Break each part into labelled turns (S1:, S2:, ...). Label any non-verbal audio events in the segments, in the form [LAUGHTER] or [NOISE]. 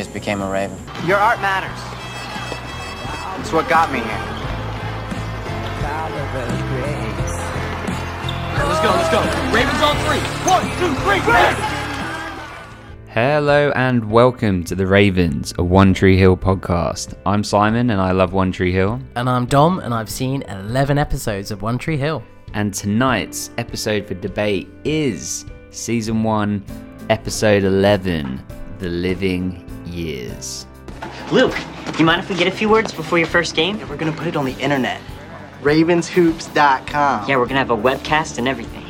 S1: just became a Raven.
S2: Your art matters. It's what got me here.
S3: Let's go, let's go. Ravens on three. One, two, three, Ravens!
S4: Hello and welcome to the Ravens, a One Tree Hill podcast. I'm Simon and I love One Tree Hill.
S5: And I'm Dom, and I've seen 11 episodes of One Tree Hill.
S4: And tonight's episode for debate is season 1, episode 11 The Living Years.
S6: Luke, you mind if we get a few words before your first game?
S2: Yeah, we're gonna put it on the internet. Ravenshoops.com.
S6: Yeah, we're gonna have a webcast and everything.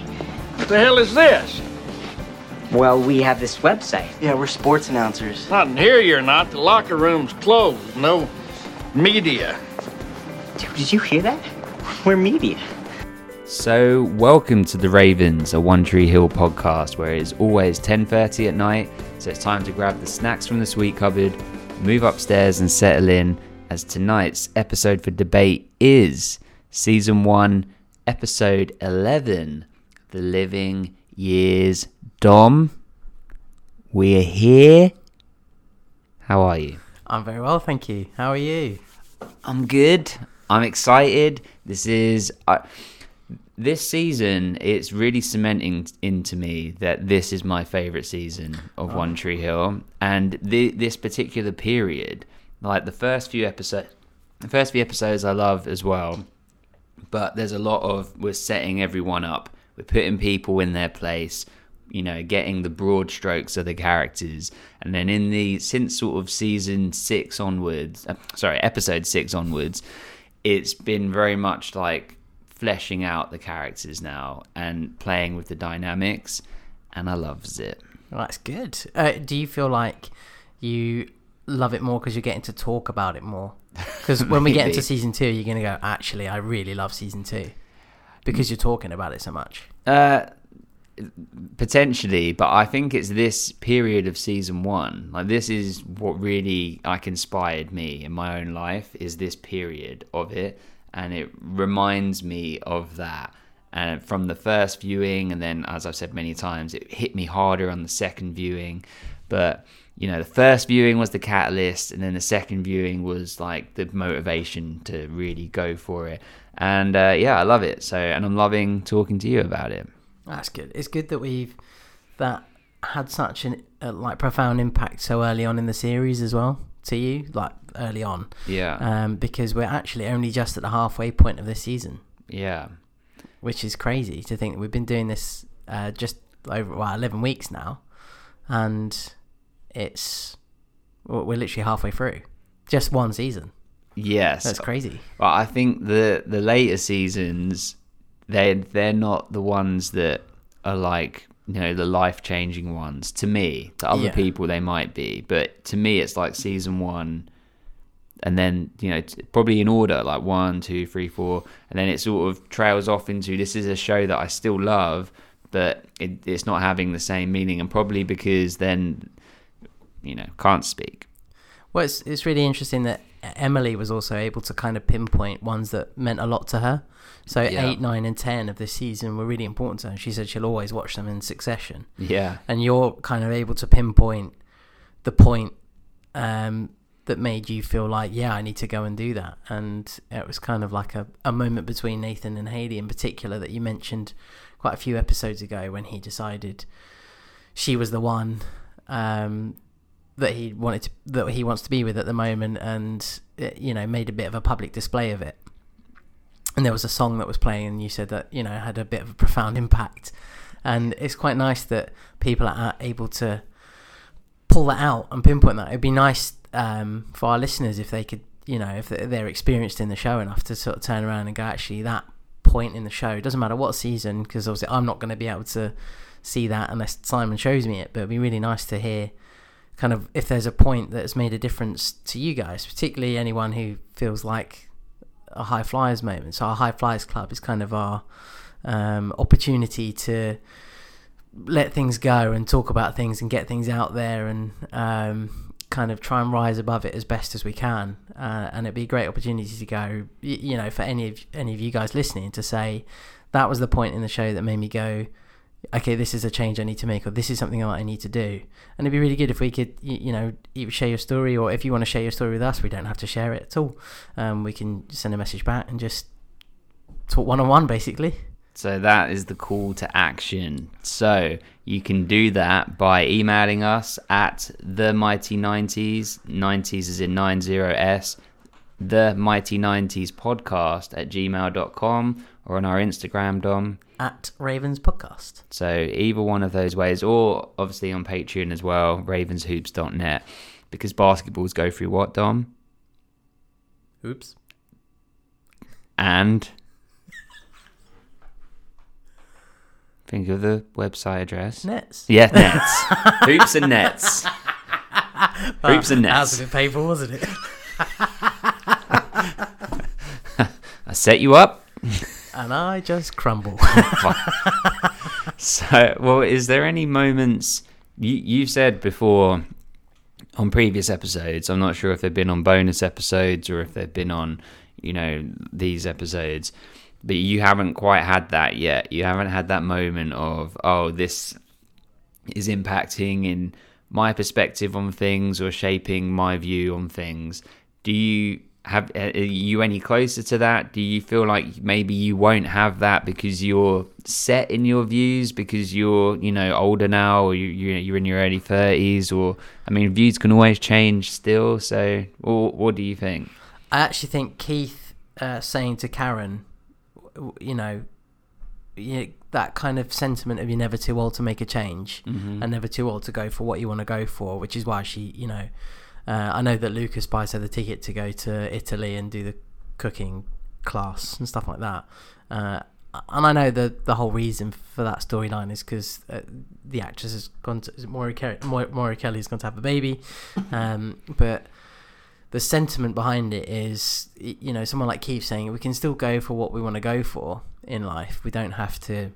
S3: What the hell is this?
S6: Well, we have this website.
S2: Yeah, we're sports announcers.
S3: Not in here, you're not. The locker room's closed. No media.
S6: Dude, did you hear that? We're media.
S4: So, welcome to the Ravens, a One Tree Hill podcast where it is always 10:30 at night, so it's time to grab the snacks from the sweet cupboard, move upstairs and settle in as tonight's episode for debate is season 1, episode 11, The Living Years. Dom, we're here. How are you?
S5: I'm very well, thank you. How are you?
S4: I'm good. I'm excited. This is uh, this season. It's really cementing into me that this is my favorite season of One Tree Hill, and the, this particular period, like the first few episodes, the first few episodes, I love as well. But there's a lot of we're setting everyone up. We're putting people in their place you know, getting the broad strokes of the characters. And then in the since sort of season six onwards, uh, sorry, episode six onwards, it's been very much like fleshing out the characters now and playing with the dynamics. And I loves it.
S5: Well, that's good. Uh, do you feel like you love it more because you're getting to talk about it more? [LAUGHS] Because when we get into season two, you're going to go, actually, I really love season two because you're talking about it so much.
S4: Uh, potentially, but I think it's this period of season one. Like this is what really like inspired me in my own life. Is this period of it, and it reminds me of that. And from the first viewing, and then as I've said many times, it hit me harder on the second viewing. But you know, the first viewing was the catalyst, and then the second viewing was like the motivation to really go for it. And uh, yeah, I love it. So, and I'm loving talking to you about it.
S5: That's good. It's good that we've that had such an uh, like profound impact so early on in the series as well to you, like early on.
S4: Yeah.
S5: Um, because we're actually only just at the halfway point of this season,
S4: Yeah.
S5: which is crazy to think that we've been doing this uh, just over well eleven weeks now, and it's well, we're literally halfway through, just one season.
S4: Yes.
S5: That's crazy.
S4: Well, I think the the later seasons, they they're not the ones that are like you know the life changing ones to me. To other
S5: Yeah.
S4: people, they might be, but to me, it's like season one, and then you know t- probably in order like one, two, three, four, and then it sort of trails off into this is a show that I still love, but it, it's not having the same meaning, and probably because then you know can't speak.
S5: Well, it's it's really interesting that Emily was also able to kind of pinpoint ones that meant a lot to her. So
S4: Yeah.
S5: eight, nine, and ten of this season were really important to her. She said she'll always watch them in succession,
S4: Yeah.
S5: and you're kind of able to pinpoint the point um, that made you feel like, yeah, I need to go and do that. And it was kind of like a, a moment between Nathan and Haley in particular that you mentioned quite a few episodes ago when he decided she was the one um, that he wanted to that he wants to be with at the moment, and uh, you know made a bit of a public display of it. And there was a song that was playing, and you said that you know had a bit of a profound impact. And it's quite nice that people are able to pull that out and pinpoint that. It'd be nice um, for our listeners if they could, you know, if they're experienced in the show enough to sort of turn around and go, actually, that point in the show it doesn't matter what season, because obviously I'm not going to be able to see that unless Simon shows me it. But it'd be really nice to hear kind of if there's a point that has made a difference to you guys, particularly anyone who feels like a high flyers moment. So our high flyers club is kind of our um, opportunity to let things go and talk about things and get things out there and um, kind of try and rise above it as best as we can. Uh, and it'd be a great opportunity to go, you know, for any of any of you guys listening to say that was the point in the show that made me go, okay, this is a change I need to make, or this is something I need to do. And it'd be really good if we could, you, know, share your story, or if you want to share your story with us, we don't have to share it at all. Um, we can send a message back and just talk one on one, basically.
S4: So that is the call to action. So you can do that by emailing us at the mighty 90s, 90s is in 90s, the mighty 90s podcast at gmail.com or on our Instagram, Dom.
S5: At Ravens Podcast.
S4: So either one of those ways, or obviously on Patreon as well, ravenshoops.net. Because basketballs go through what, Dom?
S5: Oops.
S4: And think of the website address.
S5: Nets.
S4: Yeah, nets. [LAUGHS] Hoops and nets. Hoops and
S5: That was
S4: nets.
S5: a bit painful, wasn't it? [LAUGHS]
S4: I set you up. [LAUGHS]
S5: and I just crumble. [LAUGHS]
S4: So, well, is there any moments you you said before on previous episodes? I'm not sure if they've been on bonus episodes or if they've been on, you know, these episodes, but you haven't quite had that yet. You haven't had that moment of, oh, this is impacting in my perspective on things or shaping my view on things. Do you have are you any closer to that? Do you feel like maybe you won't have that because you're set in your views because you're you know older now or you you- you're in your early thirties or I mean views can always change still. So what, what do you think?
S5: I actually think Keith uh, saying to Karen, you know, you, that kind of sentiment of you're never too old to make a change and never too old to go for what you want to go for, which is why she, you know, uh, I know that Lucas buys her the ticket to go to Italy and do the cooking class and stuff like that. Uh, and I know that the whole reason for that storyline is because uh, the actress has gone to is it Moira Kelly, has gone to have a baby, [LAUGHS] um, but the sentiment behind it is, you know, someone like Keith saying we can still go for what we want to go for in life. We don't have to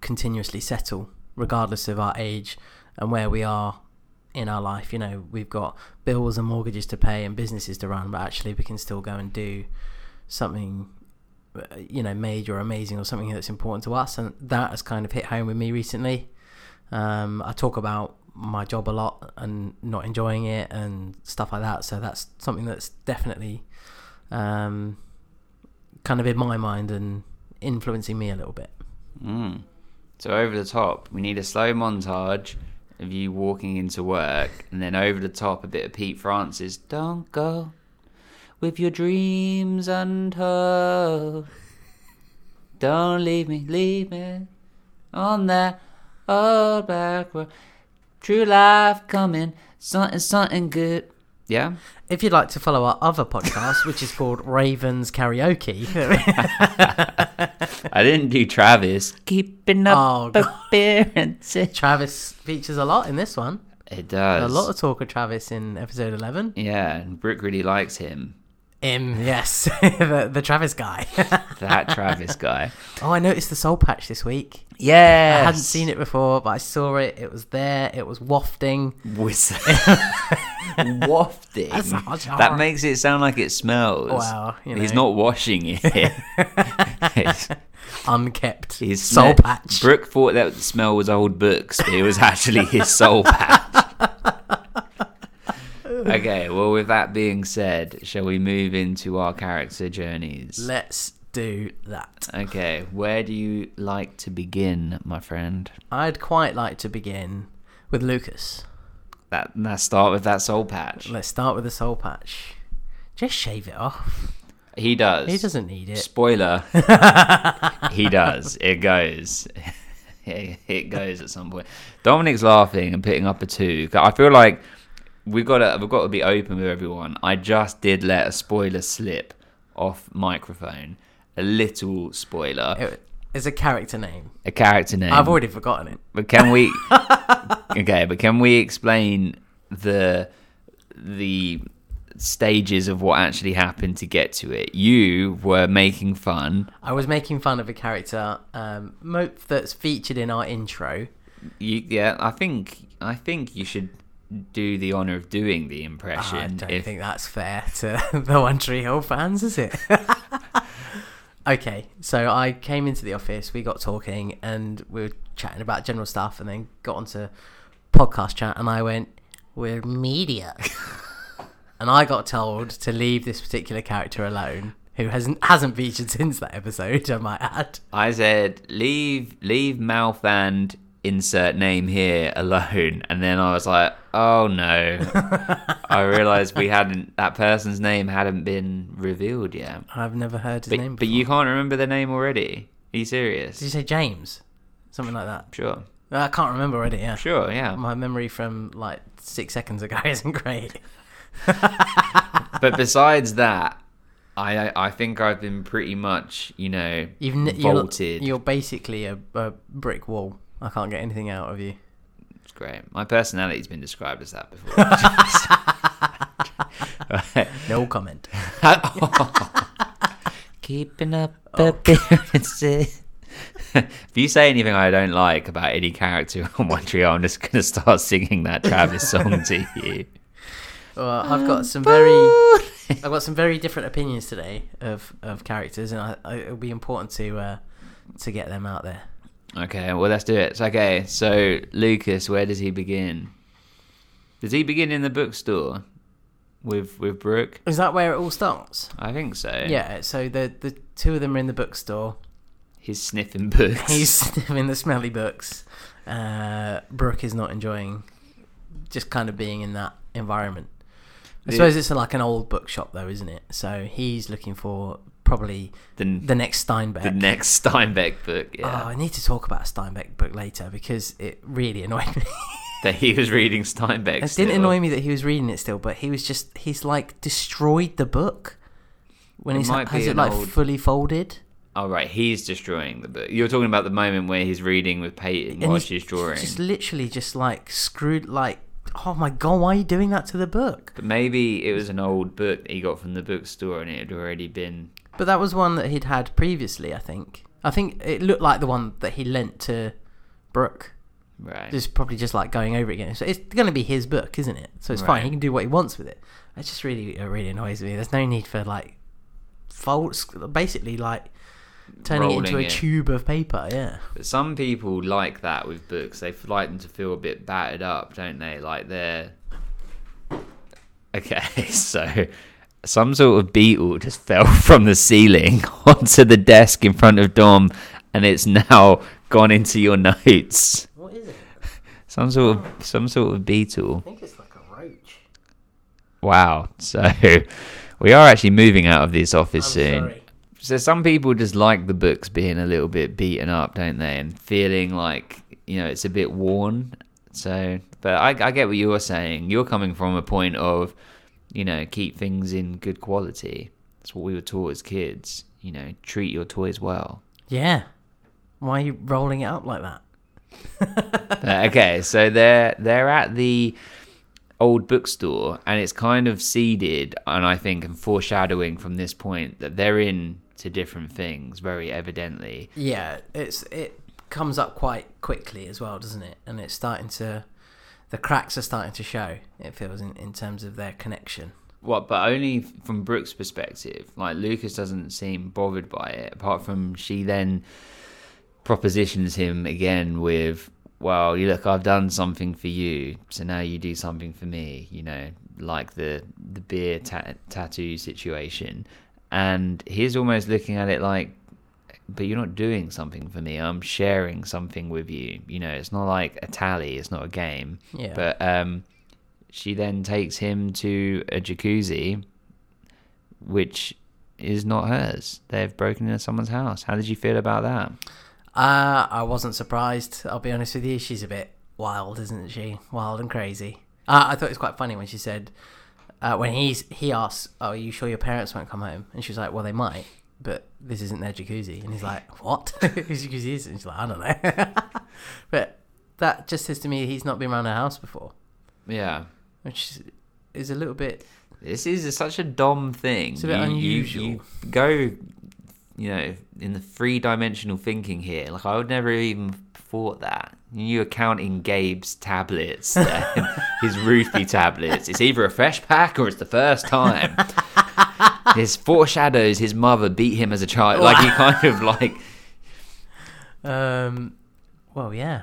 S5: continuously settle, regardless of our age and where we are in our life. You know, we've got bills and mortgages to pay and businesses to run, but actually we can still go and do something, uh, you know, major or amazing or something that's important to us. And that has kind of hit home with me recently. Um, I talk about my job a lot and not enjoying it and stuff like that. So that's something that's definitely um, kind of in my mind and influencing me a little bit.
S4: Mm. So over the top, we need a slow montage of you walking into work, and then over the top, a bit of Pete Francis. Don't go with your dreams untold. Don't leave me, leave me on that old back road. True life coming, something, something good. Yeah.
S5: If you'd like to follow our other podcast, which is called Ravens Karaoke, [LAUGHS]
S4: I didn't do Travis. Keeping up
S5: Oh,
S4: appearances.
S5: Travis features a lot in this one.
S4: It does.
S5: A lot of talk of Travis in episode 11.
S4: Yeah, and Brooke really likes him.
S5: Him, yes, [LAUGHS] the, the Travis guy. [LAUGHS]
S4: That Travis guy.
S5: oh, I noticed the soul patch this week.
S4: Yeah.
S5: I hadn't seen it before, but I saw it. It was there. It was wafting.
S4: Whistle. [LAUGHS] Wafting.
S5: That's.
S4: That makes it sound like it smells.
S5: Well, you
S4: He's not washing it.
S5: Unkept
S4: his
S5: soul patch.
S4: Brooke thought that the smell was old books, but it was actually his soul patch. Okay, well, with that being said, shall we move into our character journeys?
S5: Let's do that.
S4: Okay, where do you like to begin, my friend?
S5: I'd quite like to begin with Lucas.
S4: That let's start with that soul patch.
S5: Let's start with the soul patch. Just shave it off.
S4: He does.
S5: He doesn't need it.
S4: Spoiler. [LAUGHS] he does. It goes. [LAUGHS] it goes at some point. Dominic's laughing and picking up a two. I feel like we've got to we've got to be open with everyone. I just did let a spoiler slip off microphone. A little spoiler.
S5: It- It's a character name.
S4: A character name.
S5: I've already forgotten it.
S4: But can we? [LAUGHS] okay, but can we explain the the stages of what actually happened to get to it? You were making fun.
S5: I was making fun of a character um, that's featured in our intro.
S4: You, yeah, I think I think you should do the honor of doing the impression.
S5: I don't
S4: if-
S5: think that's fair to [LAUGHS] the One Tree Hill fans, is it? [LAUGHS] Okay, so I came into the office, we got talking, and we were chatting about general stuff, and then got onto podcast chat, and I went, "We're media," [LAUGHS] and I got told to leave this particular character alone, who hasn't hasn't featured since that episode. I might add.
S4: I said, leave, leave mouth and insert name here alone. And then I was like, oh no. I realized we hadn't, that person's name hadn't been revealed yet.
S5: I've never heard his
S4: But,
S5: name.
S4: but you can't remember the name already. Are you serious?
S5: did you say James? Something like that.
S4: Sure.
S5: I can't remember already. Yeah,
S4: Sure, yeah.
S5: my memory from like six seconds ago [LAUGHS] isn't great.
S4: But besides that, I I think I've been pretty much, you know,
S5: You've n-
S4: vaulted.
S5: You're, you're basically a, a brick wall. I can't get anything out of you.
S4: It's great. My personality's been described as that before. [LAUGHS]
S5: No comment. [LAUGHS]
S4: Keeping up [LAUGHS]
S5: Oh.
S4: appearances. if you say anything I don't like about any character on One Tree, I'm just gonna start singing that Travis song to you.
S5: Well, I've got some very, I've got some very different opinions today of, of characters, and I, I, it'll be important to uh, to get them out there.
S4: Okay, well let's do it. So, okay, so Lucas, where does he begin? Does he begin in the bookstore with with Brooke?
S5: Is that where it all starts?
S4: I think so.
S5: Yeah. So the the two of them are in the bookstore.
S4: He's sniffing books.
S5: He's sniffing the smelly books. Uh, Brooke is not enjoying just kind of being in that environment. I
S4: The-
S5: suppose it's like an old bookshop, though, isn't it? So he's looking for probably
S4: the,
S5: the next Steinbeck.
S4: the next Steinbeck book.
S5: Oh,
S4: Yeah,
S5: I need to talk about a Steinbeck book later because it really annoyed me. [LAUGHS]
S4: that he was reading Steinbeck.
S5: it didn't annoy me that he was reading it still, but he was just he's like destroyed the book when
S4: It
S5: he's
S4: might
S5: has it like
S4: old-
S5: fully folded.
S4: Oh right, he's destroying the book. You're talking about the moment where he's reading with Peyton while
S5: he's
S4: she's drawing.
S5: Just literally just like screwed like oh my god, why are you doing that to the book?
S4: But maybe it was an old book that he got from the bookstore and it had already been.
S5: But that was one that he'd had previously, I think. I think it looked like the one that he lent to Brooke.
S4: Right.
S5: Just probably just like going over it again. So it's going to be his book, isn't it? So it's
S4: Right.
S5: fine. He can do what he wants with it. It just really, it really annoys me. There's no need for like folds, basically like turning it into a
S4: it.
S5: tube of paper. Yeah.
S4: But some people like that with books. They like them to feel a bit battered up, don't they? Like they're. Okay, [LAUGHS] so some sort of beetle just [LAUGHS] fell from the ceiling [LAUGHS] onto the desk in front of Dom, and it's now gone into your notes.
S5: What is it?
S4: Some sort of some sort of beetle.
S5: I think it's like a roach.
S4: Wow. So [LAUGHS] we are actually moving out of this office
S5: I'm
S4: soon.
S5: sorry.
S4: So some people just like the books being a little bit beaten up, don't they, and feeling like you know it's a bit worn. So, but I, I get what you're saying. You're coming from a point of, you know, keep things in good quality. That's what we were taught as kids. You know, treat your toys well.
S5: Yeah. Why are you rolling it up like that? [LAUGHS]
S4: Uh, okay, so they're they're at the old bookstore, and it's kind of seeded, and I think, and foreshadowing from this point that they're in to different things, very evidently.
S5: Yeah, it's it comes up quite quickly as well, doesn't it? And it's starting to, the cracks are starting to show. It feels in, in terms of their connection.
S4: What, but only from Brooke's perspective. Like Lucas doesn't seem bothered by it, apart from she then propositions him again with, "Well, you look, I've done something for you, so now you do something for me." You know, like the the beer ta- tattoo situation, and he's almost looking at it like, "But you're not doing something for me. I'm sharing something with you." You know, it's not like a tally. It's not a game.
S5: Yeah.
S4: But um, she then takes him to a jacuzzi, which is not hers. They've broken into someone's house. How did you feel about that?
S5: Uh, I wasn't surprised. I'll be honest with you. She's a bit wild, isn't she? Wild and crazy. Uh, I thought it was quite funny when she said, uh, when he's he asks, "Oh, are you sure your parents won't come home?" And she's like, "Well, they might, but this isn't their jacuzzi." And he's like, "What? [LAUGHS] Whose jacuzzi is?" it?" And she's like, "I don't know." [LAUGHS] but that just says to me he's not been around her house before,
S4: Yeah.
S5: which is- is a little bit.
S4: This is such a dom thing.
S5: It's a bit
S4: You- you-
S5: unusual.
S4: You, go, you know, in the three dimensional thinking here. Like I would never even thought that. You were counting Gabe's tablets, [LAUGHS] his roofie tablets. It's either a fresh pack or it's the first time. His foreshadows his mother beat him as a child. Like he kind of like
S5: Um, well, yeah.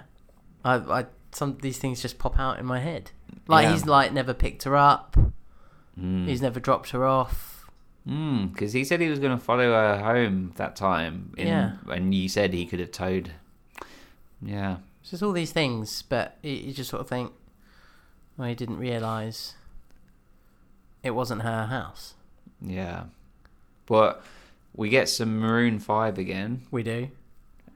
S5: I, I, some these things just pop out in my head. Like
S4: Yeah.
S5: he's like never picked her up. He's never dropped her off.
S4: because he said he was going to follow her home that time. In,
S5: Yeah.
S4: and you said he could have towed. Yeah,
S5: It's just all these things, but you, you just sort of think, well, he didn't realise it wasn't her house.
S4: Yeah. But we get some Maroon Five again.
S5: We do.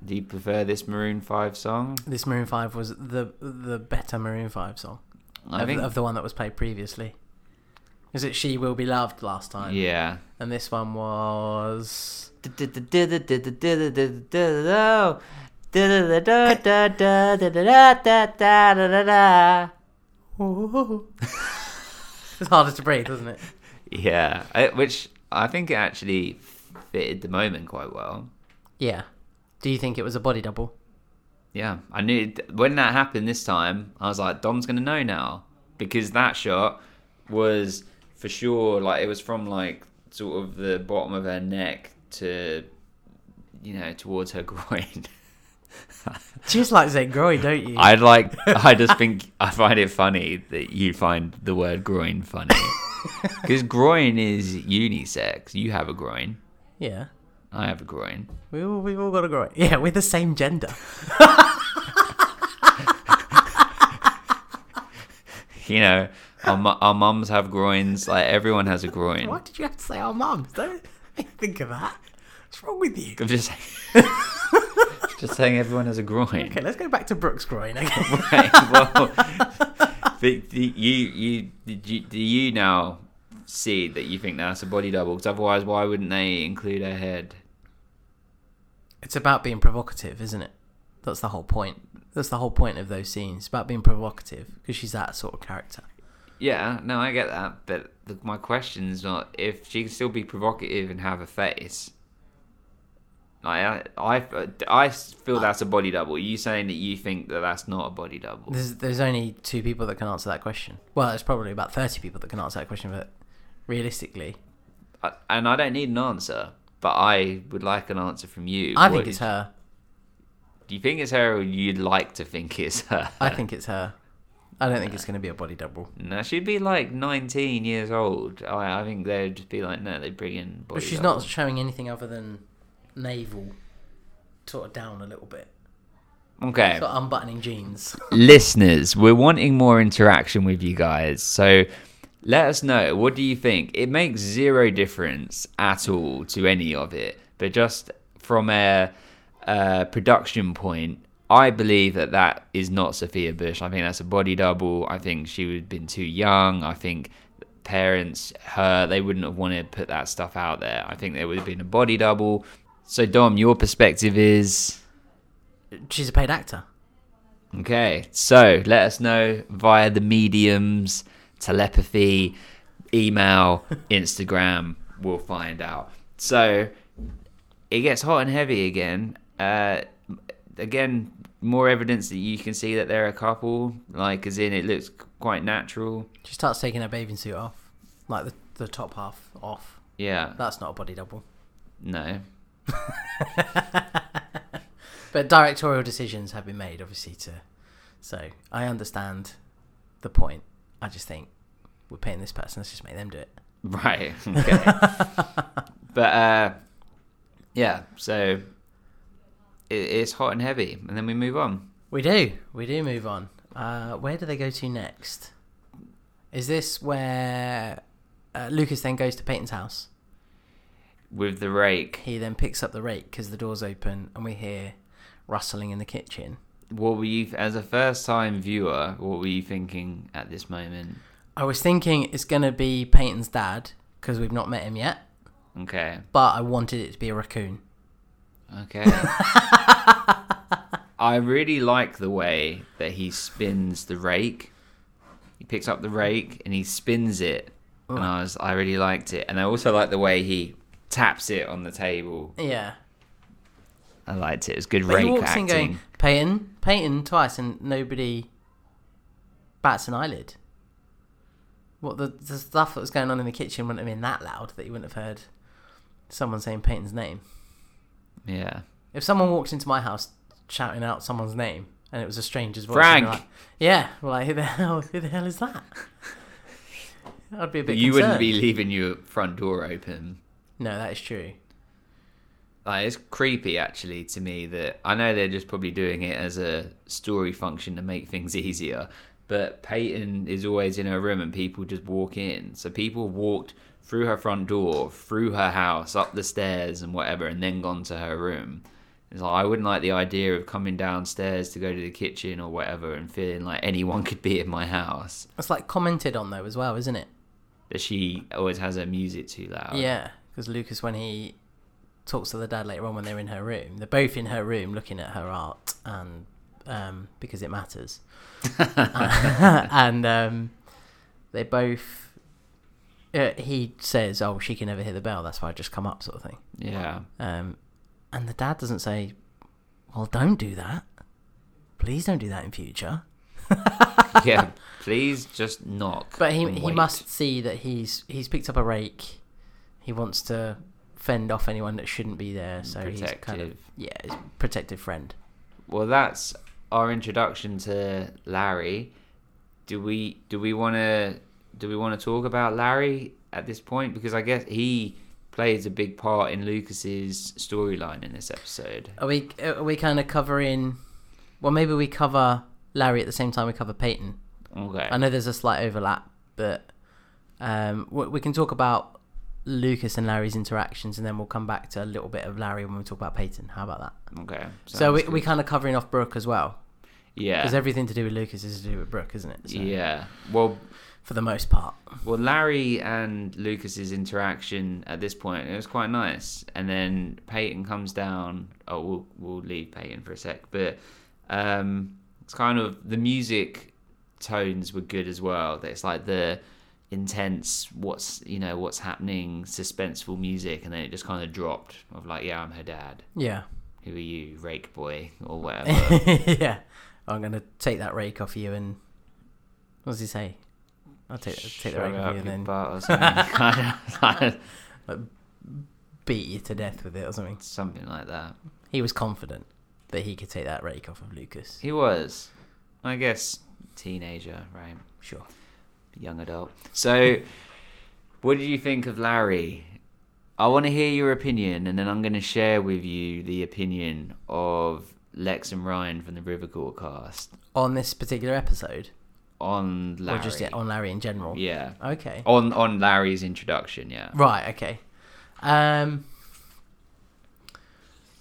S4: Do you prefer this Maroon Five song?
S5: This Maroon Five was the the better Maroon Five song
S4: I
S5: of,
S4: think.
S5: of the one that was played previously. Is it "She Will Be Loved" last time?
S4: yeah.
S5: And this one was it's harder to breathe, isn't it?
S4: Yeah, I, which I think it actually fitted the moment quite well.
S5: Yeah. Do you think it was a body double?
S4: Yeah, I knew when that happened this time. I was like, Dom's gonna know now because that shot was for sure like it was from like sort of the bottom of her neck to you know towards her [LAUGHS] groin.
S5: Just like saying groin, don't you?
S4: I'd like. I just think I find it funny that you find the word groin funny [LAUGHS] [LAUGHS] because groin is unisex. You have a groin.
S5: yeah.
S4: I have a groin.
S5: We all, we've all got a groin. Yeah, we're the same gender. [LAUGHS]
S4: You know, our, mu- our mums have groins. Like everyone has a groin.
S5: Why did you have to say our mums? Don't think of that. What's wrong with you?
S4: I'm just [LAUGHS] just saying everyone has a groin.
S5: Okay, let's go back to Brooke's groin. Okay.
S4: Right, well, but do you you do you now see that you think that's a body double? Because otherwise, why wouldn't they include her head?
S5: It's about being provocative, isn't it? That's the whole point. That's the whole point of those scenes. It's about being provocative because she's that sort of character.
S4: Yeah, no, I get that, but the, my question is not if she can still be provocative and have a face. I, I, I feel that's a body double. Are you saying that you think that that's not a body double?
S5: There's there's only two people that can answer that question. Well, there's probably about thirty people that can answer that question, but realistically,
S4: I- and I don't need an answer, but I would like an answer from you.
S5: I
S4: What
S5: think it's
S4: did-
S5: her.
S4: Do you think it's her, or you'd like to think it's her?
S5: I think it's her. I don't think it's going to be a body double.
S4: No, she'd be like 19 years old. I, I think they'd just be like, no, they bring in body
S5: But she's
S4: double.
S5: not showing anything other than navel, sort of down a little bit,
S4: Okay.
S5: sort of unbuttoning jeans. [LAUGHS]
S4: Listeners, we're wanting more interaction with you guys. So let us know. What do you think? It makes zero difference at all to any of it. But just from a, uh production point, I believe that that is not Sophia Bush. I think that's a body double. I think she would have been too young. I think parents, her, they wouldn't have wanted to put that stuff out there. I think there would have been a body double. So, Dom, your perspective is.
S5: She's a paid actor.
S4: Okay, so let us know via the mediums, telepathy, email, [LAUGHS] Instagram. We'll find out. So it gets hot and heavy again. Uh, again, more evidence that you can see that they're a couple. Like, as in, it looks quite natural.
S5: She starts taking her bathing suit off, like the the top half off.
S4: Yeah,
S5: That's not a body double.
S4: no.
S5: But directorial decisions have been made, obviously. To so I understand the point. I just think we're paying this person. Let's just make them do it.
S4: Right. [LAUGHS] Okay. but uh, yeah, so it, it's hot and heavy, and then we move on.
S5: We do. We do move on. Uh, where do they go to next? Is this where uh, Lucas then goes to Peyton's house?
S4: With the rake.
S5: He then picks up the rake because the door's open and we hear rustling in the kitchen.
S4: What were you, as a first-time viewer, what were you thinking at this moment?
S5: I was thinking it's going to be Peyton's dad because we've not met him yet,
S4: Okay,
S5: but I wanted it to be a raccoon.
S4: okay. [LAUGHS] I really like the way that he spins the rake. He picks up the rake and he spins it, and I was, I really liked it. And I also like the way he taps it on the table.
S5: Yeah.
S4: I liked it. It was good
S5: But
S4: rake
S5: he walks
S4: acting.
S5: in going, Peyton, Peyton, twice, and nobody bats an eyelid. What the the stuff that was going on in the kitchen wouldn't have been that loud that you wouldn't have heard someone saying Peyton's name.
S4: Yeah.
S5: If someone walked into my house shouting out someone's name and it was a stranger's voice,
S4: Frank!
S5: Like, yeah, well, like who the [LAUGHS] hell? Who the hell is that? [LAUGHS] I'd be a bit.
S4: you wouldn't be leaving your front door open.
S5: No, that is true.
S4: Like, it's creepy actually to me that I know they're just probably doing it as a story function to make things [LAUGHS] easier. But Peyton is always in her room and people just walk in. So people walked through her front door, through her house, up the stairs and whatever, and then gone to her room. It's like I wouldn't like the idea of coming downstairs to go to the kitchen or whatever and feeling like [LAUGHS] anyone could be in my house.
S5: It's like commented on though as well, isn't it?
S4: That she always has her music too loud.
S5: Yeah, because Lucas, when he talks to the dad later on when they're in her room, they're both in her room looking at her art, and um, because it matters, [LAUGHS] [LAUGHS] and um, they both. Uh, he says, "Oh, she can never hear the bell. That's why I just come up," sort of thing.
S4: Yeah.
S5: Um, and the dad doesn't say, "Well, don't do that. Please don't do that in future." [LAUGHS]
S4: yeah. Please just knock.
S5: But he he
S4: wait.
S5: must see that he's he's picked up a rake. He wants to fend off anyone that shouldn't be there. So he's kind of yeah, he's protective friend.
S4: Well, that's our introduction to Larry. Do we do we want to do we want to talk about Larry at this point because I guess he plays a big part in Lucas's storyline in this episode.
S5: Are we are we kind of covering? Well, maybe we cover Larry at the same time we cover Peyton.
S4: Okay.
S5: I know there's a slight overlap, but um, we, we can talk about Lucas and Larry's interactions, and then we'll come back to a little bit of Larry when we talk about Peyton. How about that?
S4: Okay.
S5: so we
S4: good.
S5: we kind of covering off Brooke as well,
S4: yeah.
S5: because everything to do with Lucas is to do with Brooke, isn't it? So,
S4: Yeah. Well,
S5: For the most part.
S4: Well, Larry and Lucas's interaction at this point it was quite nice, and then Peyton comes down. Oh, we'll we'll leave Peyton for a sec, but um, it's kind of the music tones were good as well. It's like the intense, what's you know what's happening, suspenseful music, and then it just kind of dropped of like, yeah, I'm her dad.
S5: Yeah.
S4: Who are you, rake boy, or [LAUGHS] whatever?
S5: yeah. I'm gonna take that rake off you and what does he say? I'll take take the rake off you and then
S4: butt or something. [LAUGHS] kind of, kind
S5: beat you to death with it or something.
S4: something like that.
S5: He was confident that he could take that rake off of Lucas.
S4: He was, I guess, teenager, right?
S5: Sure.
S4: Young adult. So, what did you think of Larry? I want to hear your opinion, and then I'm going to share with you the opinion of Lex and Ryan from the River Court cast
S5: On this particular episode,
S4: on Larry.
S5: or just yeah, on Larry in general.
S4: yeah,
S5: Okay.
S4: on on Larry's introduction. Yeah,
S5: Right. Okay. Um.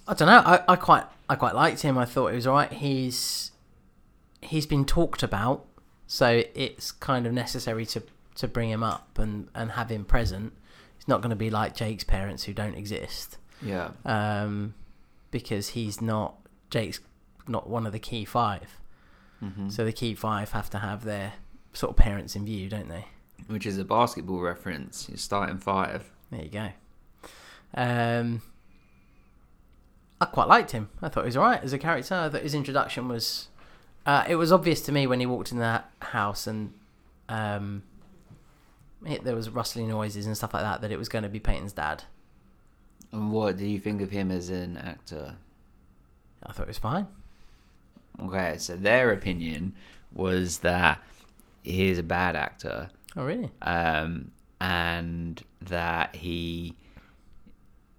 S5: I don't know. I, I quite I quite liked him. I thought he was alright. He's he's been talked about, so it's kind of necessary to to bring him up and and have him present. It's not going to be like Jake's parents who don't exist,
S4: yeah,
S5: um, because he's not Jake's not one of the key 5
S4: hmm
S5: So the key five have to have their sort of parents in view, don't they?
S4: which is a basketball reference. You're starting five.
S5: There you go. Um, I quite liked him. I thought he was alright as a character. I thought his introduction was. Uh, it was obvious to me when he walked in that house and um, it, there was rustling noises and stuff like that that it was going to be Peyton's dad.
S4: And what do you think of him as an actor?
S5: I thought it was fine.
S4: Okay, so their opinion was that he's a bad actor.
S5: Oh really?
S4: um, and that he,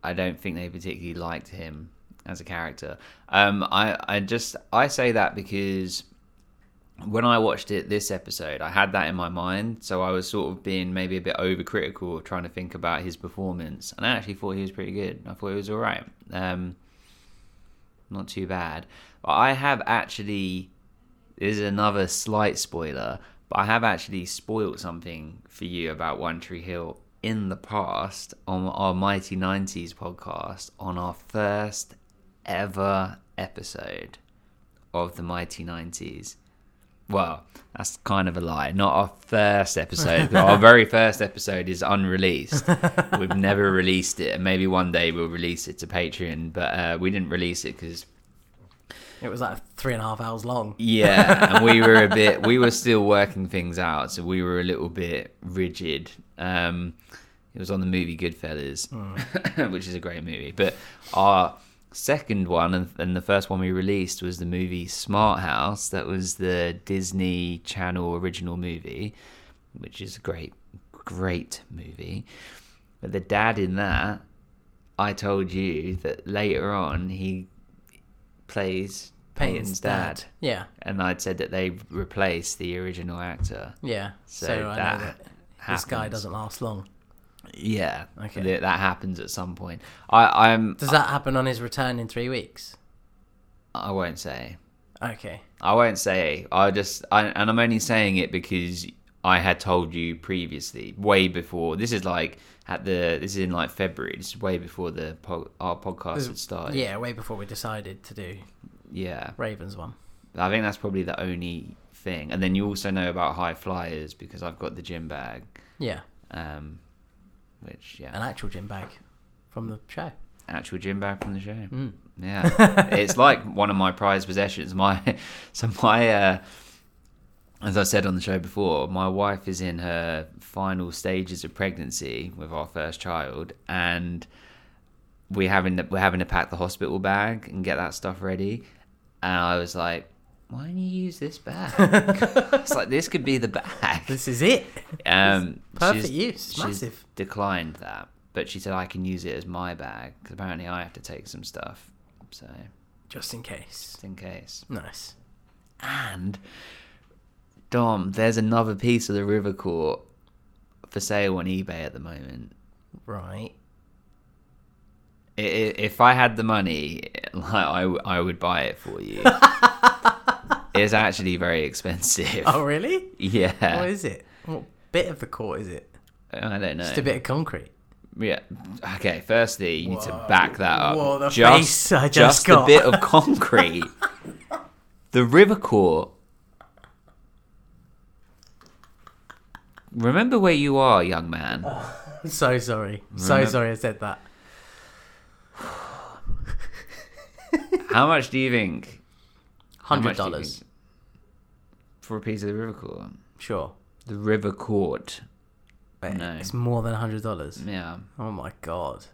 S4: I don't think they particularly liked him as a character. Um, I, I just, I say that because when I watched it this episode, I had that in my mind, so I was sort of being maybe a bit overcritical, trying to think about his performance, and I actually thought he was pretty good. I thought he was all right, um, not too bad. But I have actually this is another slight spoiler, but I have actually spoiled something for you about One Tree Hill in the past on our Mighty 90s podcast on our first ever episode of the Mighty 90s. Well, that's kind of a lie. Not our first episode. our [LAUGHS] very first episode is unreleased. [LAUGHS] We've never released it, and maybe one day we'll release it to Patreon. But uh, we didn't release it because
S5: It was like three and a half hours long.
S4: Yeah, and we were a bit. We were [LAUGHS] still working things out, so we were a little bit rigid. Um, it was on the movie Goodfellas, [COUGHS] which is a great movie. But our second one and, and the first one we released was the movie Smart House. That was the Disney Channel original movie, which is a great, great movie. But the dad in that, I told you that later on he plays Peyton's dad.
S5: Yeah,
S4: And I'd said that they replaced the original actor.
S5: yeah.
S4: So,
S5: So, I
S4: that
S5: know that this guy doesn't last long.
S4: Yeah,
S5: Okay.
S4: that, that happens at some point. I, I'm.
S5: Does that happen on his return in three weeks?
S4: I won't say.
S5: Okay.
S4: I won't say. I just. I, and I'm only saying it because I had told you previously, way before. This is like at the. This is in like February. This is way before the our podcast had started.
S5: Yeah, way before we decided to do
S4: Yeah.
S5: Ravens one.
S4: I think that's probably the only thing. And then you also know about high flyers because I've got the gym bag.
S5: Yeah,
S4: Um, which yeah.
S5: an actual gym bag from the show.
S4: actual gym bag from the show.
S5: Mm.
S4: Yeah, [LAUGHS] it's like one of my prized possessions. My [LAUGHS] so my uh, as I said on the show before, my wife is in her final stages of pregnancy with our first child, and we having to, we're having to pack the hospital bag and get that stuff ready. And I was like, "Why don't you use this bag?" [LAUGHS] it's like this could be the bag.
S5: This is it.
S4: Um,
S5: Perfect
S4: she's-
S5: use. It's
S4: she's
S5: massive.
S4: Declined that, but she said I can use it as my bag because apparently I have to take some stuff, so
S5: Just in case.
S4: just in case.
S5: Nice.
S4: And Dom, there's another piece of the River Court for sale on eBay at the moment.
S5: Right.
S4: If I had the money, [LAUGHS] like I, I would buy it for you. [LAUGHS] It's actually very expensive.
S5: Oh, really?
S4: Yeah.
S5: What is it? What bit of the court is it?
S4: I don't know.
S5: Just a bit of concrete.
S4: Yeah. Okay. Firstly, you need to back that up.
S5: Whoa, the face I just got.
S4: a bit of concrete. [LAUGHS] the river court. Remember where you are, young man.
S5: Oh, so sorry. So sorry I said that.
S4: How much do you think? $100 for a piece of the river court.
S5: Sure.
S4: The river court.
S5: But
S4: No.
S5: It's more than hundred dollars.
S4: Yeah.
S5: Oh my god.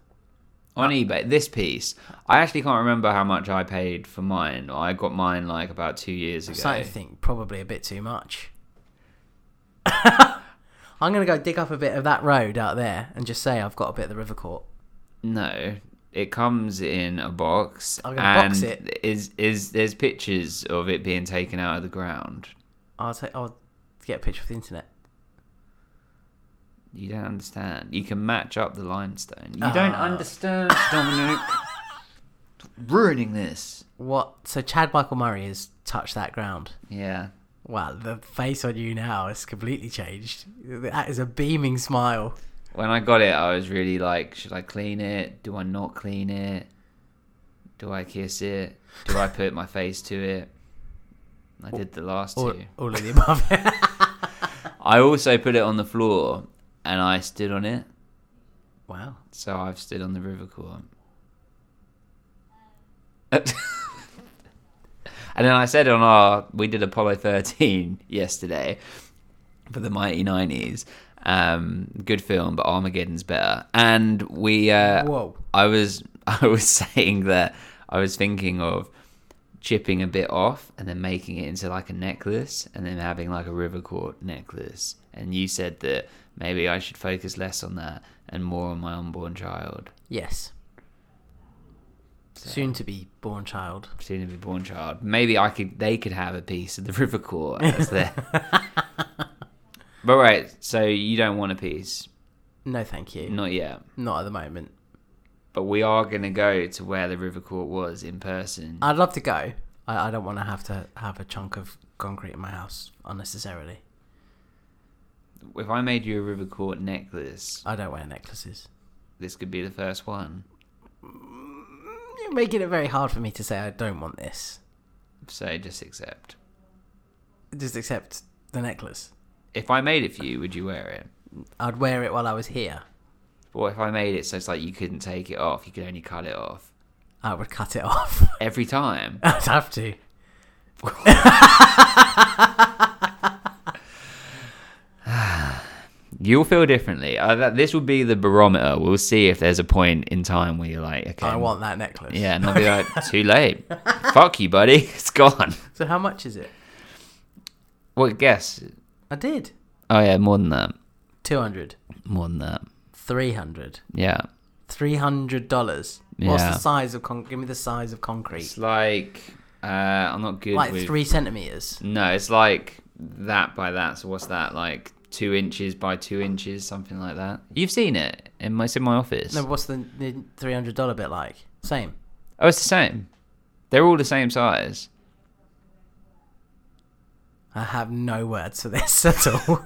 S4: On eBay, this piece, I actually can't remember how much I paid for mine. I got mine like about two years
S5: I'm
S4: ago.
S5: starting to think probably a bit too much. [LAUGHS] I'm gonna go dig up a bit of that road out there and just say I've got a bit of the river court.
S4: No, it comes in a box.
S5: I'm gonna box it.
S4: Is is there's pictures of it being taken out of the ground.
S5: I'll take. I'll get a picture of the internet.
S4: You don't understand. You can match up the limestone. You don't
S5: Ah.
S4: understand, Dominic. [LAUGHS] Ruining this.
S5: What? So Chad Michael Murray has touched that ground.
S4: Yeah.
S5: Wow, the face on you now has completely changed. That is a beaming smile.
S4: When I got it, I was really like, should I clean it? Do I not clean it? Do I kiss it? Do I put my face to it? I did the last
S5: All,
S4: two.
S5: all of the above. [LAUGHS]
S4: I also put it on the floor and I stood on it.
S5: wow.
S4: So I've stood on the river court. [LAUGHS] and then I said on our, we did Apollo 13 [LAUGHS] yesterday for the Mighty 90s. Um, good film, but Armageddon's better. And we, uh,
S5: Whoa.
S4: I was, I was saying that I was thinking of chipping a bit off and then making it into like a necklace and then having like a river court necklace. And you said that maybe I should focus less on that and more on my unborn child,
S5: Yes. Soon to be born child.
S4: soon to be born child. Maybe I could, they could have a piece of the [LAUGHS] river court [LAUGHS] as their. but right, so you don't want a piece,
S5: No, thank you.
S4: not yet.
S5: Not at the moment.
S4: But we are gonna go to where the river court was in person.
S5: I'd love to go. I, I don't want to have to have a chunk of concrete in my house unnecessarily.
S4: if I made you a river court necklace,
S5: I don't wear necklaces.
S4: this could be the first one.
S5: Mm, you're making it very hard for me to say I don't want this.
S4: So just accept.
S5: Just accept the necklace.
S4: If I made it for you, would you wear it?
S5: I'd wear it while I was here.
S4: What if I made it so it's like you couldn't take it off? You could only cut it off.
S5: I would cut it off. [LAUGHS]
S4: every time. [LAUGHS]
S5: I'd have to. [SIGHS]
S4: You'll feel differently. Uh, that, this will be the barometer. We'll see if there's a point in time where you're like, okay,
S5: I want that necklace.
S4: Yeah, and I'll be like, [LAUGHS] too late. Fuck you, buddy. It's gone.
S5: So how much is it?
S4: What guess?
S5: I did.
S4: Oh yeah, more than that.
S5: 200.
S4: More than that.
S5: 300.
S4: Yeah.
S5: $300. What's
S4: Yeah.
S5: the size of con- give me the size of concrete?
S4: It's like uh, I'm not good
S5: Like
S4: with.
S5: 3 centimeters.
S4: No, it's like that by that. So what's that? Like two inches by two inches, something like that. You've seen it in my it's in my office.
S5: No, what's the, the $300 bit like? Same.
S4: Oh, it's the same. They're all the same size.
S5: I have no words for this [LAUGHS] at all.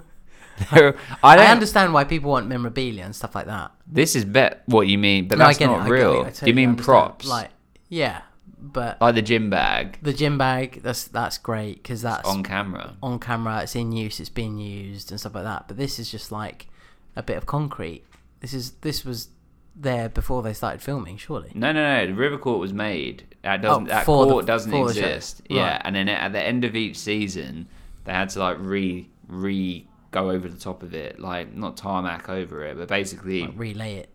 S5: [LAUGHS]
S4: I,
S5: I understand why people want memorabilia and stuff like that.
S4: This is bet what you mean, but
S5: No,
S4: that's
S5: get it,
S4: not real.
S5: it, I
S4: Do you mean
S5: understand.
S4: props?
S5: Like, yeah, but
S4: like the gym bag
S5: the gym bag, that's that's great because that's
S4: on camera.
S5: on camera, it's in use, it's being used and stuff like that. But this is just like a bit of concrete. This is this was there before they started filming, surely.
S4: No, no, no. The river court was made. That oh, doesn't.
S5: Oh,
S4: that
S5: the-
S4: court doesn't
S5: the show.
S4: exist. Yeah, and then at the end of each season, they had to like re re go over the top of it, like not tarmac over it, but basically,
S5: Like, relay it.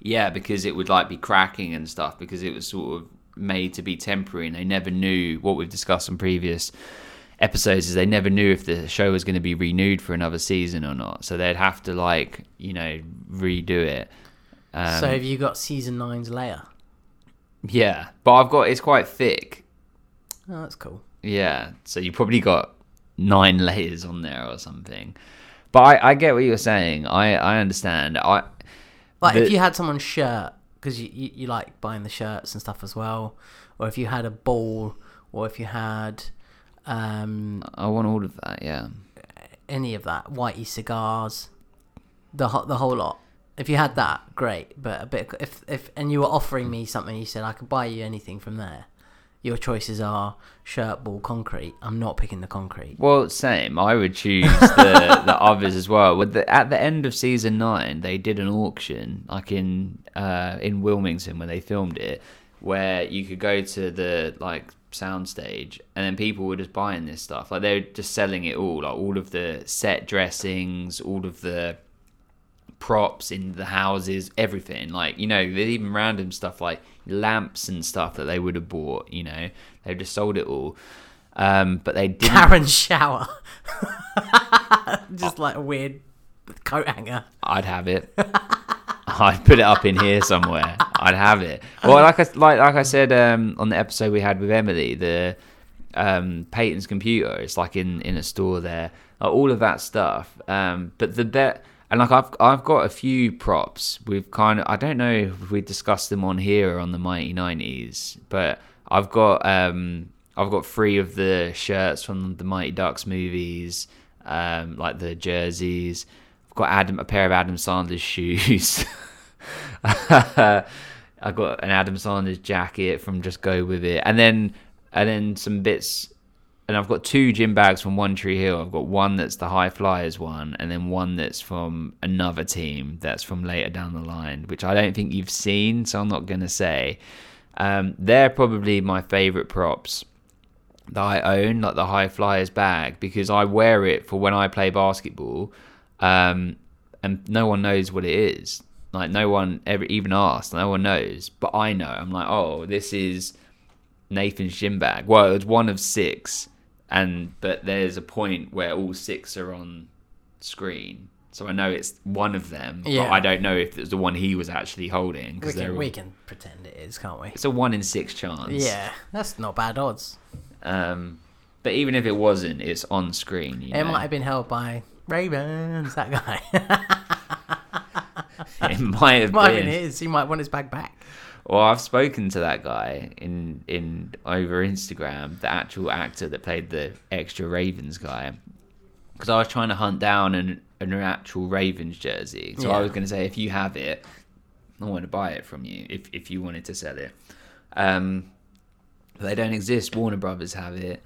S4: yeah, because it would like be cracking and stuff because it was sort of made to be temporary, and they never knew what we've discussed on previous episodes is they never knew if the show was going to be renewed for another season or not. So they'd have to like you know redo it. Um,
S5: so have you got season nine's layer?
S4: yeah, but I've got it's quite thick.
S5: Oh, that's cool.
S4: Yeah, so you probably got nine [LAUGHS] layers on there or something. But I, I get what you're saying. I, I understand. I
S5: Like
S4: The-
S5: if you had someone's shirt, because you, you you like buying the shirts and stuff as well, or if you had a ball, or if you had um
S4: I want all of that. Yeah.
S5: any of that whitey cigars, the ho- the whole lot. If you had that, great. But a bit if if and you were offering me something, you said I could buy you anything from there. Your choices are shirt, ball, concrete. I'm not picking the concrete.
S4: Well, same. I would choose the [LAUGHS] the others as well. With the, at the end of season nine, they did an auction, like in uh, in Wilmington when they filmed it, where you could go to the like soundstage, and then people were just buying this stuff. Like they were just selling it all, like all of the set dressings, all of the props in the houses, everything. Like, you know, there's even random stuff like lamps and stuff that they would have bought, you know. they've just sold it all. Um, but they didn't
S5: Karen's shower, [LAUGHS] just like a weird coat hanger.
S4: I'd have it. I'd put it up in here somewhere. I'd have it. Well, like I like like I said um, on the episode we had with Emily, the um, Peyton's computer. It's like in in a store there. All of that stuff. Um, but the bet and like I've I've got a few props. We've kind of I don't know if we discussed them on here or on the Mighty Nineties, but I've got um I've got three of the shirts from the Mighty Ducks movies, um, like the jerseys. I've got Adam a pair of Adam Sandler's [LAUGHS] shoes. [LAUGHS] I've got an Adam Sandler's jacket from Just Go With It, and then and then some bits. And I've got two gym bags from One Tree Hill. I've got one that's the High Flyers one, and then one that's from another team that's from later down the line, which I don't think you've seen, so I'm not gonna say. Um, they're probably my favorite props that I own, like the High Flyers bag, because I wear it for when I play basketball, um, and no one knows what it is. Like no one ever even asked. No one knows, but I know. I'm like, oh, this is Nathan's gym bag. Well, it's one of six, and but there's a point where all six are on screen, so I know it's one of them.
S5: Yeah.
S4: But I don't know if it's the one he was actually holding
S5: We
S4: because
S5: can, we can pretend it is, can't we?
S4: it's a one in six chance.
S5: Yeah, that's not bad odds.
S4: Um, but even if it wasn't, it's on screen. You
S5: It
S4: know?
S5: might have been held by Ravens, that guy. [LAUGHS]
S4: it might have
S5: might have
S4: been.
S5: been his. He might want his bag back.
S4: Well, I've spoken to that guy in in over Instagram, the actual actor that played the extra Ravens guy, because I was trying to hunt down an an actual Ravens jersey. So I was going to say, if you have it, I want to buy it from you. If if you wanted to sell it, um, they don't exist. Warner Brothers have it.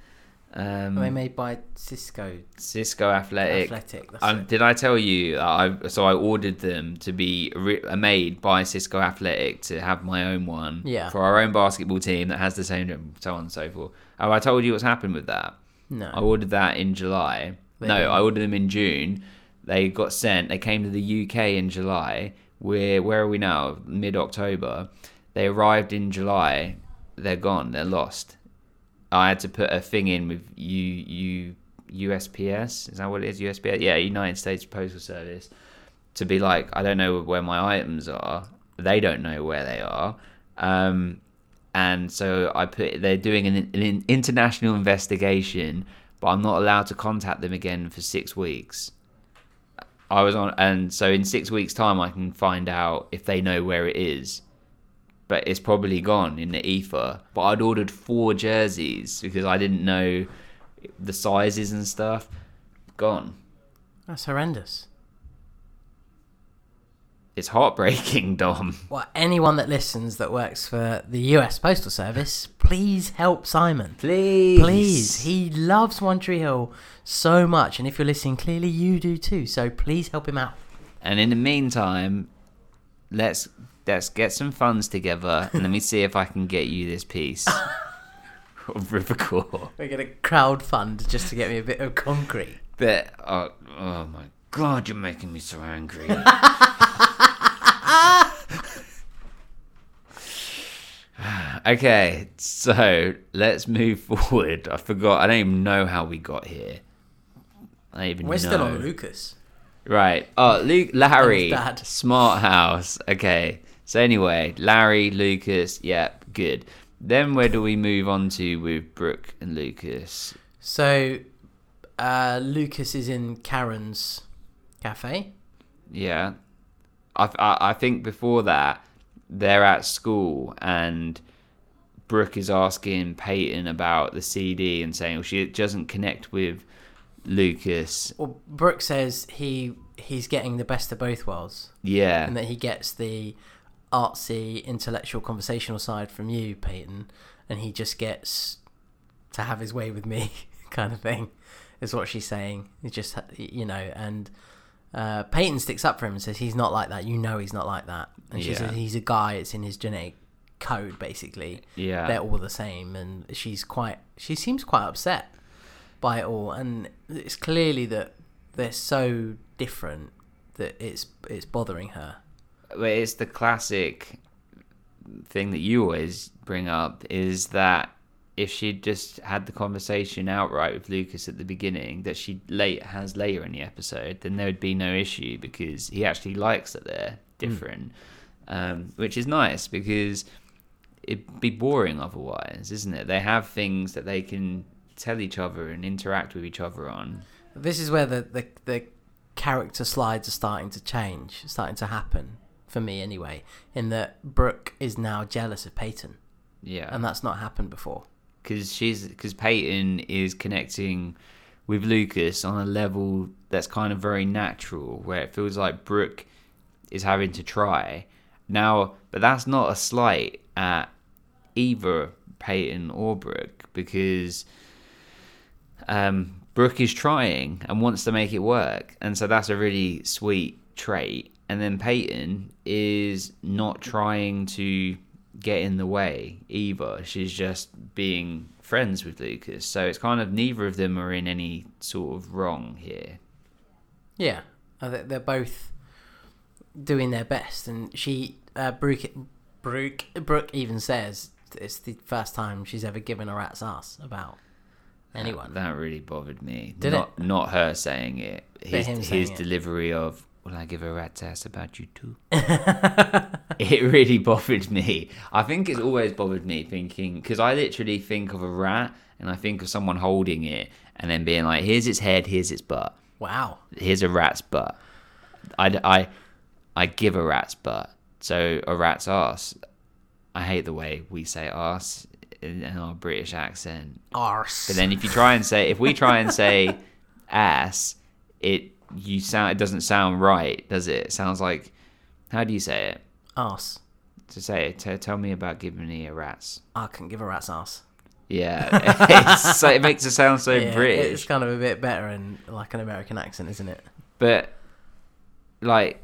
S4: Um,
S5: Are they made by Cisco
S4: Cisco Athletic.
S5: Athletic?
S4: Um, did I tell you? I so I ordered them to be re- made by Cisco Athletic to have my own one
S5: Yeah.
S4: for our own basketball team that has the same so on and so forth. Oh, I told you what's happened with that.
S5: No.
S4: I ordered that in July.
S5: They
S4: no,
S5: didn't.
S4: I ordered them in June. They got sent. They came to the UK in July. We're where are we now? Mid October. They arrived in July. They're gone. They're lost. I had to put a thing in with U U USPS. Is that what it is? USPS? Yeah, United States Postal Service. To be like, I don't know where my items are. They don't know where they are. Um, and so I put they're doing an, an international investigation, but I'm not allowed to contact them again for six weeks. I was on, and so in six weeks' time, I can find out if they know where it is. But it's probably gone in the ether. But I'd ordered four jerseys because I didn't know the sizes and stuff. Gone.
S5: That's horrendous.
S4: It's heartbreaking, [LAUGHS] Dom.
S5: Well, anyone that listens that works for the US Postal Service, please help Simon.
S4: Please,
S5: Please, he loves One Tree Hill so much, and if you're listening, clearly you do too. So please help him out.
S4: And in the meantime, let's let's get some funds together and let me see if I can get you this piece [LAUGHS] of river court.
S5: We're gonna crowd fund just to get me a bit of concrete.
S4: But oh, oh my god, you're making me so angry. [LAUGHS] [SIGHS] okay, so let's move forward. I forgot. I don't even know how we got here. I even
S5: We're
S4: know.
S5: still on Lucas.
S4: Right. Oh, Luke, Larry. Smart House. Okay. So anyway, Larry, Lucas. Yep, good. Then where do we move on to with Brooke and Lucas?
S5: So, uh, Lucas is in Karen's cafe.
S4: Yeah. I, I, I think before that, they're at school and Brooke is asking Peyton about the CD and saying well, she doesn't connect with Lucas.
S5: Well, Brooke says he he's getting the best of both worlds,
S4: Yeah.
S5: and that he gets the artsy, intellectual, conversational side from you, Peyton, and he just gets to have his way with me, [LAUGHS] kind of thing, is what she's saying. He just, you know, and uh, Peyton sticks up for him and says he's not like that. You know, he's not like that. And she
S4: Yeah.
S5: says he's a guy. It's in his genetic code, basically.
S4: Yeah.
S5: they're all the same, and she's quite. She seems quite upset by it all, and it's clearly that they're so different that it's it's bothering her.
S4: But it's the classic thing that you always bring up is that if she'd just had the conversation outright with Lucas at the beginning that she late has later in the episode, then there would be no issue because he actually likes that they're different, um, which is nice because it'd be boring otherwise, isn't it? They have things that they can tell each other and interact with each other on.
S5: This is where the the, the character slides are starting to change, starting to happen for me anyway. In that Brooke is now jealous of Peyton,
S4: Yeah,
S5: and that's not happened before.
S4: because she's because Peyton is connecting with Lucas on a level that's kind of very natural, where it feels like Brooke is having to try now, but that's not a slight at either Peyton or Brooke because um, Brooke is trying and wants to make it work, and so that's a really sweet trait. And then Peyton is not trying to get in the way either. She's just being friends with Lucas. So it's kind of neither of them are in any sort of wrong here.
S5: Yeah, they're both doing their best, and she, uh, Brooke, Brooke, Brooke even says it's the first time she's ever given a rat's ass about anyone.
S4: That really bothered me.
S5: Did
S4: not
S5: it?
S4: not her saying it. His
S5: saying
S4: his
S5: it.
S4: delivery of "Will I give a rat's ass about you too?" [LAUGHS] it really bothered me. I think it's always bothered me thinking because I literally think of a rat and I think of someone holding it and then being like, "Here's its head, here's its butt,
S5: wow.
S4: here's a rat's butt." I I I give a rat's butt, so a rat's ass. I hate the way we say ass in, in our British accent.
S5: Arse.
S4: But then if you try and say if we try and say [LAUGHS] ass, it you sound it doesn't sound right, does it? It sounds like how do you say it?
S5: Ass.
S4: To say it, t- tell me about giving me a rat's.
S5: I can't give a rat's ass.
S4: Yeah, [LAUGHS] it's so, it makes it sound so [LAUGHS]
S5: Yeah,
S4: British.
S5: It's kind of a bit better in like an American accent, isn't it?
S4: But like,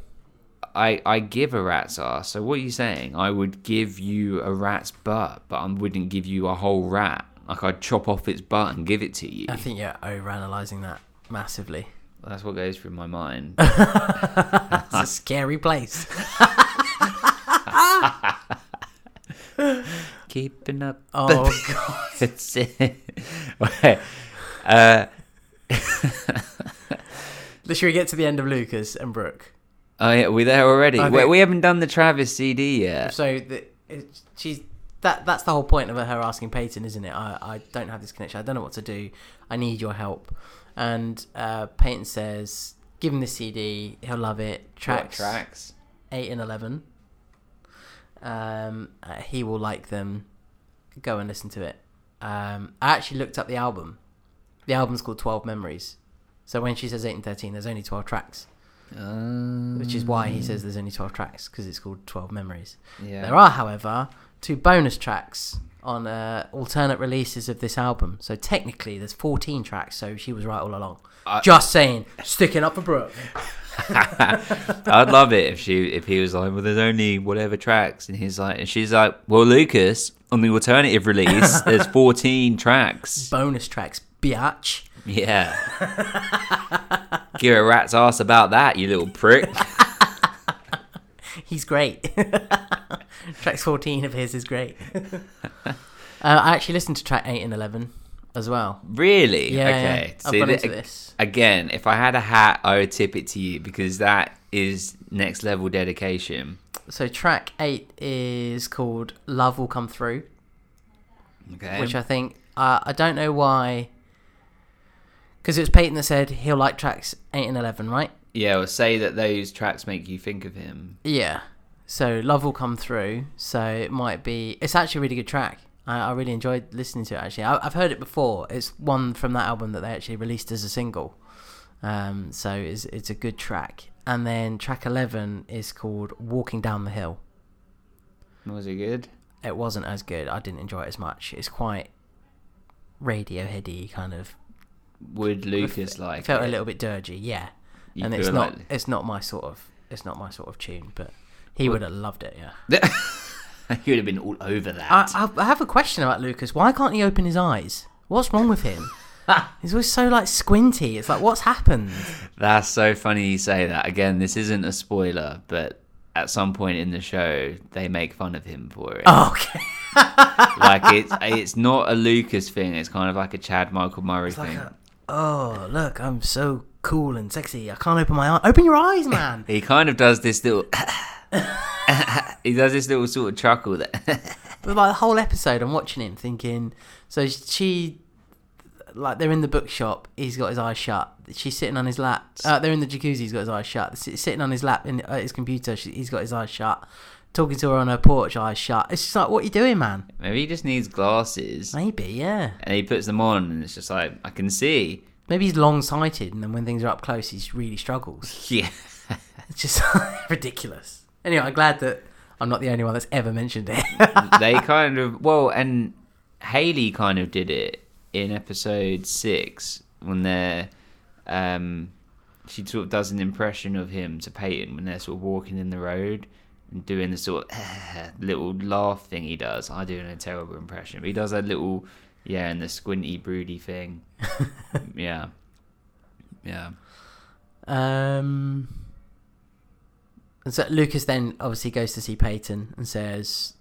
S4: I I give a rat's ass. So what are you saying? I would give you a rat's butt, but I wouldn't give you a whole rat. Like I'd chop off its butt and give it to you.
S5: I think you're overanalyzing that massively.
S4: That's what goes through my mind. [LAUGHS]
S5: It's a scary place.
S4: Keeping up. [LAUGHS]
S5: Oh god.
S4: It's [LAUGHS] okay. Uh,
S5: Should we get to the end of Lucas and Brooke?
S4: oh yeah, we're there already.
S5: I
S4: We,
S5: think-
S4: we haven't done the Travis CD yet.
S5: So the, it, she's that. That's the whole point of her asking Peyton, isn't it? I, I don't have this connection. I don't know what to do. I need your help. And uh, Peyton says, "Give him the CD. He'll love it.
S4: What
S5: Tracks,
S4: tracks?
S5: eight and eleven. Um, uh, he will like them. Go and listen to it. Um, I actually looked up the album. The album's called Twelve Memories. So when she says eight and thirteen, there's only twelve tracks,
S4: Um,
S5: which is why he says there's only twelve tracks because it's called Twelve Memories.
S4: yeah.
S5: There are, however, two bonus tracks on uh, alternate releases of this album. So technically, there's 14 tracks. So she was right all along.
S4: I-
S5: Just saying, sticking up for Brooke. [LAUGHS]
S4: I'd love it if she if he was like, well, there's only whatever tracks, and he's like, and she's like, well, Lucas, on the alternative release, [LAUGHS] there's 14 tracks.
S5: Bonus tracks, biatch.
S4: Yeah. [LAUGHS] Give a rat's ass about that, you little prick.
S5: He's great. [LAUGHS] Tracks 14 of his is great. [LAUGHS] uh, I actually listened to track 8 and 11 as well.
S4: Really?
S5: Yeah,
S4: okay.
S5: yeah. I've
S4: See,
S5: gone into this.
S4: Again, if I had a hat, I would tip it to you because that is next level dedication.
S5: So track 8 is called Love Will Come Through.
S4: Okay.
S5: which I think uh, I don't know why. Because it was Peyton that said he'll like tracks eight and eleven, right?
S4: Yeah, or say that those tracks make you think of him.
S5: Yeah. So love will come through. So it might be. It's actually a really good track. I, I really enjoyed listening to it. Actually, I, I've heard it before. It's one from that album that they actually released as a single. Um, so it's it's a good track. And then track eleven is called "Walking Down the Hill."
S4: Was it good?
S5: It wasn't as good. I didn't enjoy it as much. It's quite Radioheady kind of
S4: Would Lucas like
S5: felt
S4: it?
S5: a little bit dirgy, yeah.
S4: You
S5: and it's not
S4: like-
S5: it's not my sort of it's not my sort of tune, but he would have loved it, yeah. [LAUGHS]
S4: he would have been all over that.
S5: I, I, have a question about Lucas. Why can't he open his eyes? What's wrong with him? [LAUGHS] He's always so like squinty. It's like what's happened?
S4: That's so funny you say that. Again, this isn't a spoiler, but at some point in the show, they make fun of him for it.
S5: Oh, okay. [LAUGHS]
S4: Like it's it's not a Lucas thing. It's kind of like a Chad Michael Murray thing.
S5: Oh, look, I'm so cool and sexy. I can't open my eyes. Open your eyes, [LAUGHS] man.
S4: He kind of does this little. [LAUGHS] he does this little sort of chuckle that. [LAUGHS]
S5: But like the whole episode, I'm watching him thinking. So she, like, they're in the bookshop. He's got his eyes shut. She's sitting on his lap. Uh, they're in the jacuzzi. He's got his eyes shut. S- Sitting on his lap in at his computer. She, he's got his eyes shut. Talking to her on her porch, eyes shut. It's just like, what are you doing, man?
S4: Maybe he just needs glasses,
S5: Maybe, yeah.
S4: and he puts them on, and it's just like I can see.
S5: Maybe he's long sighted, and then when things are up close, he really struggles.
S4: Yeah.
S5: It's just [LAUGHS] ridiculous. Anyway, I'm glad that I'm not the only one that's ever mentioned it. [LAUGHS]
S4: they kind of well, and Haley kind of did it in episode six when they're um she sort of does an impression of him to Peyton when they're sort of walking in the road and doing the sort of [SIGHS] little laugh thing he does. I do a terrible impression, but he does that little yeah, and the squinty broody thing. [LAUGHS] yeah. Yeah.
S5: Um, and so Lucas then obviously goes to see Peyton and says,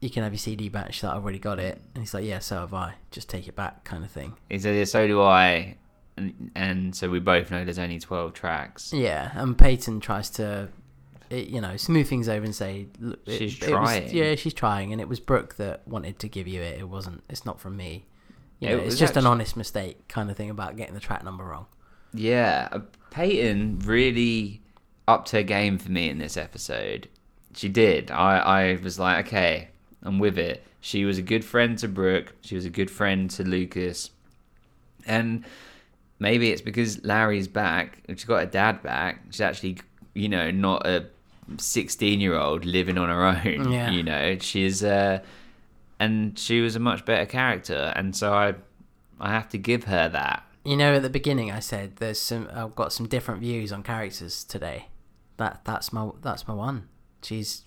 S5: "You can have your CD back." She's like, "I've already got it," and he's like, "Yeah, so have I. Just take it back," kind of thing.
S4: He says, yeah, so do I. And, and so we both know there's only 12 tracks.
S5: Yeah, and Peyton tries to, it, you know, smooth things over and say, "Look, it-
S4: She's
S5: it was- yeah, she's trying, and it was Brooke that wanted to give you it. It wasn't. It's not from me. You
S4: It
S5: it's just an honest mistake kind of thing about getting the track number wrong.
S4: Yeah, uh, Peyton really upped her game for me in this episode. She did. I, I was like, okay, I'm with it. She was a good friend to Brooke. She was a good friend to Lucas. And maybe it's because Larry's back. She's got her dad back. She's actually, you know, not a 16 year old living on her own. [LAUGHS]
S5: Yeah.
S4: You know, she's, uh, and she was a much better character, and so I I have to give her that.
S5: You know, at the beginning, I said there's some. I've got some different views on characters today. That that's my that's my one. She's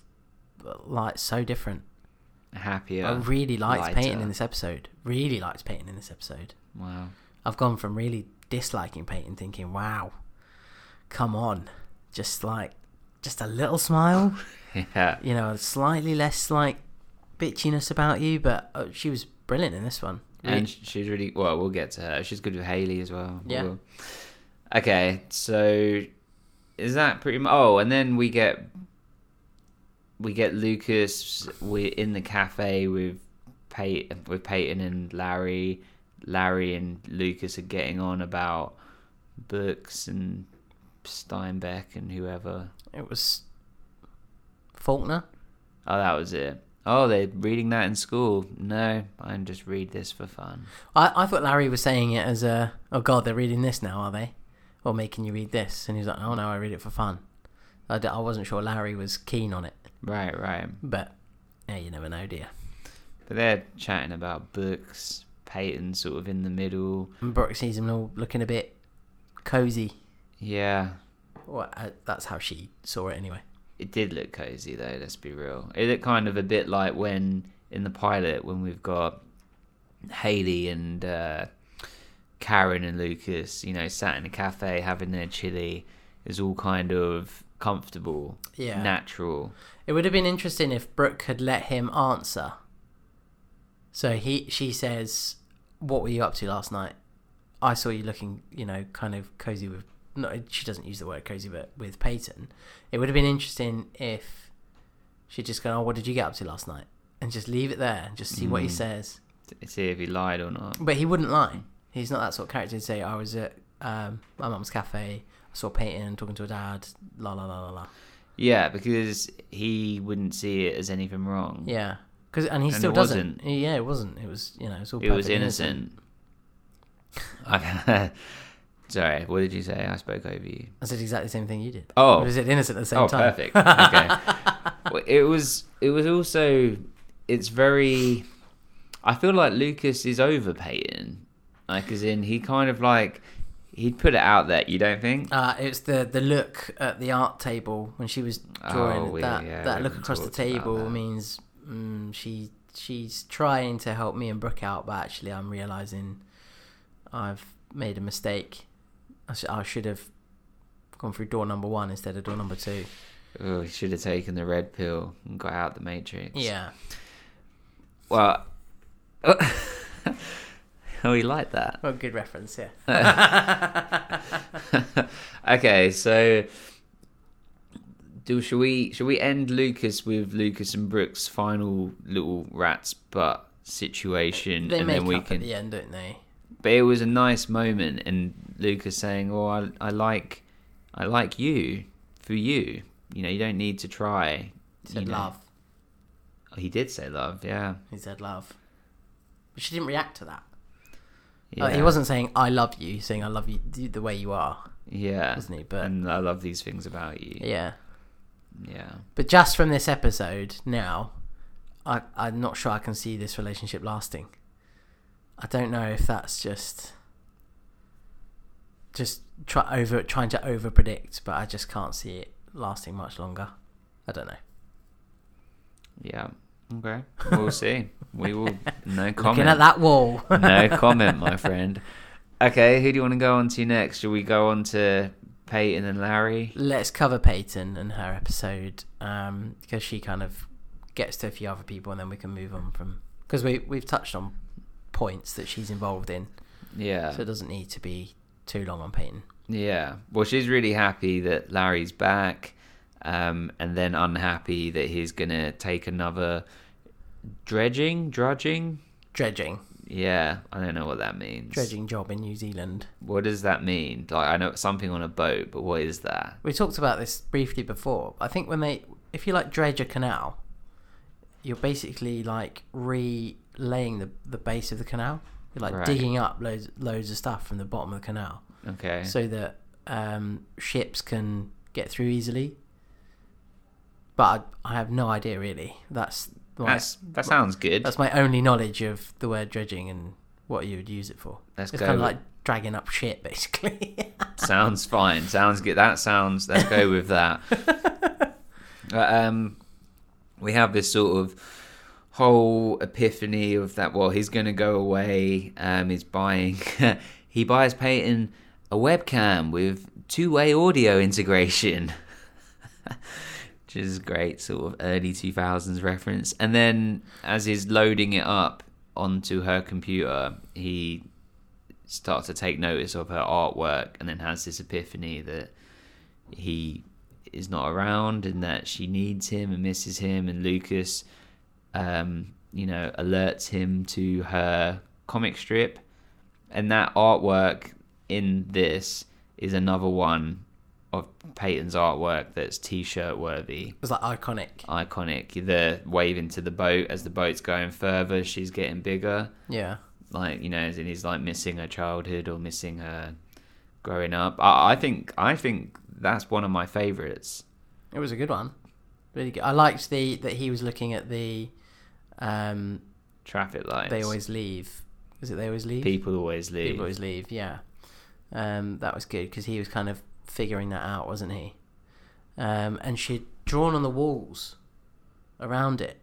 S5: like so different.
S4: Happier.
S5: I really liked
S4: lighter.
S5: Peyton in this episode. Really liked Peyton in this episode.
S4: Wow.
S5: I've gone from really disliking Peyton, thinking, "Wow, come on, just like just a little smile." [LAUGHS]
S4: Yeah.
S5: you know, slightly less like bitchiness about you, but uh, she was brilliant in this one.
S4: And sh- she's really well. We'll get to her. She's good with Haley as well.
S5: Yeah.
S4: We'll- Okay, so is that pretty much? Oh, and then we get we get Lucas. We're in the cafe with Peyton, with Peyton and Larry. Larry and Lucas are getting on about books and Steinbeck and whoever.
S5: It was Faulkner.
S4: Oh, that was it. Oh, they're reading that in school. No, I just read this for fun.
S5: I, I thought Larry was saying it as a, oh god, they're reading this now, are they? Or making you read this? And he's like, oh no, I read it for fun. I, d- I wasn't sure Larry was keen on it,
S4: Right, right.
S5: but yeah, you never know, dear.
S4: But they're chatting about books. Peyton sort of in the middle.
S5: And Brooke sees him all looking a bit cozy.
S4: Yeah,
S5: Well, uh, that's how she saw it anyway.
S4: it did look cozy though. Let's be real. It looked kind of a bit like when in the pilot when we've got Haley and uh, Karen and Lucas, you know, sat in a cafe having their chili. Is all kind of comfortable,
S5: Yeah.
S4: natural.
S5: It would have been interesting if Brooke had let him answer. So he, she says, "What were you up to last night? I saw you looking, you know, kind of cozy with." No, she doesn't use the word cozy, but with Peyton, it would have been interesting if she'd just go, "Oh, what did you get up to last night?" and just leave it there and just see what he
S4: Mm.
S5: says.
S4: See if he lied or not.
S5: But he wouldn't lie. He's not that sort of character to say, "I was at um, my mum's cafe. I saw Peyton talking to her dad." La la la la la.
S4: Yeah, because he wouldn't see it as anything wrong.
S5: Yeah, because and he
S4: And
S5: still
S4: it
S5: doesn't.
S4: wasn't.
S5: Yeah, it wasn't. It was you know, it was all
S4: It was
S5: perfectly
S4: innocent. [LAUGHS] Sorry, what did you say? I spoke over you.
S5: I said exactly the same thing you did.
S4: Oh.
S5: was it innocent at the same
S4: oh,
S5: time?
S4: perfect. Okay. [LAUGHS] Well, it was. It was also. It's very. I feel like Lucas is over Peyton. Like, as in, he kind of like. He'd put it out there. You don't think?
S5: Uh, it's the the look at the art table when she was drawing
S4: Oh, we-
S5: that
S4: yeah,
S5: that look across the table means mm, she she's trying to help me and Brooke out, but actually I'm realizing I've made a mistake. I, I should have gone through door number one instead of door number two.
S4: Oh, he should have taken the red pill and got out the Matrix.
S5: Yeah,
S4: Well. [LAUGHS] oh, he liked that.
S5: well, good reference. Yeah. [LAUGHS]
S4: okay, so do should we should we end Lucas with Lucas and Brooke's final little rats butt situation,
S5: They
S4: and then we can.
S5: at the end, don't they?
S4: But it was a nice moment, and Lucas saying, "Oh, I, I like, I like you for you. You know, you don't need to try."
S5: He said
S4: you know."
S5: love.
S4: Oh, he did say love, yeah.
S5: He said love. But she didn't react to that.
S4: yeah.
S5: Uh, he wasn't saying "I love you," he's saying "I love you" the the way you are.
S4: Yeah,
S5: wasn't he? But-
S4: and I love these things about you.
S5: Yeah.
S4: yeah.
S5: But just from this episode now, I I'm not sure I can see this relationship lasting. I don't know if that's just just try over trying to over predict, but I just can't see it lasting much longer. I don't know.
S4: Yeah. Okay. We'll see. We will. [LAUGHS] No comment.
S5: Looking at that wall.
S4: no [LAUGHS] comment, my friend. Okay, who do you want to go on to next? Should we go on to Peyton and Larry?
S5: Let's cover Peyton and her episode um, because she kind of gets to a few other people, and then we can move on from because we we've touched on points that she's involved in,
S4: Yeah.
S5: so it doesn't need to be too long on Peyton.
S4: Yeah. Well, she's really happy that Larry's back, um, and then unhappy that he's gonna take another dredging, drudging.
S5: Dredging,
S4: Yeah, I don't know what that means.
S5: dredging job in New Zealand.
S4: What does that mean? Like, I know it's something on a boat, but what is that?
S5: We talked about this briefly before. I think when they, if you like dredge a canal, you're basically like relaying the the base of the canal. You're like
S4: Right.
S5: digging up loads loads of stuff from the bottom of the canal.
S4: Okay.
S5: so that um, ships can get through easily. But I, I have no idea really. That's My-
S4: That's that sounds good.
S5: that's my only knowledge of the word dredging and what you would use it for.
S4: Let's
S5: it's
S4: go
S5: kind of like dragging up shit, basically. [LAUGHS]
S4: sounds fine. Sounds good. That sounds. Let's go with that. [LAUGHS] Um, we have this sort of whole epiphany of that. Well, he's going to go away. Um, he's buying. [LAUGHS] he buys Peyton a webcam with two-way audio integration. [LAUGHS] Which is great, sort of early 2000s reference. And then, as he's loading it up onto her computer, he starts to take notice of her artwork and then has this epiphany that he is not around and that she needs him and misses him and Lucas um, you know alerts him to her comic strip and that artwork in this is another one of Peyton's artwork that's t-shirt worthy
S5: it's like iconic.
S4: iconic the waving to the boat as the boat's going further she's getting bigger
S5: Yeah.
S4: like you know, as in he's like missing her childhood or missing her growing up. I, I think I think that's one of my favorites.
S5: It was a good one. Really good. I liked the that he was looking at the um
S4: Traffic lights.
S5: they always leave. Is it they always leave?
S4: people always leave.
S5: People always leave. Yeah. Um that was good because he was kind of figuring that out, wasn't he? Um and she'd drawn on the walls around it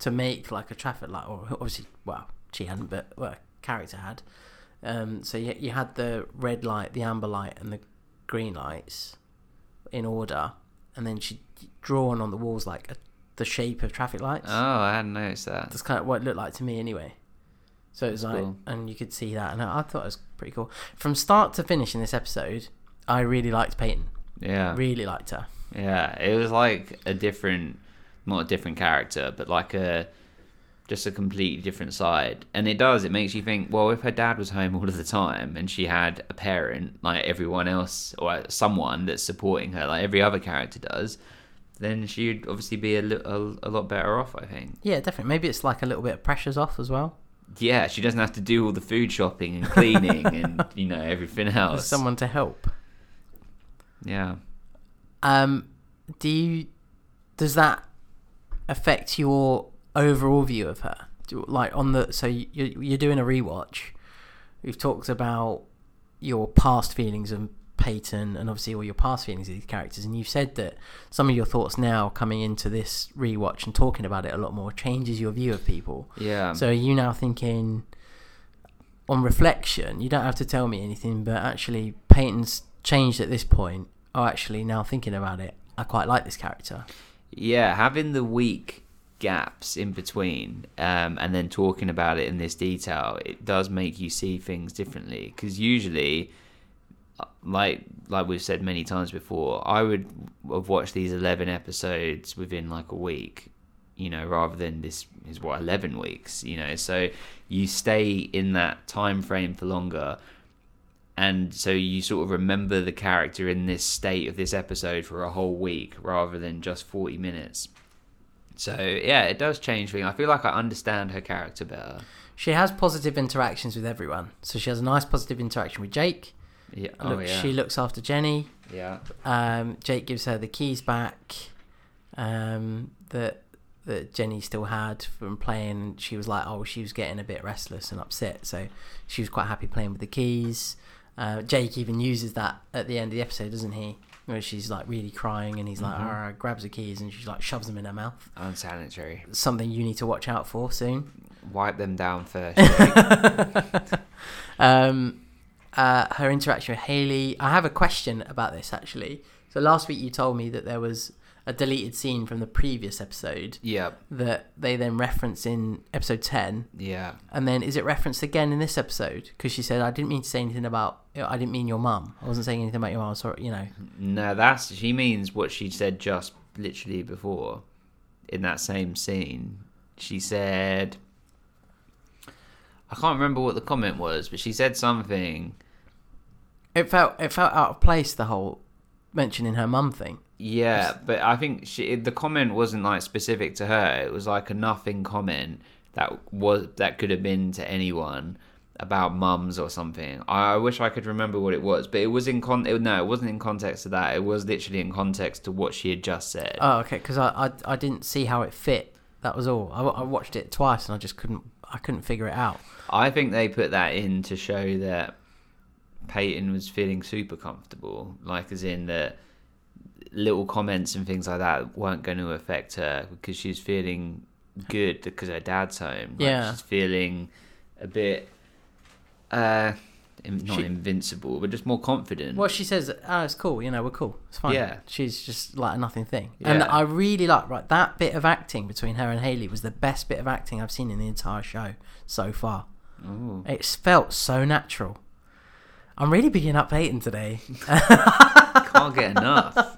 S5: to make like a traffic light or obviously well, she hadn't but well, a character had. Um so you you had the red light, the amber light and the green lights in order and then she'd drawn on the walls like a, the shape of traffic lights.
S4: Oh, I hadn't noticed that.
S5: That's kind of what it looked like to me anyway. So it was like,
S4: cool.
S5: and you could see that, and I, I thought it was pretty cool. From start to finish in this episode, I really liked Peyton.
S4: Yeah,
S5: Really liked her.
S4: yeah. It was like a different, not a different character, but like a just a completely different side. And it does. It makes you think. Well, if her dad was home [LAUGHS] all of the time and she had a parent like everyone else or someone that's supporting her, like every other character does, then she'd obviously be a, li- a, a lot better off. I think.
S5: Yeah, definitely. Maybe it's like a little bit of pressure's off as well.
S4: Yeah, she doesn't have to do all the food shopping and cleaning [LAUGHS] and you know everything
S5: There's
S4: else.
S5: someone to help.
S4: Yeah.
S5: Um, do you? Does that affect your overall view of her? Do, like on the so you you're doing a rewatch. We've talked about your past feelings of Peyton and obviously all your past feelings of these characters, and you've said that some of your thoughts now coming into this rewatch and talking about it a lot more changes your view of people.
S4: Yeah.
S5: So are you now thinking, on reflection, you don't have to tell me anything, but actually Peyton's changed at this point. Oh, actually, now thinking about it, I quite like this character.
S4: Yeah, having the week gaps in between um, and then talking about it in this detail, it does make you see things differently. Because usually, like like we've said many times before, I would have watched these eleven episodes within like a week, you know, rather than this is what eleven weeks, you know. So you stay in that time frame for longer. And so you sort of remember the character in this state of this episode for a whole week rather than just 40 minutes. So yeah, it does change things. I feel like I understand her character better.
S5: She has positive interactions with everyone. So she has a nice positive interaction with Jake.
S4: Yeah.
S5: Look,
S4: Oh yeah.
S5: She looks after Jenny.
S4: yeah.
S5: Um, Jake gives her the keys back um, that that Jenny still had from playing. She was like, oh, she was getting a bit restless and upset, so she was quite happy playing with the keys. Uh, Jake even uses that at the end of the episode, doesn't he? Where she's like really crying, and he's like,
S4: Mm-hmm.
S5: Grabs the keys and she like shoves them in her mouth.
S4: Unsanitary.
S5: Something you need to watch out for soon.
S4: Wipe them down first. [LAUGHS] [LAUGHS]
S5: um, uh, her interaction with Haley. I have a question about this actually. So last week you told me that there was a deleted scene from the previous episode
S4: yeah.
S5: that they then reference in episode 10
S4: Yeah.
S5: and then is it referenced again in this episode because she said i didn't mean to say anything about i didn't mean your mum i wasn't saying anything about your mum sorry you know
S4: No, that's she means what she said just literally before in that same scene. She said I can't remember what the comment was, but she said something
S5: it felt it felt out of place the whole mentioning her mum thing
S4: Yeah, but I think she, the comment wasn't like specific to her. It was like a nothing comment that was that could have been to anyone about mums or something. I, I wish I could remember what it was, but it was in con. It, no, it wasn't in context to that. It was literally in context to what she had just said.
S5: oh okay because I, I i didn't see how it fit That was all. I, I watched it twice and I just couldn't. I couldn't figure it out.
S4: I think they put that in to show that Peyton was feeling super comfortable, like as in that little comments and things like that weren't going to affect her because she's feeling good because her dad's home. Like,
S5: Yeah.
S4: she's feeling a bit, uh, not
S5: She-
S4: invincible, but just more confident.
S5: Well, she says, "Oh, it's cool. You know, we're cool. It's fine."
S4: Yeah.
S5: She's just like a nothing thing, and I really like right that bit of acting between her and Haley was the best bit of acting I've seen in the entire show so far.
S4: Ooh.
S5: It's felt so natural. I'm really picking up Peyton today, [LAUGHS]
S4: Can't get enough.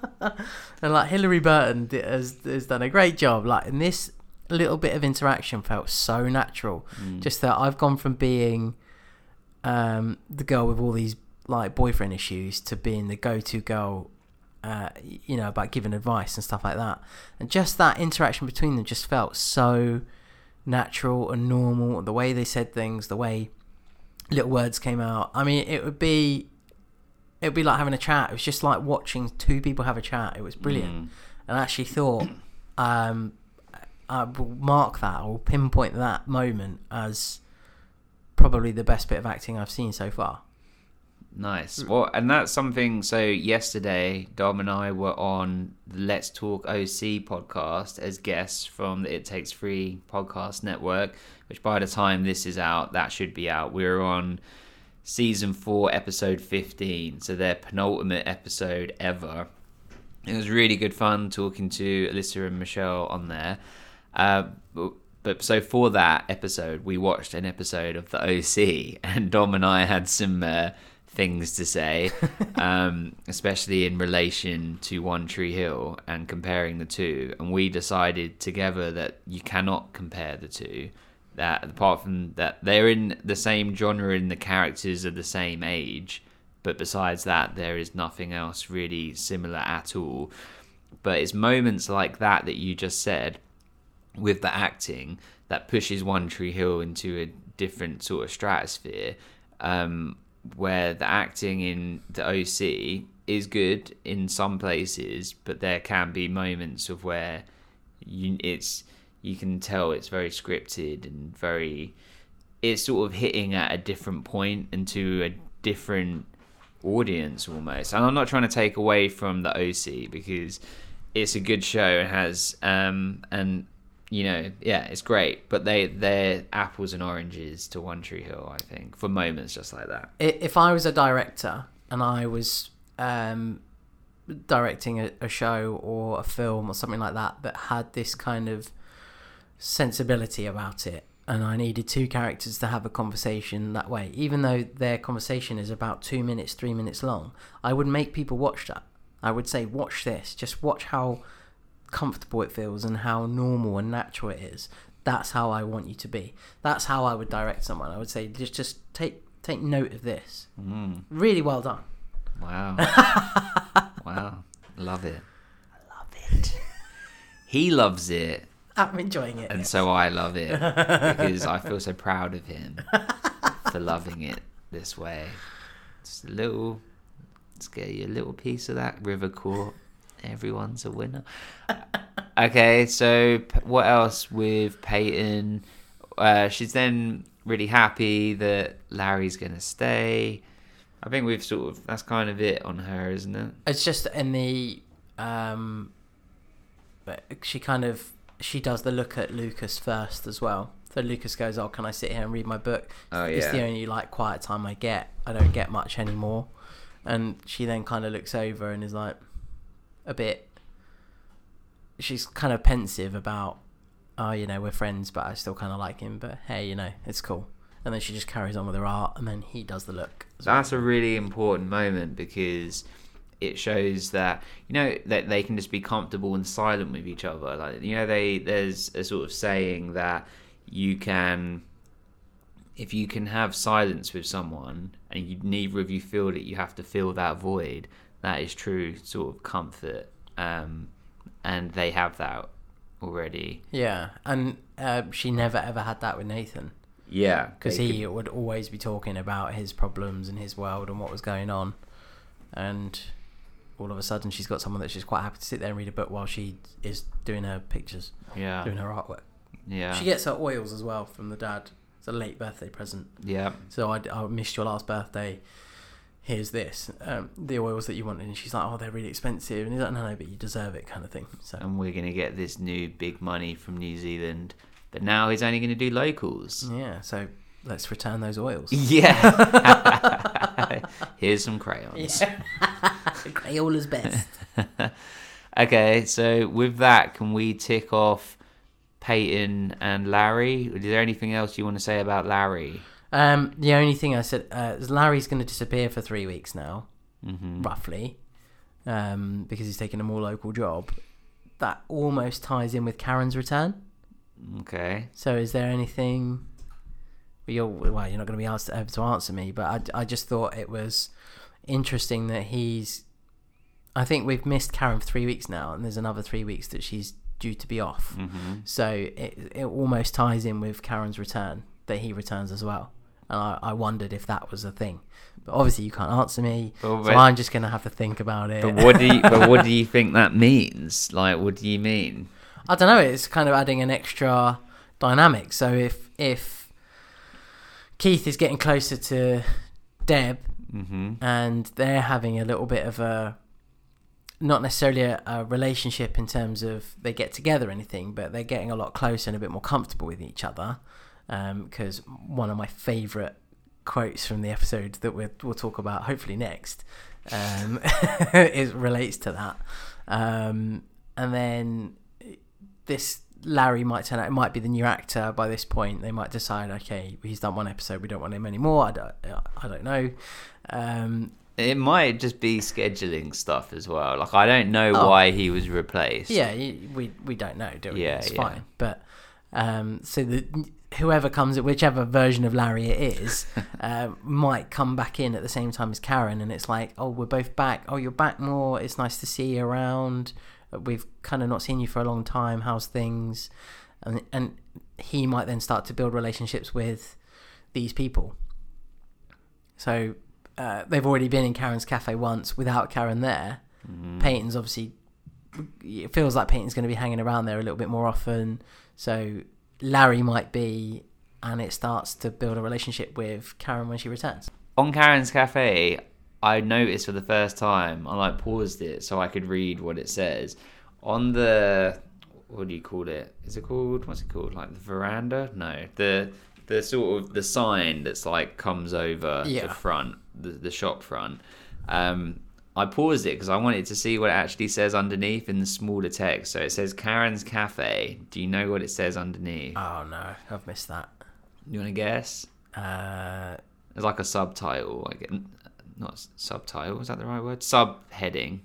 S5: and [LAUGHS] like Hilarie Burton has has done a great job. Like, in this little bit of interaction felt so natural. Just that I've gone from being um, the girl with all these like boyfriend issues to being the go-to girl uh, you know about giving advice and stuff like that and just that interaction between them just felt so natural and normal the way they said things the way little words came out. I mean it would be it would be like having a chat. It was just like watching two people have a chat. It was brilliant.
S4: Mm.
S5: and i actually thought um i will mark that i will pinpoint that moment as probably the best bit of acting i've seen so far
S4: Nice. Well, and that's something. So yesterday, Dom and I were on the Let's Talk OC podcast as guests from the It Takes Free podcast network. Which by the time this is out, that should be out. We're on season four, episode fifteen. So their penultimate episode ever. It was really good fun talking to Alyssa and Michelle on there. Uh, but, but so for that episode, we watched an episode of the OC, [LAUGHS] and Dom and I had some uh, things to say, [LAUGHS] um, especially in relation to One Tree Hill and comparing the two. And we decided together that you cannot compare the two. That apart from that, they're in the same genre and the characters are the same age, but besides that, there is nothing else really similar at all. But it's moments like that that you just said with the acting that pushes One Tree Hill into a different sort of stratosphere, um, where the acting in the OC is good in some places, but there can be moments of where you it's you can tell it's very scripted and very it's sort of hitting at a different point and to a different audience almost. And I'm not trying to take away from the OC because it's a good show and has um and you know yeah it's great but they they're apples and oranges to One Tree Hill I think for moments just like that.
S5: If I was a director and I was um, directing a, a show or a film or something like that that had this kind of sensibility about it, and I needed two characters to have a conversation that way, even though their conversation is about two minutes, three minutes long, I would make people watch that. I would say, watch this, just watch how comfortable it feels and how normal and natural it is. That's how I want you to be. That's how I would direct someone. I would say, just just take take note of this.
S4: Mm,
S5: Really well done.
S4: wow. [LAUGHS] wow. Love it. I Love it. he loves it
S5: I'm enjoying it.
S4: and so I love it because I feel so proud of him [LAUGHS] for loving it this way. Just a little, let's get you a little piece of that river court. Everyone's a winner. Okay, so what else with Peyton? Uh, she's then really happy that Larry's gonna stay. I think we've sort of that's kind of it on her, isn't it?
S5: It's just in the um, but she kind of she does the look at Lucas first as well. So Lucas goes, "Oh, can I sit here and read my book?"
S4: Oh,
S5: It's the only like quiet time I get. I don't get much anymore. And she then kind of looks over and is like a bit. She's kind of pensive about, oh, you know, we're friends, but I still kind of like him. But hey, you know, it's cool. And then she just carries on with her art, and then he does the look. as well.
S4: That's a really important moment because it shows that you know that they can just be comfortable and silent with each other. Like you know, they there's a sort of saying that you can, if you can have silence with someone and you neither of you feel that you have to fill that void. That is true sort of comfort, um, and they have that already.
S5: Yeah, and uh, she never ever had that with Nathan.
S4: Yeah,
S5: because he would always be talking about his problems and his world and what was going on and all of a sudden she's got someone that she's quite happy to sit there and read a book while she is doing her pictures
S4: yeah,
S5: doing her artwork
S4: Yeah.
S5: She gets her oils as well from the dad. It's a late birthday present.
S4: yeah.
S5: So I, I missed your last birthday. Here's this, um, the oils that you wanted, and she's like, "Oh, they're really expensive," and he's like, "No, no, but you deserve it," kind of thing. So
S4: And we're gonna get this new big money from New Zealand, but now he's only gonna do locals.
S5: yeah, so let's return those oils. [LAUGHS]
S4: Yeah. [LAUGHS] Here's some crayons. [LAUGHS]
S5: Crayola's best.
S4: Okay, so with that, can we tick off Peyton and Larry? Is there anything else you want to say about Larry?
S5: Um, the only thing I said uh, is Larry's going to disappear for three weeks now,
S4: Mm-hmm.
S5: roughly, um, because he's taking a more local job. That almost ties in with Karen's return.
S4: Okay.
S5: So, is there anything? Well, you're, well, you're not going to be asked able to answer me, but I, I just thought it was interesting that he's. I think we've missed Karen for three weeks now, and there's another three weeks that she's due to be off.
S4: Mm-hmm.
S5: So it it almost ties in with Karen's return that he returns as well. And I, I wondered if that was a thing, but obviously you can't answer me,
S4: Well,
S5: so I'm just going to have to think about it.
S4: But what do you, but what do you [LAUGHS] think that means? Like, what do you mean?
S5: I don't know. It's kind of adding an extra dynamic. So if if Keith is getting closer to Deb
S4: Mm-hmm.
S5: and they're having a little bit of a not necessarily a, a relationship in terms of they get together or anything, but they're getting a lot closer and a bit more comfortable with each other. Because one of my favourite quotes from the episode that we'll, we'll talk about hopefully next um, [LAUGHS] is relates to that. Um, and then this Larry might turn out, it might be the new actor by this point. They might decide, okay, he's done one episode, we don't want him anymore. I don't, I don't know. Um,
S4: It might just be scheduling stuff as well. Like, I don't know
S5: Oh.
S4: why he was replaced.
S5: Yeah, we we don't know, do we?
S4: Yeah,
S5: it's
S4: yeah.
S5: fine. But um, so the whoever comes, at whichever version of Larry it is, [LAUGHS] uh, might come back in at the same time as Karen, and it's like, oh, we're both back. Oh, you're back more. It's nice to see you around. Uh, We've kind of not seen you for a long time. How's things? And and he might then start to build relationships with these people. So uh, they've already been in Karen's cafe once without Karen there. Peyton's obviously it feels like Peyton's going to be hanging around there a little bit more often. So Larry might be, and it starts to build a relationship with Karen when she returns.
S4: on Karen's Cafe, I noticed for the first time, I like paused it so I could read what it says. On the what do you call it? Is it called what's it called? Like the veranda? No. The the sort of the sign that's like comes over
S5: Yeah.
S4: the front, the, the shop front. Um I paused it because I wanted to see what it actually says underneath in the smaller text. So it says Karen's Cafe. Do you know what it says underneath?
S5: Oh no, I've missed that.
S4: you want to guess?
S5: Uh,
S4: There's like a subtitle, like not subtitle. Is that the right word? Subheading.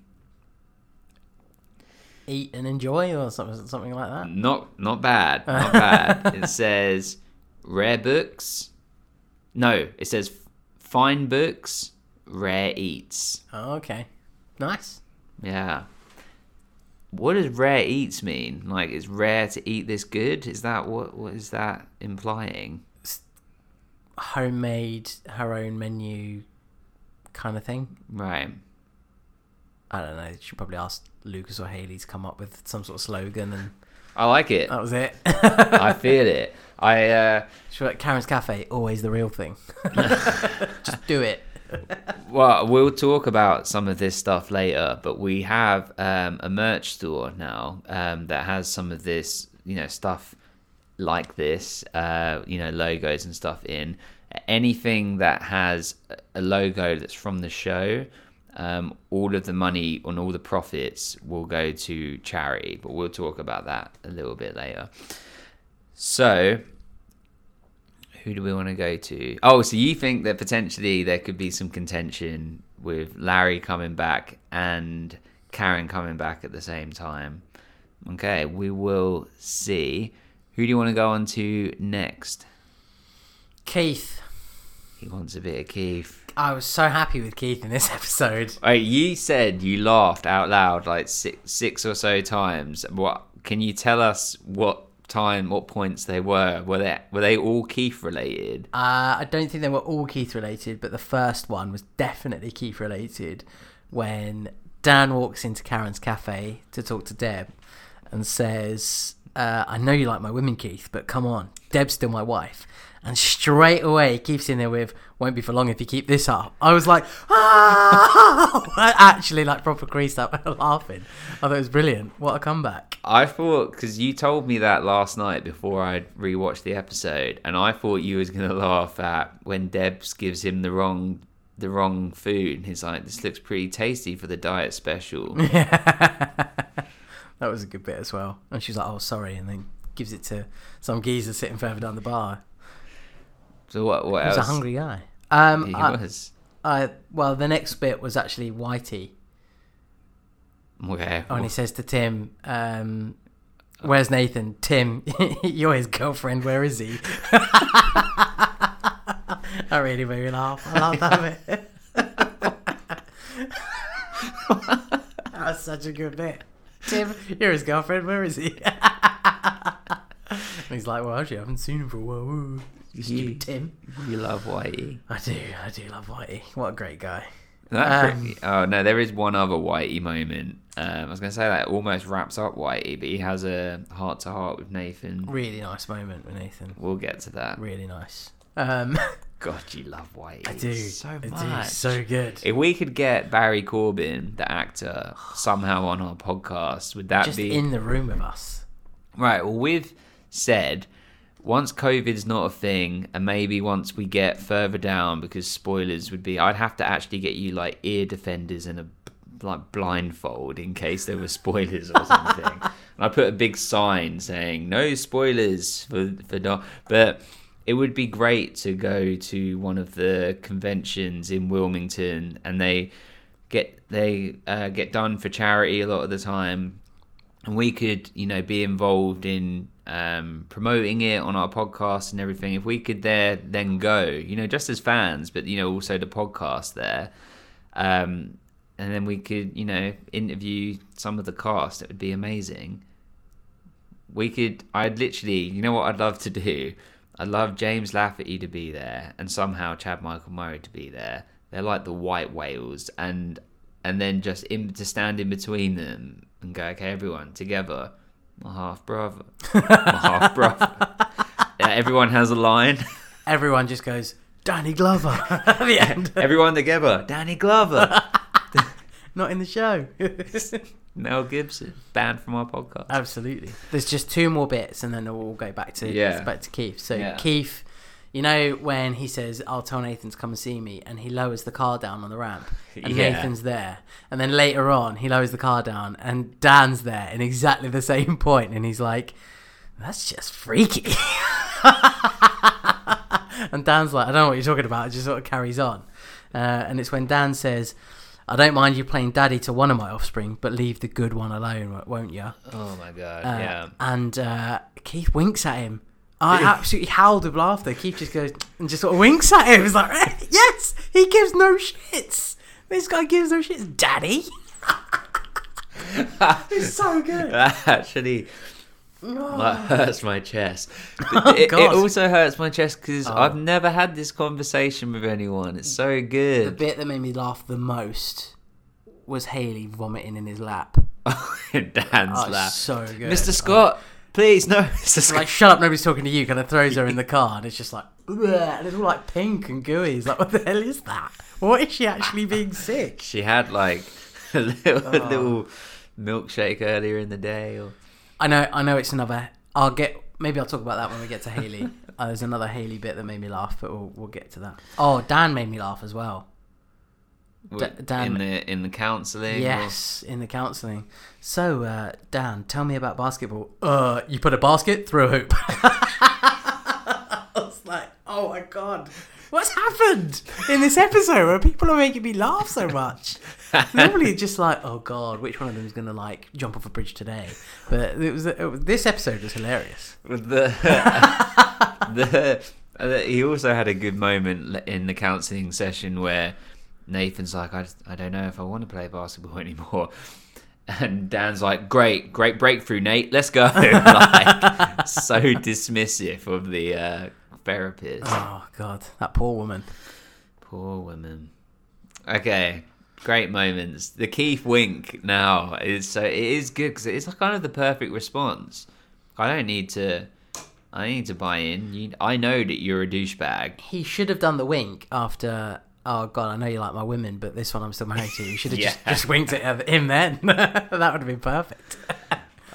S5: eat and enjoy, or something, something like that.
S4: Not not bad. Not bad. [LAUGHS] it says rare books. No, it says fine books, rare eats.
S5: Oh, okay, nice.
S4: Yeah. What does rare eats mean? Like, it's rare to eat this good? Is that what? What is that implying?
S5: Homemade, her own menu, kind of thing.
S4: Right.
S5: I don't know. You should probably ask Lucas or Haley to come up with some sort of slogan, and
S4: I like it.
S5: that was it. [LAUGHS]
S4: I feel it. I uh,
S5: She's like Karen's Cafe, always the real thing. [LAUGHS] Just do it.
S4: Well, we'll talk about some of this stuff later, but we have um, a merch store now um, that has some of this, you know, stuff like this, uh, you know, logos and stuff in. Anything that has a logo that's from the show, um, all of the money and all the profits will go to charity, but we'll talk about that a little bit later. So, who do we want to go to? Oh, so you think that potentially there could be some contention with Larry coming back and Karen coming back at the same time? Okay, we will see. Who do you want to go on to next?
S5: Keith.
S4: He wants a bit of Keith.
S5: I was so happy with Keith in this [LAUGHS] episode.
S4: Oh, you said you laughed out loud like six, six or so times. What can you tell us? What time? What points they were? Were they were they all Keith related?
S5: Uh, I don't think they were all Keith related, but the first one was definitely Keith related when Dan walks into Karen's cafe to talk to Deb and says, uh, I know you like my women, Keith, but come on, Deb's still my wife. And straight away, Keith's in there with, won't be for long if you keep this up. I was like, ah! [LAUGHS] I actually like proper creased up [LAUGHS] laughing. I thought it was brilliant. What a comeback.
S4: I thought because you told me that last night before I rewatched the episode, and I thought you was gonna [LAUGHS] laugh at when Debs gives him the wrong the wrong food. And he's like, "This looks pretty tasty for the diet special."
S5: That was a good bit as well. And she's like, oh, sorry. And then gives it to some geezer sitting further down the bar.
S4: So what? What
S5: He was
S4: else?
S5: a hungry guy. Um,
S4: He
S5: I-
S4: was.
S5: I, well, the next bit was actually Whitey.
S4: Okay.
S5: And he says to Tim, um, "Where's Nathan? Tim, [LAUGHS] you're his girlfriend. Where is he?" [LAUGHS] I really made me laugh. I love that bit. that was such a good bit. Tim, you're his girlfriend. Where is he? [LAUGHS] and he's like, "Well, actually, I haven't seen him for a while." You stupid Tim.
S4: You love Whitey.
S5: I do. I do love Whitey. What a great guy. Um,
S4: pretty- oh no, there is one other Whitey moment. Um, I was going to say that almost wraps up Whitey, but he has a heart to heart with Nathan.
S5: Really nice moment with Nathan.
S4: We'll get to that.
S5: Really nice. Um, [LAUGHS]
S4: God, you love Whitey.
S5: I do.
S4: so
S5: I
S4: much.
S5: do. So good.
S4: If we could get Barry Corbin, the actor, somehow on our podcast, would that
S5: Just
S4: be
S5: in the room with us.
S4: right? Well, we've said once COVID's not a thing, and maybe once we get further down, because spoilers would be, I'd have to actually get you like ear defenders and a like blindfold in case there were spoilers or something. [LAUGHS] and I put a big sign saying no spoilers for for not, but. It would be great to go to one of the conventions in Wilmington, and they get they uh, get done for charity a lot of the time, and we could you know be involved in um, promoting it on our podcast and everything. If we could there then go you know just as fans but you know also the podcast there. Um, and then we could you know interview some of the cast. It would be amazing. We could i'd literally you know what i'd love to do? I'd love james lafferty to be there and somehow chad michael murray to be there. They're like the white whales and and then just in to stand in between them and go okay everyone together my half brother [LAUGHS] my half brother yeah, everyone has a line
S5: Everyone just goes, Danny Glover [LAUGHS] at the end.
S4: everyone together danny glover [LAUGHS]
S5: Not in the show.
S4: mel gibson banned from our podcast
S5: Absolutely. There's just two more bits and then we'll go back to
S4: Yeah.
S5: back to Keith. So
S4: Yeah.
S5: Keith, you know when he says, I'll tell Nathan to come and see me and he lowers the car down on the ramp and
S4: Yeah.
S5: Nathan's there. And then later on he lowers the car down and Dan's there in exactly the same [LAUGHS] point and he's like, That's just freaky. [LAUGHS] and Dan's like, I don't know what you're talking about. It just sort of carries on. Uh, and it's when Dan says, I don't mind you playing daddy to one of my offspring, but leave the good one alone, won't you?
S4: oh my god
S5: Uh,
S4: yeah
S5: And uh, Keith winks at him. I absolutely howled with laughter. Keith just goes and just sort of winks at him. He's like, eh, yes, he gives no shits. This guy gives no shits. Daddy. [LAUGHS] it's so good.
S4: that [LAUGHS] actually ah. that hurts my chest. [LAUGHS] But it, it also hurts my chest because oh. I've never had this conversation with anyone. It's so good.
S5: The bit that made me laugh the most was Haley vomiting in his lap.
S4: Dan's
S5: Oh,
S4: laugh.
S5: so good.
S4: Mr. Scott, oh. Please, no, [LAUGHS] It's just
S5: like, shut up, nobody's talking to you. Kind of throws her in the [LAUGHS] car, and it's just like, "Bleh," and it's all like pink and gooey. It's like, what the hell is that? What is she actually being [LAUGHS] sick?
S4: She had like a little,
S5: Oh.
S4: a little milkshake earlier in the day. Or...
S5: I know, I know, it's another. I'll get. Maybe I'll talk about that when we get to Haley. uh, there's another Haley bit that made me laugh, but we'll, we'll get to that. Oh, Dan made me laugh as well. D- Dan-
S4: in the in the counselling. or-
S5: Yes, in the counselling. So, uh, Dan, tell me about basketball. Uh, you put a basket through a hoop. [LAUGHS] I was like, oh my god, what's happened in this episode where people are making me laugh so much? [LAUGHS] Normally, it's just like, oh god, which one of them is gonna like jump off a bridge today? But it was, it was this episode was hilarious.
S4: The [LAUGHS] the uh, he also had a good moment in the counselling session where Nathan's like, I, I don't know if I want to play basketball [LAUGHS] anymore. And Dan's like, great, great breakthrough, Nate. Let's go. [LAUGHS] like, so dismissive of the uh, therapist.
S5: Oh god, that poor woman.
S4: Poor woman. Okay, great moments. The Keith wink now is so it is good because it's kind of the perfect response. I don't need to. I need to buy in. You, I know that you're a douchebag.
S5: He should have done the wink after. Oh God, I know you like my women, but this one I'm still married to. You should have [LAUGHS] just,
S4: Yeah.
S5: just winked at him then. [LAUGHS] that would have been perfect. [LAUGHS]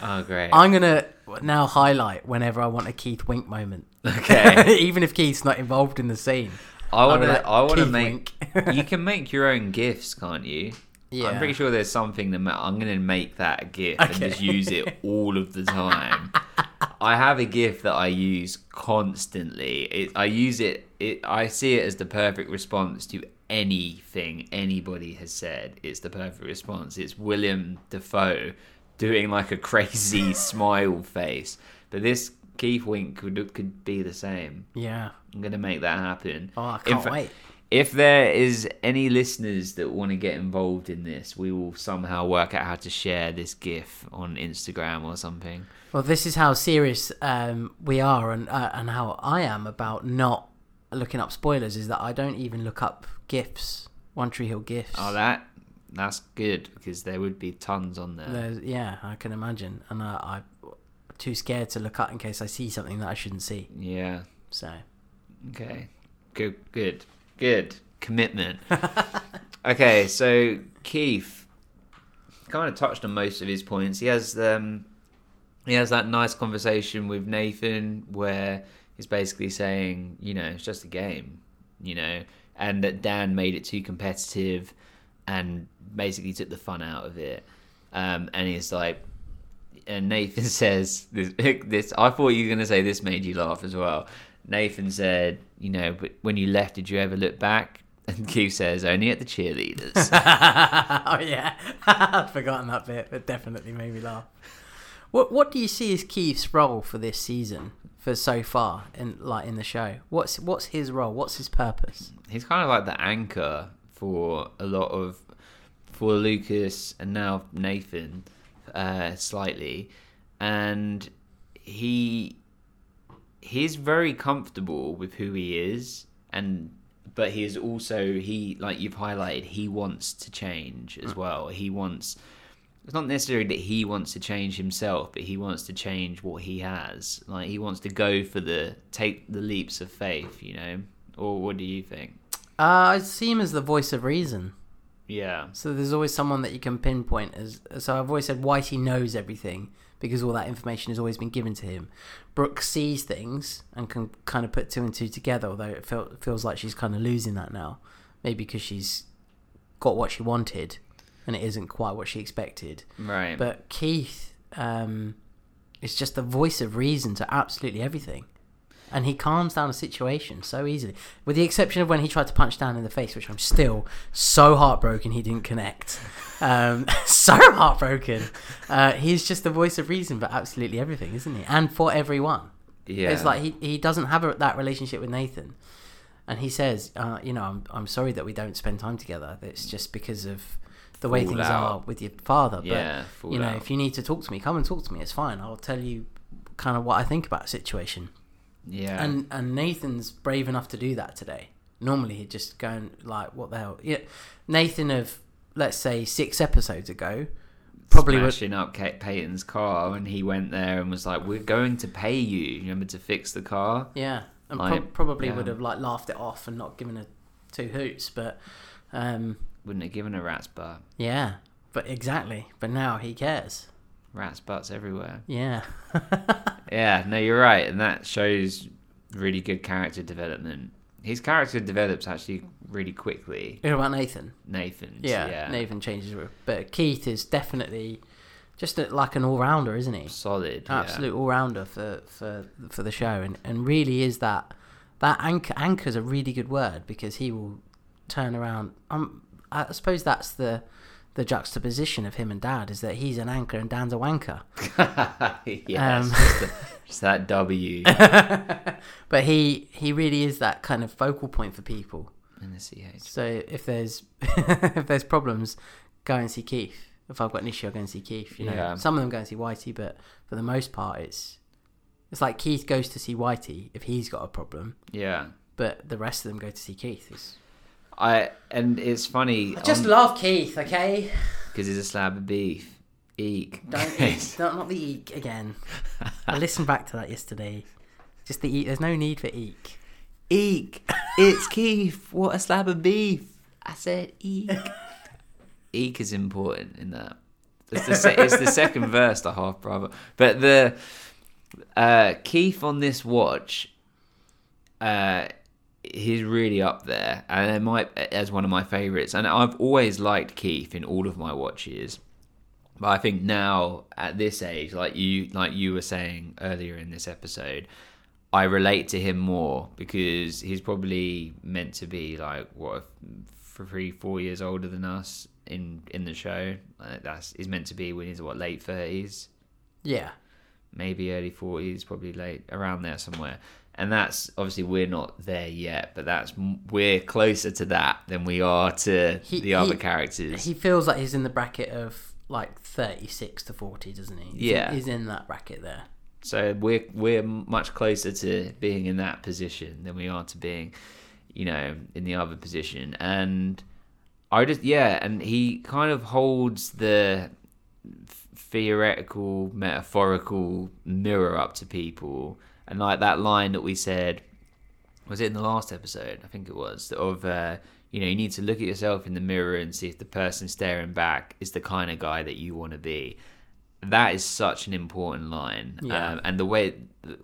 S4: Oh great.
S5: I'm gonna now highlight whenever I want a Keith wink moment.
S4: Okay.
S5: Even if Keith's not involved in the scene.
S4: I want to.
S5: like,
S4: I want to make. you can make your own gifts, can't you?
S5: Yeah.
S4: I'm pretty sure there's something that ma- I'm going to make that a GIF and
S5: Okay.
S4: just use it all of the time. [LAUGHS] I have a GIF that I use constantly. It, I use it, it. I see it as the perfect response to anything anybody has said. It's the perfect response. It's Willem Dafoe doing like a crazy [LAUGHS] smile face. But this Keith Wink could could be the same.
S5: Yeah.
S4: I'm gonna make that happen.
S5: Oh, I
S4: In
S5: can't
S4: fa-
S5: wait.
S4: If there is any listeners that want to get involved in this, we will somehow work out how to share this GIF on Instagram or something.
S5: Well, this is how serious um, we are, and uh, and how I am about not looking up spoilers. Is that I don't even look up gifs, One Tree Hill gifs.
S4: Oh, that that's good because there would be tons on there.
S5: There's, yeah, I can imagine, and uh, I'm too scared to look up in case I see something that I shouldn't see.
S4: Yeah.
S5: So
S4: Okay. Good. Good. Good. Commitment. [LAUGHS] okay. So Keith kind of touched on most of his points. He has um he has that nice conversation with Nathan where he's basically saying, you know, it's just a game, you know, and that Dan made it too competitive and basically took the fun out of it. Um, and he's like, and Nathan [LAUGHS] says this, [LAUGHS] this. I thought you were gonna say this made you laugh as well. Nathan said, you know, but when you left, did you ever look back? And [LAUGHS] Keith says, only at the cheerleaders. [LAUGHS]
S5: oh yeah, [LAUGHS] I'd forgotten that bit. but definitely made me laugh. What What do you see as Keith's role for this season, for so far, in like in the show? What's What's his role? What's his purpose?
S4: he's kind of like the anchor for a lot of for Lucas and now Nathan uh, slightly, and he he's very comfortable with who he is, and but he is also he like you've highlighted he wants to change as well. He wants. It's not necessarily that he wants to change himself, but he wants to change what he has. Like he wants to go for the take the leaps of faith, you know. Or what do you think?
S5: Uh, I see him as the voice of reason.
S4: Yeah.
S5: So there's always someone that you can pinpoint as. So I've always said Whitey knows everything because all that information has always been given to him. Brooke sees things and can kind of put two and two together, although it feel, feels like she's kind of losing that now. Maybe because she's got what she wanted and it isn't quite what she expected.
S4: Right.
S5: But Keith um, is just the voice of reason to absolutely everything. And he calms down a situation so easily. With the exception of when he tried to punch Dan in the face, which I'm still so heartbroken he didn't connect. Um, [LAUGHS] so heartbroken. Uh, he's just the voice of reason for absolutely everything, isn't he? And for everyone.
S4: yeah.
S5: It's like he, he doesn't have a, that relationship with Nathan. And he says, uh, you know, I'm, I'm sorry that we don't spend time together. It's just because of the way things
S4: Fallout.
S5: are with your father. But,
S4: Yeah,
S5: you know,
S4: fallout.
S5: if you need to talk to me, come and talk to me. It's fine. I'll tell you kind of what I think about a situation.
S4: Yeah.
S5: And and Nathan's brave enough to do that today. Normally he'd just go and like, what the hell? Yeah, Nathan of let's say six episodes ago probably would.
S4: up Kate Peyton's car, and he went there and was like, "We're going to pay you, remember, to fix the car."
S5: Yeah, and
S4: Like,
S5: prob probably
S4: yeah.
S5: would have like laughed it off and not given a two hoots. But um,
S4: Wouldn't have given a rat's butt.
S5: yeah, but exactly. But now he cares.
S4: Rats' butts everywhere.
S5: Yeah. [LAUGHS]
S4: Yeah, no, you're right, and that shows really good character development. His character develops actually really quickly.
S5: What about Nathan?
S4: Nathan.
S5: Yeah,
S4: yeah,
S5: Nathan changes, but Keith is definitely just a, like an all rounder, isn't he?
S4: solid, yeah.
S5: absolute all rounder for, for for the show, and, and really is that that anchor anchor's a really good word because he will turn around. Um, I suppose that's the the juxtaposition of him and Dad is that he's an anchor and Dan's a wanker. [LAUGHS]
S4: yeah,
S5: Um,
S4: it's just, the- just that W [LAUGHS]
S5: but he he really is that kind of focal point for people.
S4: in the CH.
S5: So if there's [LAUGHS] if there's problems, go and see Keith. If I've got an issue, I'll go and see Keith. You know,
S4: Yeah.
S5: some of them go and see Whitey, but for the most part, it's it's like Keith goes to see Whitey if he's got a problem,
S4: Yeah,
S5: but the rest of them go to see Keith. It's,
S4: I and it's funny
S5: I just love Keith, okay?
S4: because he's a slab of beef. Eek.
S5: Don't [LAUGHS] eat. Not, not the eek again. I listened back to that yesterday. Just the eek. There's no need for eek.
S4: Eek. It's Keith. What a slab of beef. I said eek. [LAUGHS] eek is important in that. It's the, se- it's the second verse, the half brother. But the uh, Keith on this watch, uh, he's really up there, and might as one of my favorites. And I've always liked Keith in all of my watches. But I think now at this age, like you like you were saying earlier in this episode, I relate to him more because he's probably meant to be like what three, four years older than us in in the show. That's he's meant to be when he's what late thirties,
S5: Yeah.
S4: maybe early forties, probably late around there somewhere. And that's obviously we're not there yet, but that's we're closer to that than we are to
S5: He-
S4: the other
S5: he-
S4: characters.
S5: He feels like he's in the bracket of like 36 to 40, doesn't he? He's in-
S4: Yeah.
S5: he's in that bracket there.
S4: So we're we're much closer to being in that position than we are to being, you know, in the other position. And I just yeah, and he kind of holds the theoretical, metaphorical mirror up to people, and like that line that we said was it in the last episode? I think it was of uh, you know you need to look at yourself in the mirror and see if the person staring back is the kind of guy that you want to be. That is such an important line,
S5: Yeah.
S4: um, and the way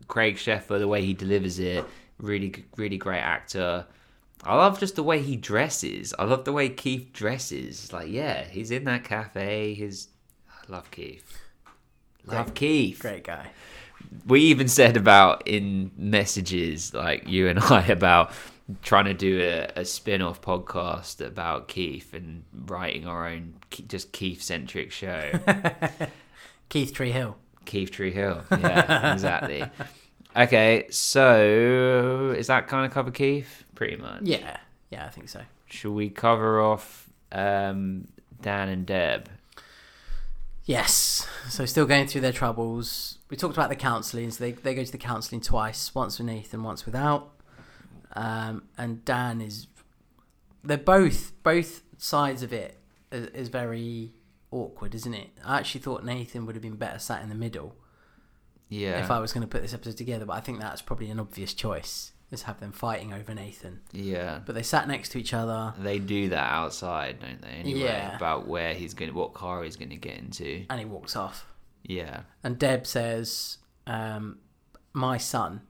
S4: Craig Sheffer, the way he delivers it, really, really great actor. I love just the way he dresses. I love the way Keith dresses. Like, yeah, he's in that cafe. He's, I love Keith. Love
S5: Great-
S4: Keith
S5: Great guy.
S4: We even said about in messages like you and [LAUGHS] I about trying to do a, a spin-off podcast about Keith and writing our own just Keith centric show. [LAUGHS]
S5: Keith Tree Hill.
S4: Keith Tree Hill. Yeah, exactly. [LAUGHS] Okay, so is that kind of cover Keith? Pretty much.
S5: Yeah. Yeah, I think so.
S4: Should we cover off um, Dan and Deb?
S5: Yes. So still going through their troubles. We talked about the counselling. So they, they go to the counselling twice, once with Nathan, once without. Um, and Dan is. They're both both sides of it is, is very awkward, isn't it? I actually thought Nathan would have been better sat in the middle
S4: Yeah.
S5: if I was going to put this episode together, but I think that's probably an obvious choice. Is have them fighting over Nathan,
S4: yeah.
S5: but they sat next to each other,
S4: They do that outside, don't they? Anyway,
S5: Yeah.
S4: about where he's going, to what car he's going to get into.
S5: and he walks off.
S4: Yeah.
S5: And Deb says, um, "My son,"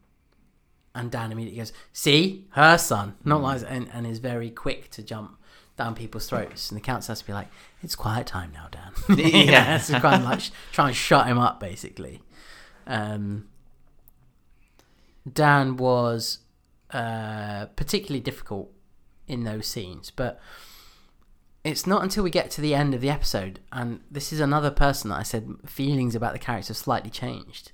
S5: and Dan immediately goes, "See, her son," not like, and, and is very quick to jump down people's throats. And the council has to be like, "It's quiet time now, Dan." [LAUGHS] [LAUGHS]
S4: Yeah.
S5: to kind of like try and shut him up, basically. Um, Dan was uh, particularly difficult in those scenes, but it's not until we get to the end of the episode, and this is another person that I said feelings about the character slightly changed.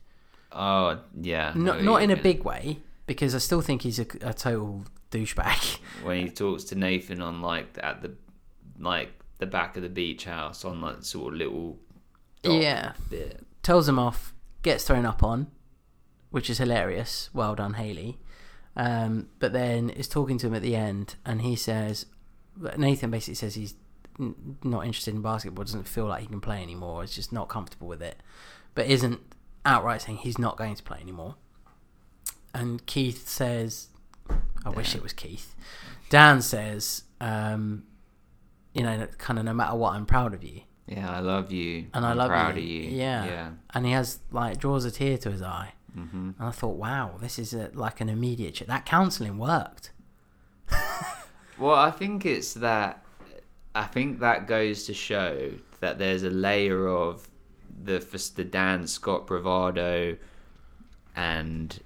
S4: Oh, yeah.
S5: Not not in a big way, because I still think he's a, a total douchebag.
S4: When he talks to Nathan on like at the like the back of the beach house on like sort of little
S5: Yeah.
S4: bit.
S5: Tells him off, gets thrown up on, which is hilarious. Well done, Haley. Um, but then is talking to him at the end, and he says, Nathan basically says he's not interested in basketball, doesn't feel like he can play anymore, is just not comfortable with it, but isn't outright saying he's not going to play anymore. And Keith says, I wish it was Keith. Dan says, um, you know, kind of no matter what, I'm proud of you.
S4: Yeah, I love you.
S5: And I
S4: I'm
S5: love
S4: proud
S5: you.
S4: of you.
S5: Yeah.
S4: Yeah.
S5: And he has, like, draws a tear to his eye.
S4: hmm
S5: And I thought, wow, this is a, like an immediate. Ch- that counselling worked. [LAUGHS]
S4: Well, I think it's that. I think that goes to show that there's a layer of the the Dan Scott bravado and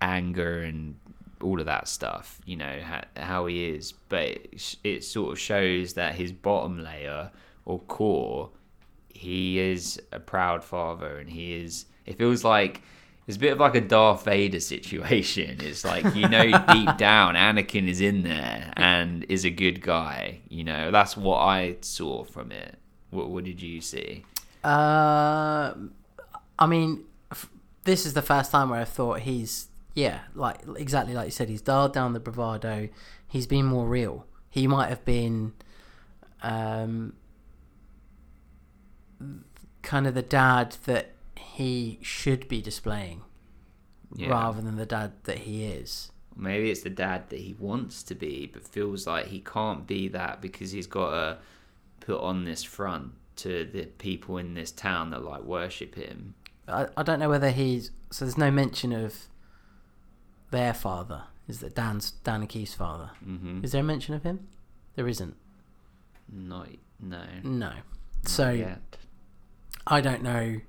S4: anger and all of that stuff. You know how, how he is, but it, it sort of shows that his bottom layer or core, he is a proud father, and he is. It feels like it's a bit of like a Darth Vader situation. It's like you know [LAUGHS] deep down Anakin is in there and is a good guy. You know that's what I saw from it. What, what did you see?
S5: Uh, I mean, f- this is the first time where I thought he's, yeah, like exactly like you said, he's dialed down the bravado. He's been more real. He might have been, um, kind of the dad that he should be displaying
S4: Yeah.
S5: rather than the dad that he is.
S4: Maybe it's the dad that he wants to be, but feels like he can't be that because he's got to put on this front to the people in this town that like worship him.
S5: I, I don't know whether he's so there's no mention of their father. Is that Dan's Dan and Keith's father?
S4: hmm
S5: Is there a mention of him? There isn't.
S4: Not no.
S5: No.
S4: not
S5: So
S4: yet.
S5: I don't know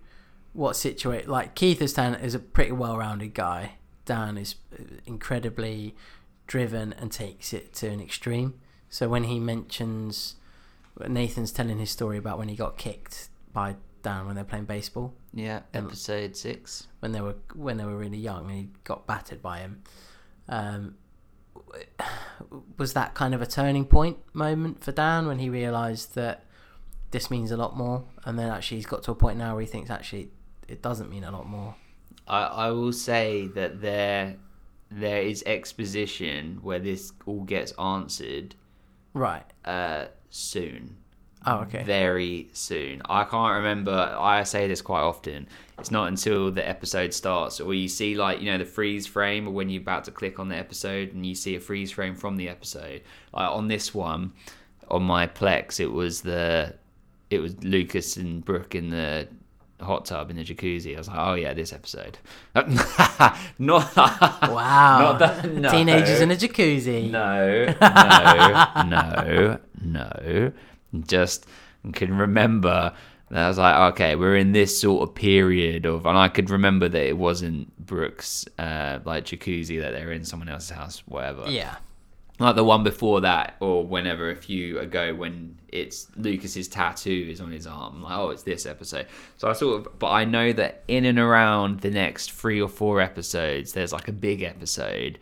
S5: what situate like Keith is Dan is a pretty well-rounded guy. Dan is uh, incredibly driven and takes it to an extreme. So when he mentions Nathan's telling his story about when he got kicked by Dan when they're playing baseball
S4: yeah, episode six.
S5: when they were when they were really young and he got battered by him. Um, was that kind of a turning point moment for Dan when he realised that this means a lot more, and then actually he's got to a point now where he thinks actually it doesn't mean a lot more.
S4: I, I will say that there there is exposition where this all gets answered
S5: Right.
S4: uh, soon.
S5: Oh, okay.
S4: Very soon. I can't remember. I say this quite often. It's not until the episode starts or you see, like, you know, the freeze frame or when you're about to click on the episode and you see a freeze frame from the episode. Like on this one, on my Plex, it was the. It was Lucas and Brooke in the hot tub in the jacuzzi. I was like, oh yeah, this episode. [LAUGHS] not
S5: Wow.
S4: Not that- no.
S5: Teenagers in a jacuzzi.
S4: no, [LAUGHS] no, no, no. Just can remember that I was like, okay, we're in this sort of period of, and I could remember that it wasn't Brooke's, uh, like jacuzzi that they're in someone else's house, whatever.
S5: Yeah.
S4: Like the one before that, or whenever a few ago, when it's Lucas's tattoo is on his arm. Like, oh, it's this episode. So I sort of, but I know that in and around the next three or four episodes, there's like a big episode,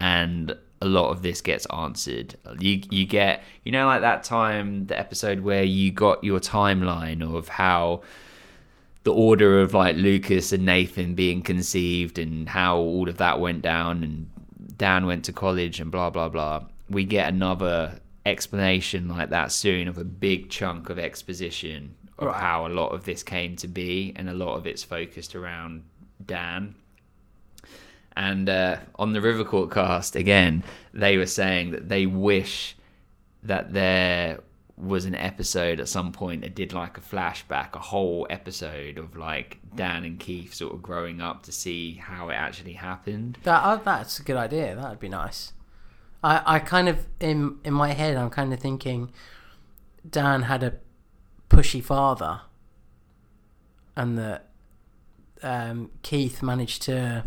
S4: and a lot of this gets answered. You you get, you know, like that time, the episode where you got your timeline of how the order of like Lucas and Nathan being conceived and how all of that went down and Dan went to college and blah blah blah. We get another explanation like that soon of a big chunk of exposition of
S5: Right.
S4: how a lot of this came to be and a lot of it's focused around Dan. And uh, on the Rivercourt cast again, they were saying that they wish that there was an episode at some point that did like a flashback, a whole episode of like Dan and Keith sort of growing up to see how it actually happened.
S5: That uh, that's a good idea. That'd be nice. I, I kind of in in my head I'm kind of thinking Dan had a pushy father and that um, Keith managed to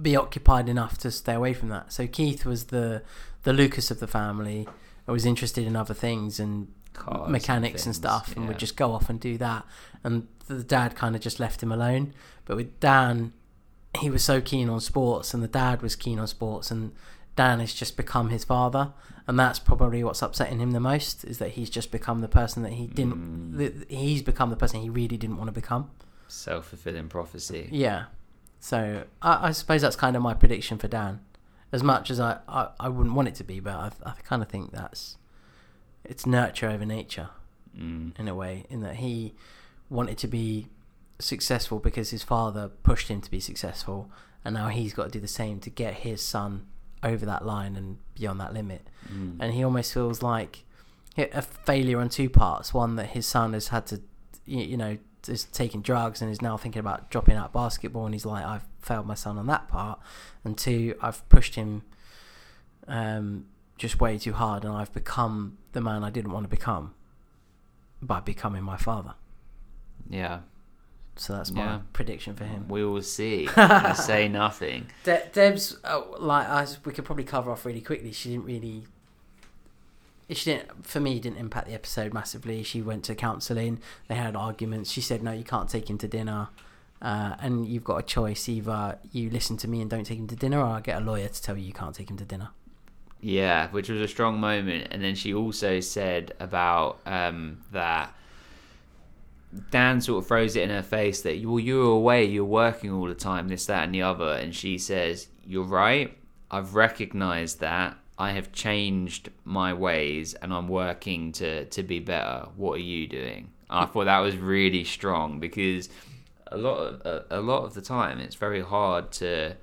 S5: be occupied enough to stay away from that. So Keith was the the Lucas of the family. I was interested in other things and
S4: Cars
S5: mechanics and,
S4: things,
S5: stuff, and would just go off and do that. And the dad kind of just left him alone. But with Dan, he was so keen on sports, and the dad was keen on sports, and Dan has just become his father, and that's probably what's upsetting him the most is that he's just become the person that he didn't.
S4: Mm.
S5: that he's become the person he really didn't want to become.
S4: Self fulfilling prophecy.
S5: Yeah. So I, I suppose that's kind of my prediction for Dan. As much as I, I, I wouldn't want it to be, but I, I kind of think that's it's nurture over nature
S4: Mm.
S5: in a way, in that he wanted to be successful because his father pushed him to be successful, and now he's got to do the same to get his son over that line and beyond that limit.
S4: Mm.
S5: And he almost feels like a failure on two parts: one that his son has had to, you you know, is taking drugs and is now thinking about dropping out basketball, and he's like, I've failed my son on that part, and two, I've pushed him um, just way too hard, and I've become the man I didn't want to become by becoming my father.
S4: Yeah.
S5: So that's my
S4: Yeah.
S5: prediction for him.
S4: We will see. [LAUGHS] I say nothing.
S5: De- Deb's uh, like as we could probably cover off really quickly. She didn't really. She didn't. For me, didn't impact the episode massively. She went to counselling. They had arguments. She said, "No, you can't take him to dinner." Uh, and you've got a choice: either you listen to me and don't take him to dinner, or I get a lawyer to tell you you can't take him to dinner.
S4: Yeah, which was a strong moment. And then she also said about um, that Dan sort of throws it in her face that, well, you're away, you're working all the time, this, that, and the other. And she says, You're right. I've recognized that. I have changed my ways and I'm working to, to be better. What are you doing? I thought that was really strong because a lot of a, a lot of the time it's very hard to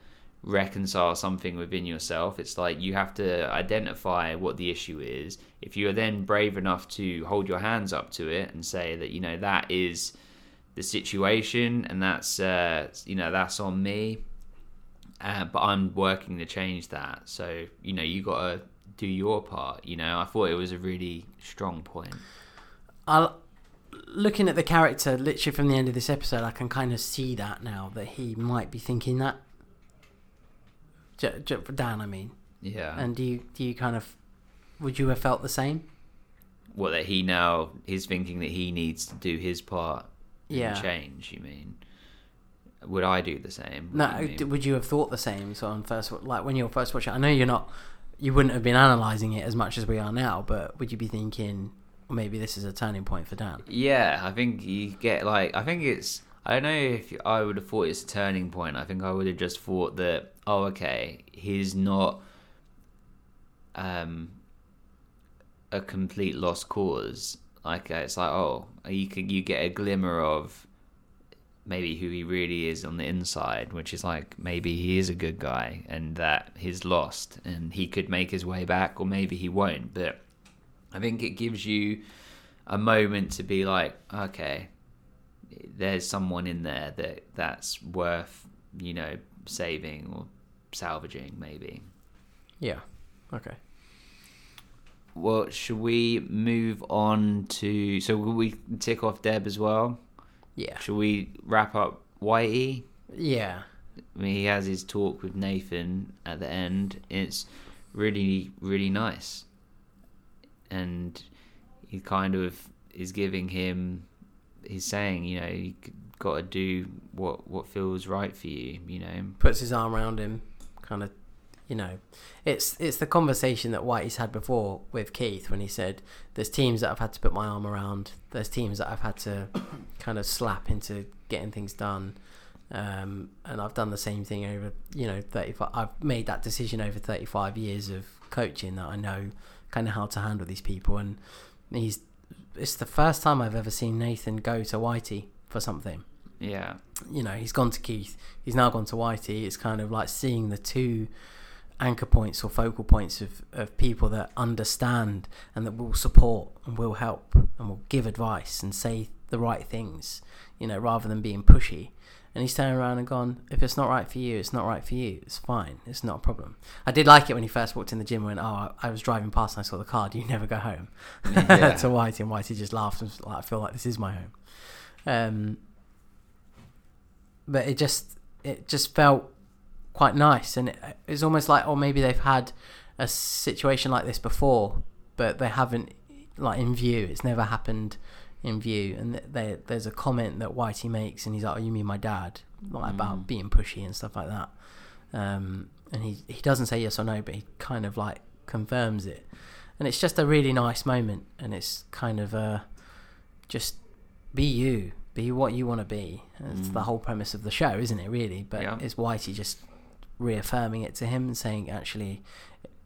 S4: reconcile something within yourself. It's like you have to identify what the issue is. If you are then brave enough to hold your hands up to it and say that you know that is the situation and that's uh, you know that's on me, uh, but I'm working to change that. So you know you got to do your part. You know I thought it was a really strong point.
S5: I'll, looking at the character, literally from the end of this episode, I can kind of see that now that he might be thinking that. Dan, I mean.
S4: Yeah.
S5: And do you do you kind of would you have felt the same?
S4: what that he now he's thinking that he needs to do his part in
S5: Yeah.
S4: change you mean would i do the same
S5: No,
S4: you
S5: would you have thought the same? So on first, like when you were first watching, I know you're not, you wouldn't have been analysing it as much as we are now, but would you be thinking maybe this is a turning point for Dan?
S4: yeah i think you get like i think it's i don't know if i would have thought it's a turning point i think i would have just thought that oh okay he's not um a complete lost cause like uh, it's like oh you could you get a glimmer of maybe who he really is on the inside, which is like maybe he is a good guy and that he's lost and he could make his way back, or maybe he won't. But I think it gives you a moment to be like, okay, there's someone in there that that's worth you know saving or salvaging, maybe.
S5: Yeah. Okay.
S4: Well, should we move on to? So will we tick off Deb as well?
S5: Yeah.
S4: Should we wrap up Whitey?
S5: Yeah.
S4: I mean, he has his talk with Nathan at the end. It's really, really nice, and he kind of is giving him. He's saying, you know, you got to do what what feels right for you. You know,
S5: Puts his arm around him, kind of, you know, it's it's the conversation that Whitey's had before with Keith when he said, "There's teams that I've had to put my arm around. There's teams that I've had to [COUGHS] kind of slap into getting things done." Um, and I've done the same thing over, you know, 35. I've made that decision over 35 years of coaching that I know kind of how to handle these people. And he's, it's the first time I've ever seen Nathan go to Whitey for something.
S4: yeah,
S5: You know, he's gone to Keith, he's now gone to Whitey. It's kind of like seeing the two anchor points or focal points of, of people that understand and that will support and will help and will give advice and say the right things, you know, rather than being pushy. And he's turning around and gone, if it's not right for you, it's not right for you. It's fine. It's not a problem. I did like it when he first walked in the gym and went, oh, I was driving past and I saw the car. Do you never go home?
S4: Yeah. [LAUGHS]
S5: to Whitey. And Whitey just laughed and was like, I feel like this is my home. Um, but it just it just felt quite nice and it, it's almost like oh maybe they've had a situation like this before but they haven't like in view it's never happened in view and th- they, there's a comment that Whitey makes and he's like oh you mean my dad? Like about being pushy and stuff like that. Um, and he he doesn't say yes or no but he kind of like confirms it. And it's just a really nice moment and it's kind of uh just be you be what you want to be. It's the whole premise of the show isn't it really? But
S4: Yeah.
S5: it's Whitey just reaffirming it to him and saying actually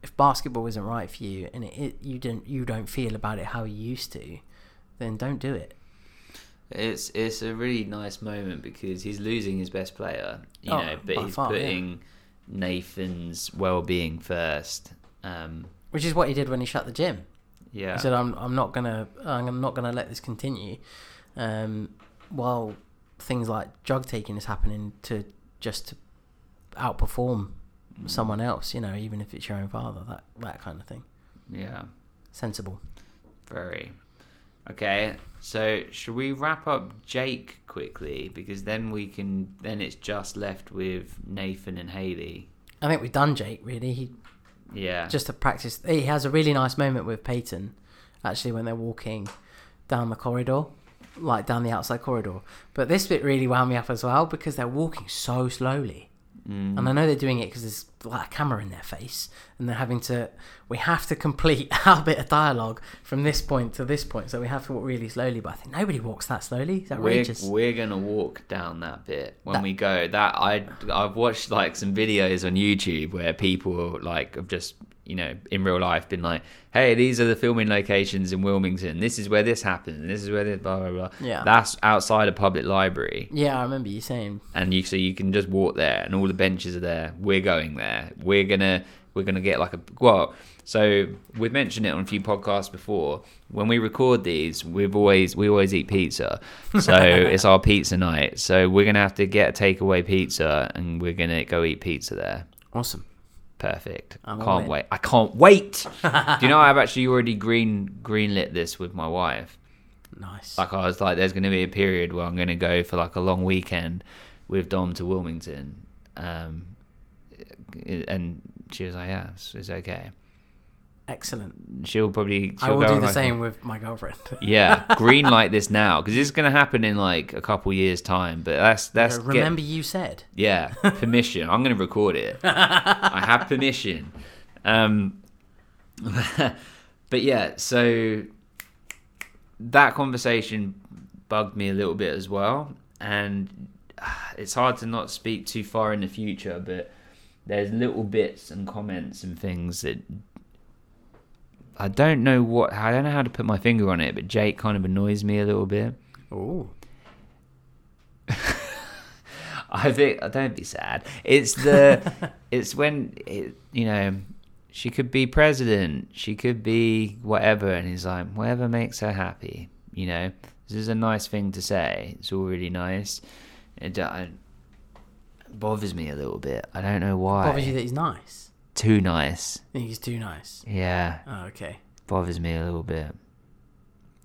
S5: if basketball isn't right for you and it, it you don't you don't feel about it how you used to then don't do it
S4: It's it's a really nice moment because he's losing his best player, you
S5: Oh,
S4: know, but he's
S5: far, yeah.
S4: putting Nathan's well-being first. Um,
S5: which is what he did when he shut the gym
S4: yeah,
S5: He said, "I'm I'm not gonna I'm not gonna let this continue." Um, while things like drug taking is happening to just to outperform someone else, you know, even if it's your own father, that that kind of thing.
S4: yeah,
S5: Sensible.
S4: very. Okay, so should we wrap up Jake quickly because then we can then it's just left with Nathan and Haley.
S5: I think we've done Jake. Really, he
S4: Yeah,
S5: just to practice. He has a really nice moment with Peyton, actually, when they're walking down the corridor, like down the outside corridor. But this bit really wound me up as well because they're walking so slowly.
S4: Mm.
S5: And I know they're doing it because there's like a camera in their face, and they're having to. We have to complete [LAUGHS] our bit of dialogue from this point to this point, so we have to walk really slowly. But I think nobody walks that slowly. It's
S4: we're
S5: outrageous.
S4: we're gonna walk down that bit when
S5: That-
S4: we go. That I I've watched like some videos on YouTube where people like have just you know, in real life, been like, "Hey, these are the filming locations in Wilmington. This is where this happened. And this is where this blah blah blah."
S5: Yeah.
S4: that's outside a public library,
S5: Yeah, I remember you saying.
S4: and you so you can just walk there, and all the benches are there. We're going there. We're gonna we're gonna get like a well. So we've mentioned it on a few podcasts before. When we record these, we've always we always eat pizza, so [LAUGHS] it's our pizza night. So we're gonna have to get a takeaway pizza, and we're gonna go eat pizza there.
S5: Awesome.
S4: Perfect.
S5: I'm
S4: can't
S5: in.
S4: wait. I can't wait. [LAUGHS] Do you know I've actually already green greenlit this with my wife.
S5: Nice.
S4: Like I was like, there's going to be a period where I'm going to go for like a long weekend with Dom to Wilmington, um, and she was like, yeah, it's, it's okay.
S5: Excellent.
S4: She'll probably. She'll
S5: I will do the
S4: like,
S5: same with my girlfriend. [LAUGHS]
S4: Yeah, green light this now because this is going to happen in like a couple years time. But that's that's get-
S5: Remember you said.
S4: yeah, [LAUGHS] permission. I'm going to record it. I have permission. Um, [LAUGHS] but yeah, so that conversation bugged me a little bit as well, and ah, it's hard to not speak too far in the future. But there's little bits and comments and things that I don't know what. I don't know how to put my finger on it. But Jake kind of annoys me a little bit.
S5: Oh. [LAUGHS]
S4: I think don't be sad. It's the [LAUGHS] it's when it, you know she could be president, she could be whatever, and he's like whatever makes her happy. You know, this is a nice thing to say. It's all really nice. It, uh, it bothers me a little bit. I don't know why.
S5: Bothers you that he's nice.
S4: Too nice.
S5: Think he's too nice.
S4: Yeah,
S5: Oh, okay.
S4: bothers me a little bit.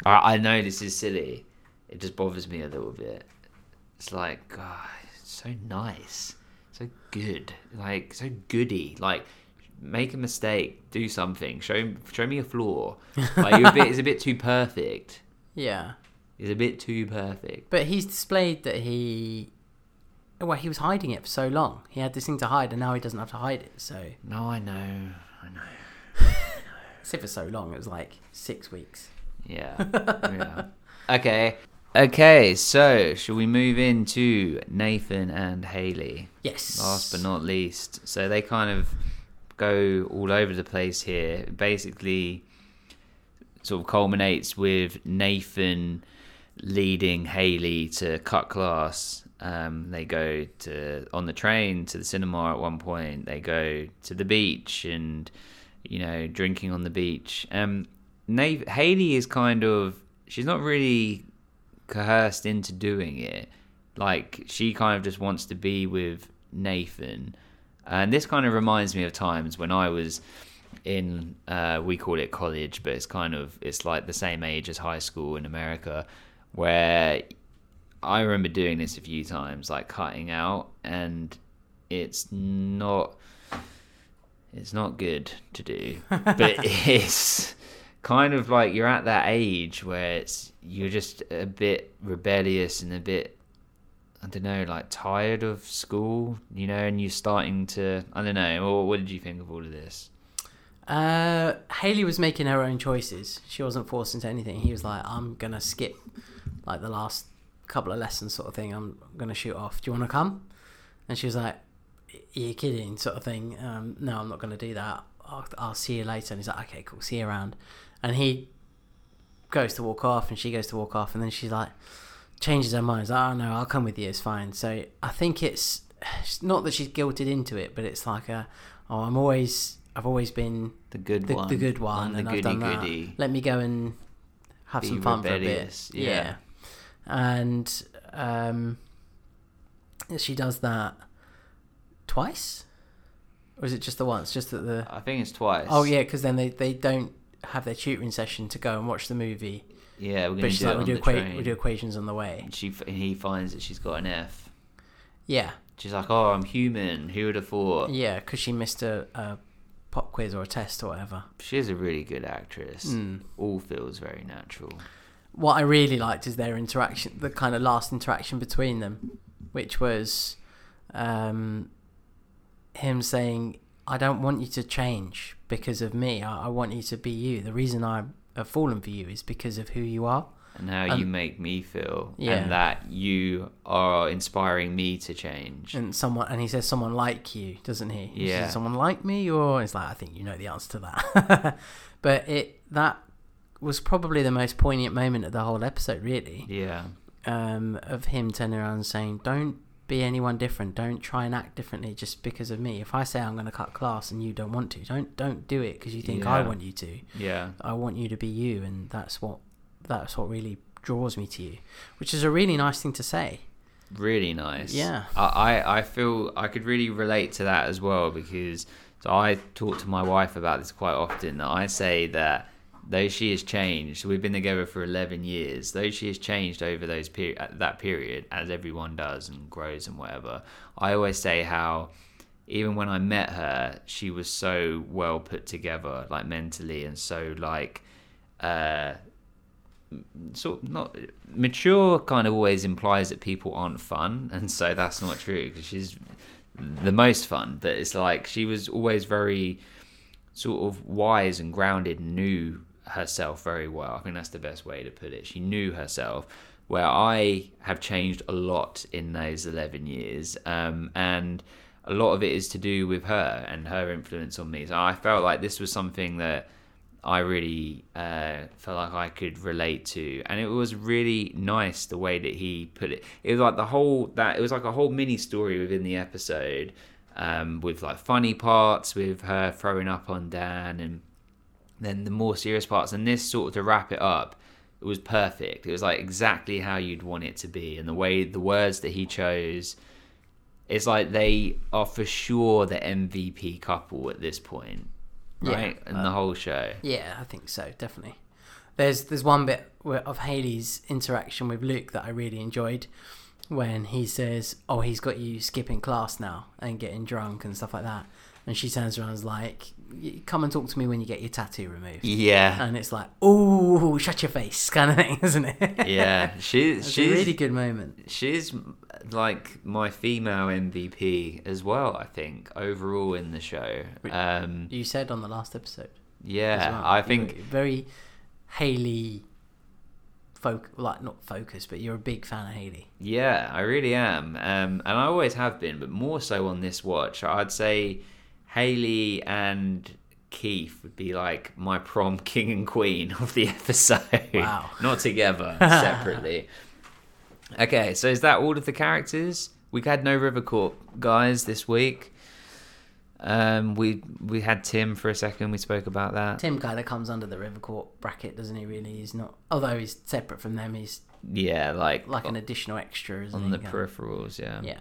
S4: I I know this is silly. It just bothers me a little bit. It's like, God, it's so nice, so good, like so goody. Like, make a mistake, do something, show show me a flaw. Like, you're a bit, it's a bit too perfect. [LAUGHS]
S5: Yeah.
S4: It's a bit too perfect.
S5: But he's displayed that he. Well, he was hiding it for so long. He had this thing to hide, and now he doesn't have to hide it. So,
S4: No, I know, I know. [LAUGHS]
S5: say for so long, it was like six weeks.
S4: Yeah. [LAUGHS] yeah. Okay. Okay, so shall we move into Nathan and Haley?
S5: Yes.
S4: last but not least. So they kind of go all over the place here. Basically, sort of culminates with Nathan leading Haley to cut class. Um, they go to on the train to the cinema at one point. They go to the beach and you know drinking on the beach. Um, Nate, Haley is kind of she's not really coerced into doing it. Like she kind of just wants to be with Nathan, and this kind of reminds me of times when I was in uh, we call it college, but it's kind of it's like the same age as high school in America, where I remember doing this a few times, like cutting out, and it's not it's not good to do, [LAUGHS] but it's kind of like you're at that age where it's you're just a bit rebellious and a bit I don't know, like tired of school, you know, and you're starting to I don't know. What, what did you think of all of this?
S5: Uh, Haley was making her own choices. She wasn't forced into anything. He was like, "I'm gonna skip like the last couple of lessons, sort of thing. I'm gonna shoot off. Do you want to come?" And she was like, "You're kidding," sort of thing. Um, no, I'm not gonna do that. I'll, I'll see you later. And he's like, "Okay, cool. See you around." And he goes to walk off, and she goes to walk off, and then she's like, changes her mind. She's like, "Oh no, I'll come with you. It's fine." So I think it's, it's not that she's guilted into it, but it's like a, "Oh, I'm always." I've always been
S4: The good
S5: the,
S4: one,
S5: the good one,
S4: I'm the
S5: and
S4: goody
S5: I've done that.
S4: goody.
S5: Let me go and have
S4: Be
S5: some fun
S4: rebellious,
S5: for a bit.
S4: yeah.
S5: And um, she does that twice, or is it just the once? Just that the
S4: I think it's twice.
S5: oh yeah, because then they they don't have their tutoring session to go and watch the movie,
S4: yeah. We're
S5: but she's
S4: do
S5: like, we do equa- we do equations on the way.
S4: And she and he finds that she's got an F.
S5: Yeah,
S4: She's like, "Oh, I'm human. Who would have thought?"
S5: yeah, because she missed a, a pop quiz or a test or whatever.
S4: She's a really good actress.
S5: Hmm.
S4: All feels very natural.
S5: What I really liked is their interaction, the kind of last interaction between them, which was um, him saying, "I don't want you to change because of me. I, I want you to be you. The reason I have fallen for you is because of who you are."
S4: and how you make me feel,
S5: Yeah.
S4: and that you are inspiring me to change.
S5: and someone and he says someone like you doesn't he He
S4: Yeah.
S5: says, someone like me or it's like i think you know the answer to that [LAUGHS] but it that was probably the most poignant moment of the whole episode really
S4: yeah,
S5: um of him turning around and saying don't be anyone different don't try and act differently just because of me if i say i'm going to cut class and you don't want to don't don't do it because you think i want you to
S4: yeah,
S5: I want you to be you, and that's what that's what really draws me to you, which is a really nice thing to say.
S4: really nice.
S5: Yeah.
S4: I, I I feel I could really relate to that as well because so I talk to my wife about this quite often. That I say that though she has changed, we've been together for eleven years. Though she has changed over those peri- uh, that period, as everyone does and grows and whatever. I always say how. Even when I met her, she was so well put together, like mentally, and so like uh, sort of not mature kind of always implies that people aren't fun [LAUGHS] and so that's not true because she's the most fun but it's like she was always very sort of wise and grounded and knew herself very well. I think that's the best way to put it. She knew herself where i have changed a lot in those 11 years um, and a lot of it is to do with her and her influence on me. So i felt like this was something that I really uh, felt like I could relate to, and it was really nice the way that he put it. It was like the whole that it was like a whole mini story within the episode, um, with like funny parts with her throwing up on Dan, and then the more serious parts. And this sort of to wrap it up, it was perfect. It was like exactly how you'd want it to be, and the way the words that he chose. It's like they are for sure the MVP couple at this point,
S5: Yeah,
S4: right? In the uh, whole show.
S5: Yeah, I think so, definitely. There's there's one bit of Haley's interaction with Luke that I really enjoyed when he says, "Oh, he's got you skipping class now and getting drunk and stuff like that," and she turns around and is like, "Y- "Come and talk to me when you get your tattoo removed."
S4: Yeah,
S5: And it's like, "Oh, shut your face," kind of thing, [LAUGHS] isn't it?
S4: yeah. She, she's
S5: a really good moment.
S4: she's like my female MVP as well. I think overall in the show. Um,
S5: You said on the last episode.
S4: yeah,
S5: well.
S4: I think
S5: very Haley. Foc- like not focus, but you're a big fan of Haley.
S4: Yeah, I really am, um, and I always have been, but more so on this watch. I'd say Haley and Keith would be like my prom [LAUGHS] king and queen of the episode.
S5: Wow. [LAUGHS]
S4: Not together, [LAUGHS] separately. Okay, so is that all of the characters? We had no River Court guys this week. Um, we we had Tim for a second. We spoke about that.
S5: Tim kind of comes under the River Court bracket, doesn't he? Really, he's not. Although he's separate from them, he's
S4: Yeah, like
S5: like an additional extra, isn't
S4: on
S5: he?
S4: the peripherals. Yeah.
S5: Yeah.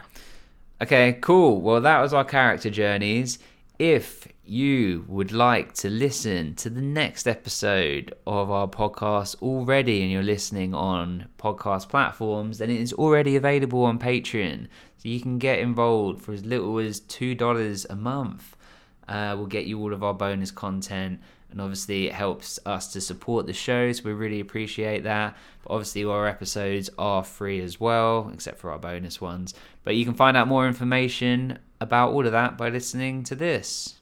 S4: Okay, cool. Well, that was our character journeys. If you would like to listen to the next episode of our podcast already and you're listening on podcast platforms, then it is already available on Patreon. So you can get involved for as little as $2 a month. Uh, we'll get you all of our bonus content. And obviously, it helps us to support the show, so we really appreciate that. But obviously, our episodes are free as well, except for our bonus ones. But you can find out more information about all of that by listening to this.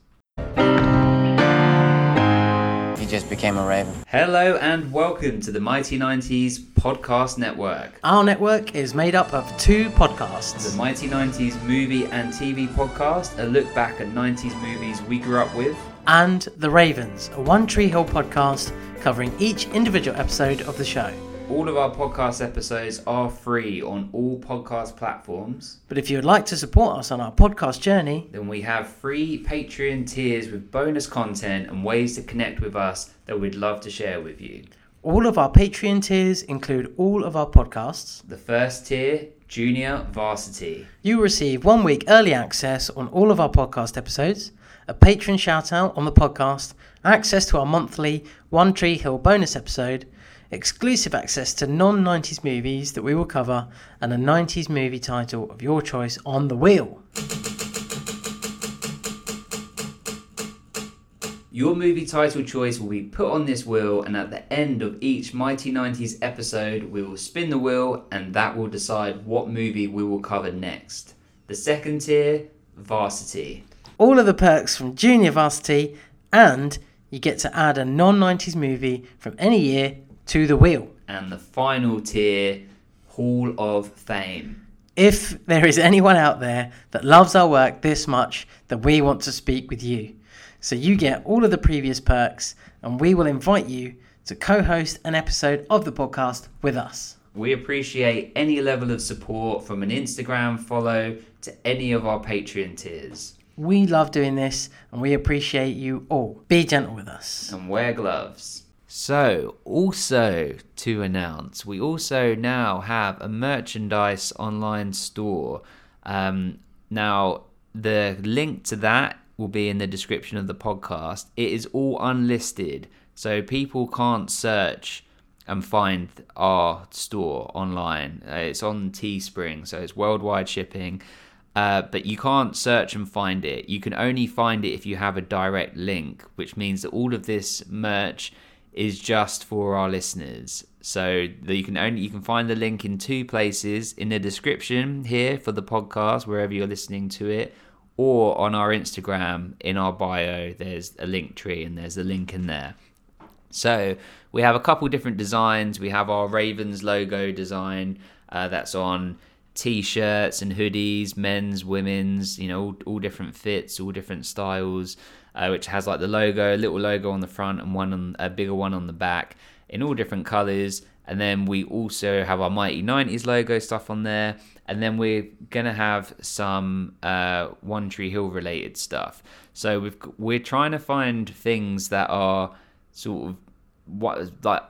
S1: He just became a raven.
S4: Hello, and welcome to the Mighty 90s Podcast Network.
S5: Our network is made up of two podcasts
S4: The
S5: podcasts.
S4: Mighty 90s Movie and TV Podcast, a look back at 90s movies we grew up with.
S5: And The Ravens, a One Tree Hill podcast covering each individual episode of the show.
S4: All of our podcast episodes are free on all podcast platforms.
S5: But if you would like to support us on our podcast journey,
S4: Then we have free Patreon tiers with bonus content and ways to connect with us that we'd love to share with you.
S5: all of our Patreon tiers include all of our podcasts.
S4: The first tier, Junior Varsity.
S5: You receive one week early access on all of our podcast episodes, a patron shout out on the podcast, access to our monthly One Tree Hill bonus episode, exclusive access to non 90s movies that we will cover, and a 90s movie title of your choice on the wheel.
S4: Your movie title choice will be put on this wheel, and at the end of each Mighty 90s episode, we will spin the wheel, and that will decide what movie we will cover next. The second tier, Varsity.
S5: All of the perks from Junior Varsity, and you get to add a non 90s movie from any year to the wheel.
S4: And the final tier, Hall of Fame.
S5: If there is anyone out there that loves our work this much, then we want to speak with you. So you get all of the previous perks, and we will invite you to co host an episode of the podcast with us.
S4: We appreciate any level of support from an Instagram follow to any of our Patreon tiers.
S5: We love doing this, and we appreciate you all. Be gentle with us.
S4: and wear gloves. So, also to announce, we also now have a merchandise online store. Um, now, the link to that will be in the description of the podcast. It is all unlisted, so people can't search and find our store online. Uh, it's on Teespring, so it's worldwide shipping. Uh, but you can't search and find it. You can only find it if you have a direct link, which means that all of this merch is just for our listeners. So that you can only you can find the link in two places in the description here for the podcast wherever you're listening to it, or on our Instagram in our bio. There's a link tree and there's a link in there. So we have a couple different designs. We have our Ravens logo design uh, that's on t-shirts and hoodies, men's, women's, you know, all, all different fits, all different styles, uh, which has like the logo, a little logo on the front and one on a bigger one on the back in all different colors. And then we also have our Mighty 90s logo stuff on there. And then we're gonna have some uh, One Tree Hill related stuff. So we've we're trying to find things that are sort of what like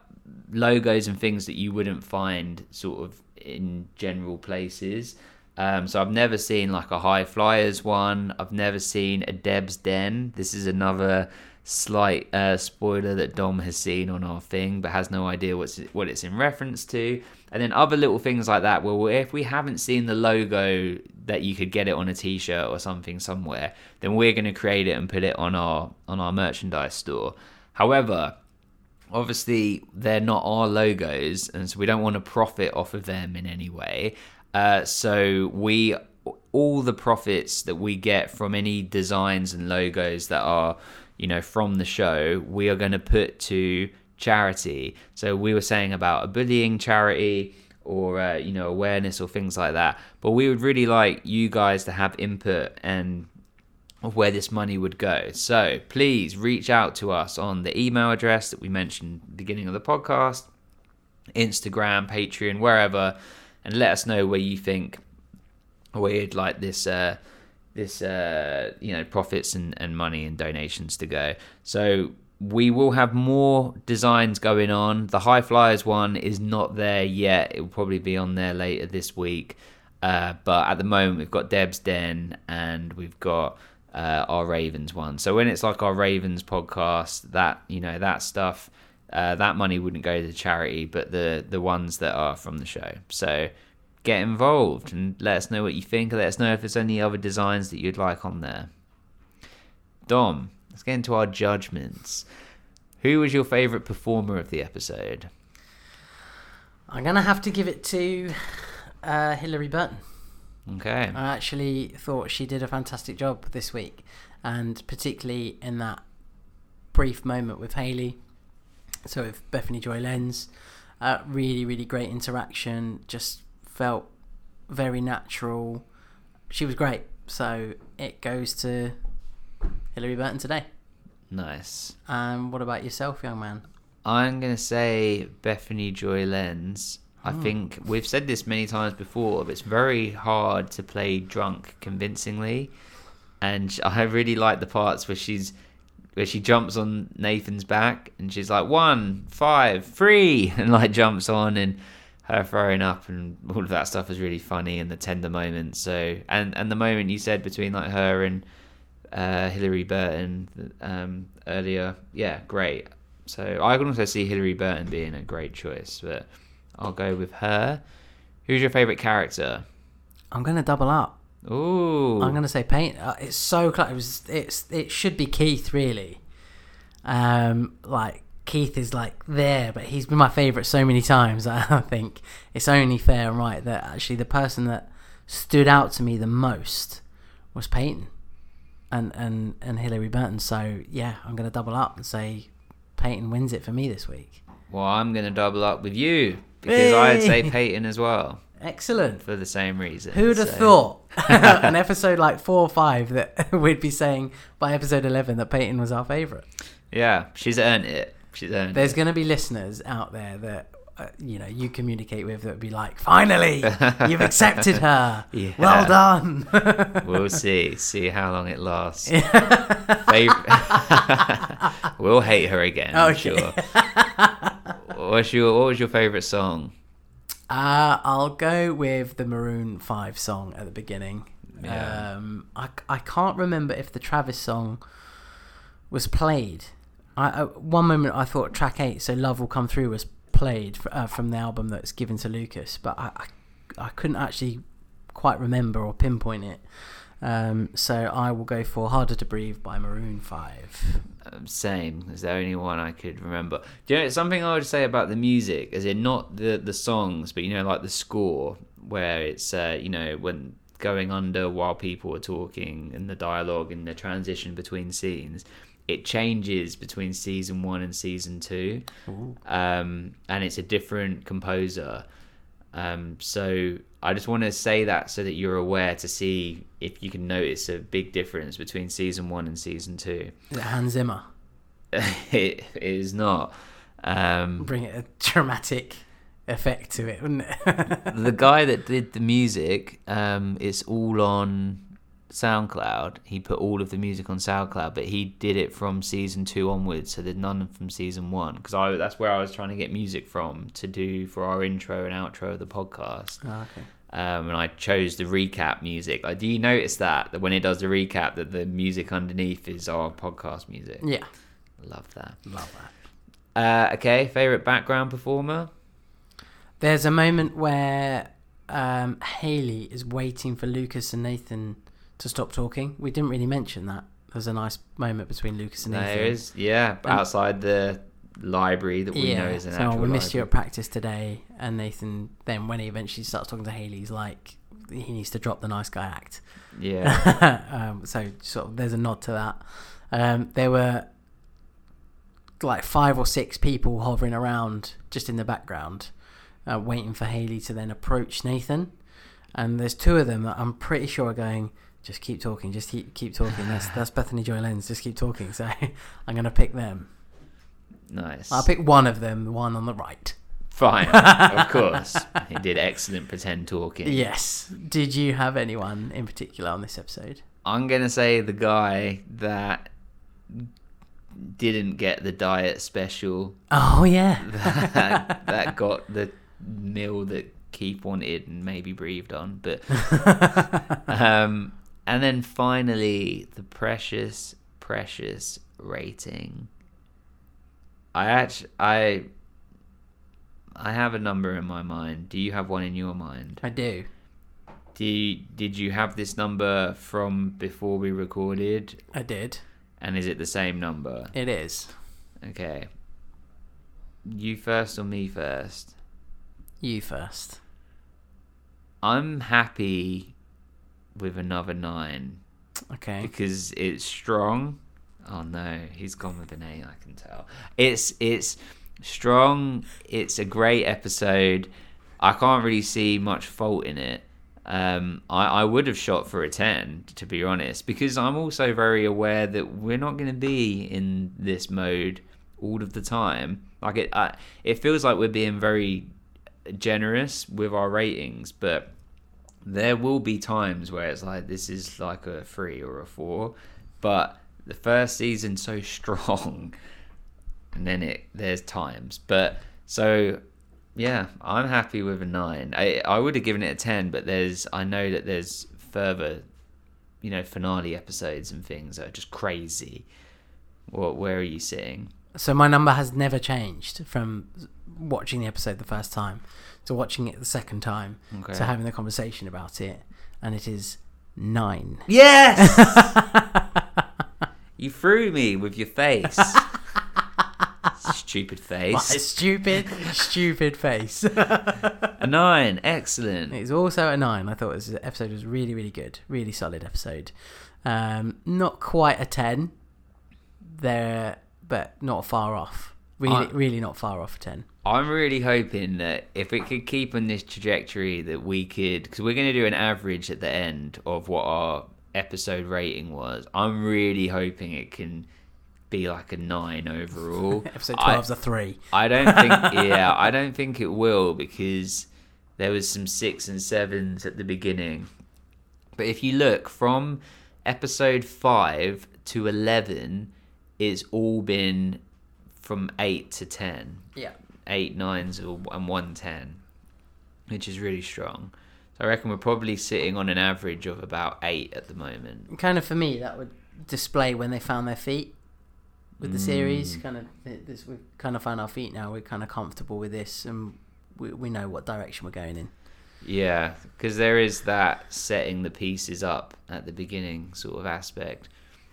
S4: logos and things that you wouldn't find sort of in general places. Um, so I've never seen like a High Flyers one. I've never seen a Deb's Den. This is another slight uh, spoiler that Dom has seen on our thing, but has no idea what's what it's in reference to. And then other little things like that. Well, if we haven't seen the logo that you could get it on a T-shirt or something somewhere, then we're going to create it and put it on our on our merchandise store. However, obviously they're not our logos and so we don't want to profit off of them in any way uh, so we all the profits that we get from any designs and logos that are you know from the show we are going to put to charity. So we were saying about a bullying charity or uh, you know awareness or things like that. But we would really like you guys to have input and of where this money would go. So please reach out to us on the email address that we mentioned beginning of the podcast, Instagram, Patreon, wherever, and let us know where you think you'd like this uh, this uh, you know profits and, and money and donations to go. So we will have more designs going on. The High Flyers one is not there yet. It will probably be on there later this week. Uh, but at the moment, we've got Deb's Den and we've got uh, our Ravens one. So when it's like our Ravens podcast, that you know that stuff, uh, that money wouldn't go to charity, but the the ones that are from the show. So get involved and let us know what you think. Let us know if there's any other designs that you'd like on there. Dom, let's get into our judgments. Who was your favorite performer of the episode?
S5: I'm gonna have to give it to uh, Hilarie Burton.
S4: Okay.
S5: I actually thought she did a fantastic job this week, and particularly in that brief moment with Haley. So with Bethany Joy Lenz, uh, really, really great interaction. Just felt very natural. She was great. So it goes to Hilarie Burton today.
S4: Nice.
S5: Um, what about yourself, young man?
S4: I'm gonna say Bethany Joy Lenz. I think we've said this many times before, but it's very hard to play drunk convincingly. And I really like the parts where she's where she jumps on Nathan's back and she's like one, five, three, [LAUGHS] and like jumps on and her throwing up and all of that stuff is really funny and the tender moments. So and and the moment you said between like her and uh, Hilarie Burton um, earlier, yeah, great. So I can also see Hilarie Burton being a great choice, but I'll go with her. Who's your favorite character?
S5: I'm gonna double up.
S4: Ooh,
S5: I'm gonna say Peyton. Uh, it's so close. It was. It's. It should be Keith really. Um, like Keith is like there, but he's been my favorite so many times. [LAUGHS] I think it's only fair and right that actually the person that stood out to me the most was Peyton, and and and Hilarie Burton. So yeah, I'm gonna double up and say Peyton wins it for me this week.
S4: Well, I'm going to double up with you because I'd say
S5: Hey! [LAUGHS]
S4: Peyton as well
S5: Excellent.
S4: for the same reason.
S5: Who would have
S4: so-
S5: thought [LAUGHS] [LAUGHS] an episode like four or five that [LAUGHS] we'd be saying by episode 11 that Peyton was our favourite?
S4: Yeah, she's earned it. She's earned
S5: There's going to be listeners out there that. Uh, you know, you communicate with that would be like, finally, you've accepted her.
S4: Yeah.
S5: Well done.
S4: We'll see. See how long it lasts. Fav- we'll hate her again.
S5: Okay.
S4: sure. What's your What was your favorite song?
S5: Uh, I'll go with the Maroon 5 song at the beginning.
S4: Yeah.
S5: Um, I, I can't remember if the Travis song was played. I, at one moment I thought track 8, so Love Will Come Through, was played f- uh, from the album that's given to Lucas, but I, I, I couldn't actually quite remember or pinpoint it. Um, so I will go for Harder to Breathe by Maroon 5.
S4: Um, same. It's the only one I could remember. Do you know something I would say about the music? As in not the the songs, but you know, like the score, where it's uh, you know when going under while people are talking and the dialogue and the transition between scenes. It changes between season one and season two, um, and it's a different composer. Um, so I just want to say that so that you're aware to see if you can notice a big difference between season one and season two.
S5: Is it Hans Zimmer? [LAUGHS]
S4: it is not. Um,
S5: Bring it a dramatic effect to it, wouldn't it? [LAUGHS]
S4: the guy that did the music, um, it's all on SoundCloud. He put all of the music on SoundCloud, but he did it from season two onwards, so there's none from season one. Because I that's where I was trying to get music from to do for our intro and outro of the podcast.
S5: Oh, okay.
S4: um, and I chose the recap music. Like, do you notice that that when it does the recap, that the music underneath is our podcast music?
S5: Yeah,
S4: Love that.
S5: love that.
S4: Uh, okay, favorite background performer.
S5: There's a moment where um, Haley is waiting for Lucas and Nathan to stop talking. We didn't really mention that. There's a nice moment between Lucas and Nathan.
S4: There is, yeah,
S5: And-
S4: outside the library that we know is an
S5: so
S4: actual
S5: we missed you at practice today, and Nathan. Then when he eventually starts talking to Haley, he's like, he needs to drop the nice guy act.
S4: Yeah, [LAUGHS]
S5: um, so sort of there's a nod to that. Um, there were like five or six people hovering around just in the background, uh, waiting for Haley to then approach Nathan. And there's two of them that I'm pretty sure are going. Just keep talking. Just keep keep talking. That's that's Bethany Joy Lenz. Just keep talking. So [LAUGHS] I'm gonna pick them.
S4: nice.
S5: I'll pick one of them. The one on the right.
S4: Fine, [LAUGHS] of course. He did excellent pretend talking.
S5: Yes. Did you have anyone in particular on this episode?
S4: I'm gonna say the guy that didn't get the diet special
S5: Oh yeah. [LAUGHS]
S4: that, that got the meal that Keith wanted and maybe breathed on, but um, and then finally the precious, precious rating. I actually, I, I have a number in my mind. Do you have one in your mind?
S5: I do.
S4: Do you, did you have this number from before we recorded?
S5: I did.
S4: And is it the same number?
S5: It is.
S4: Okay. You first or me first?
S5: You first.
S4: I'm happy with another nine
S5: Okay.
S4: because it's strong. Oh no, he's gone with an eight. I can tell. It's it's strong. It's a great episode. I can't really see much fault in it. Um, I, I would have shot for a 10, to be honest, because I'm also very aware that we're not going to be in this mode all of the time. Like it, I, it feels like we're being very generous with our ratings, but there will be times where it's like this is like a three or a four, but the first season's so [LAUGHS] strong, and then it there's times, but so yeah, I'm happy with a nine. I I would have given it a ten, but there's I know that there's further, you know, finale episodes and things that are just crazy. What where are you sitting?
S5: So my number has never changed from watching the episode the first time to watching it the second time
S4: Okay.
S5: to having the conversation about it, and it is nine.
S4: Yes. [LAUGHS] you threw me with your face. [LAUGHS] Stupid
S5: My
S4: face.
S5: stupid, stupid face.
S4: A nine. Excellent.
S5: It's also a nine. I thought this episode was really, really good. Really solid episode. Um, not quite a ten there, but not far off. Really,
S4: I-
S5: really not far off a ten.
S4: I'm really hoping that if it could keep on this trajectory, that we could, because we're going to do an average at the end of what our episode rating was. I'm really hoping it can be like a nine overall. [LAUGHS]
S5: Episode
S4: I-
S5: 12's a three.
S4: I don't think. [LAUGHS] yeah, I don't think it will because there was some six and sevens at the beginning. But if you look from episode five to eleven, it's all been from eight to ten,
S5: Yeah.
S4: eight nines and one ten, which is really strong. So I reckon we're probably sitting on an average of about eight at the moment.
S5: kind of for me that would display when they found their feet with the series
S4: Mm.
S5: kind of this we've kind of found our feet now we're kind of comfortable with this and we, we know what direction we're going in
S4: Yeah, because there is that setting the pieces up at the beginning sort of aspect.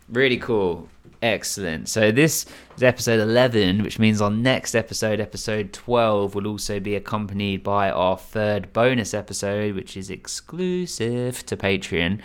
S4: Really cool. Excellent. So this is episode 11, which means our next episode, episode 12, will also be accompanied by our third bonus episode, which is exclusive to Patreon.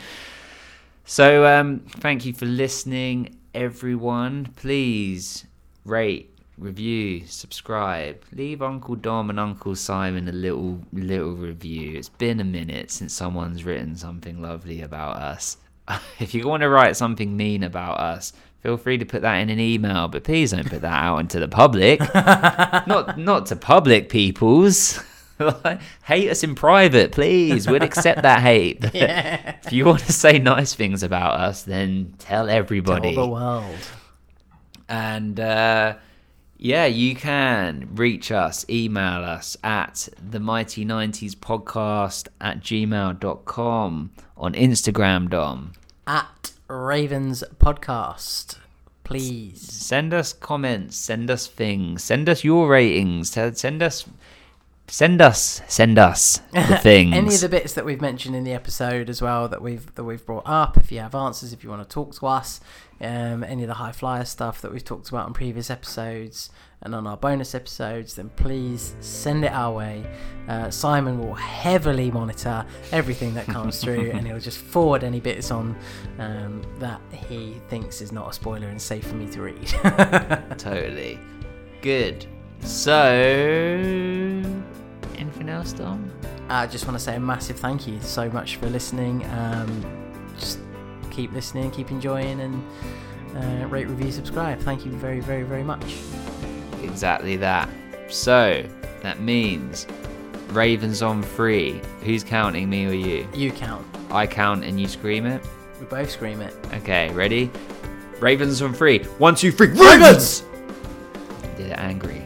S4: So um, thank you for listening, everyone. Please rate, review, subscribe. Leave Uncle Dom and Uncle Simon a little little review. It's been a minute since someone's written something lovely about us. [LAUGHS] if you want to write something mean about us, feel free to put that in an email, but please don't put that out into the public. [LAUGHS] not not to public peoples. [LAUGHS] hate us in private, please. We'd accept that hate. But If you want to say nice things about us, then tell everybody.
S5: Tell the world
S4: And uh, yeah, you can reach us, email us at the mighty 90s podcast at gmail.com on Instagram, Dom.
S5: at ravens podcast please
S4: Send us comments, send us things, send us your ratings, tell- send us. Send us, send us the things. [LAUGHS]
S5: any of the bits that we've mentioned in the episode as well that we've that we've brought up if you have answers if you want to talk to us um, any of the high flyer stuff that we've talked about in previous episodes and on our bonus episodes then please send it our way uh, simon will heavily monitor everything that comes through and he'll just forward any bits on um, that he thinks is not a spoiler and safe for me to read [LAUGHS]
S4: Totally. Good. So, anything else, Dom?
S5: I just want to say a massive thank you so much for listening. Um, just keep listening, keep enjoying, and uh, rate, review, subscribe. Thank you very, very, very much.
S4: Exactly that. So, that means Ravens on three. Who's counting, me or you?
S5: You count.
S4: I count and you scream it.
S5: We both scream it.
S4: Okay, ready? Ravens on three. One, two, three. Ravens! Did it angry.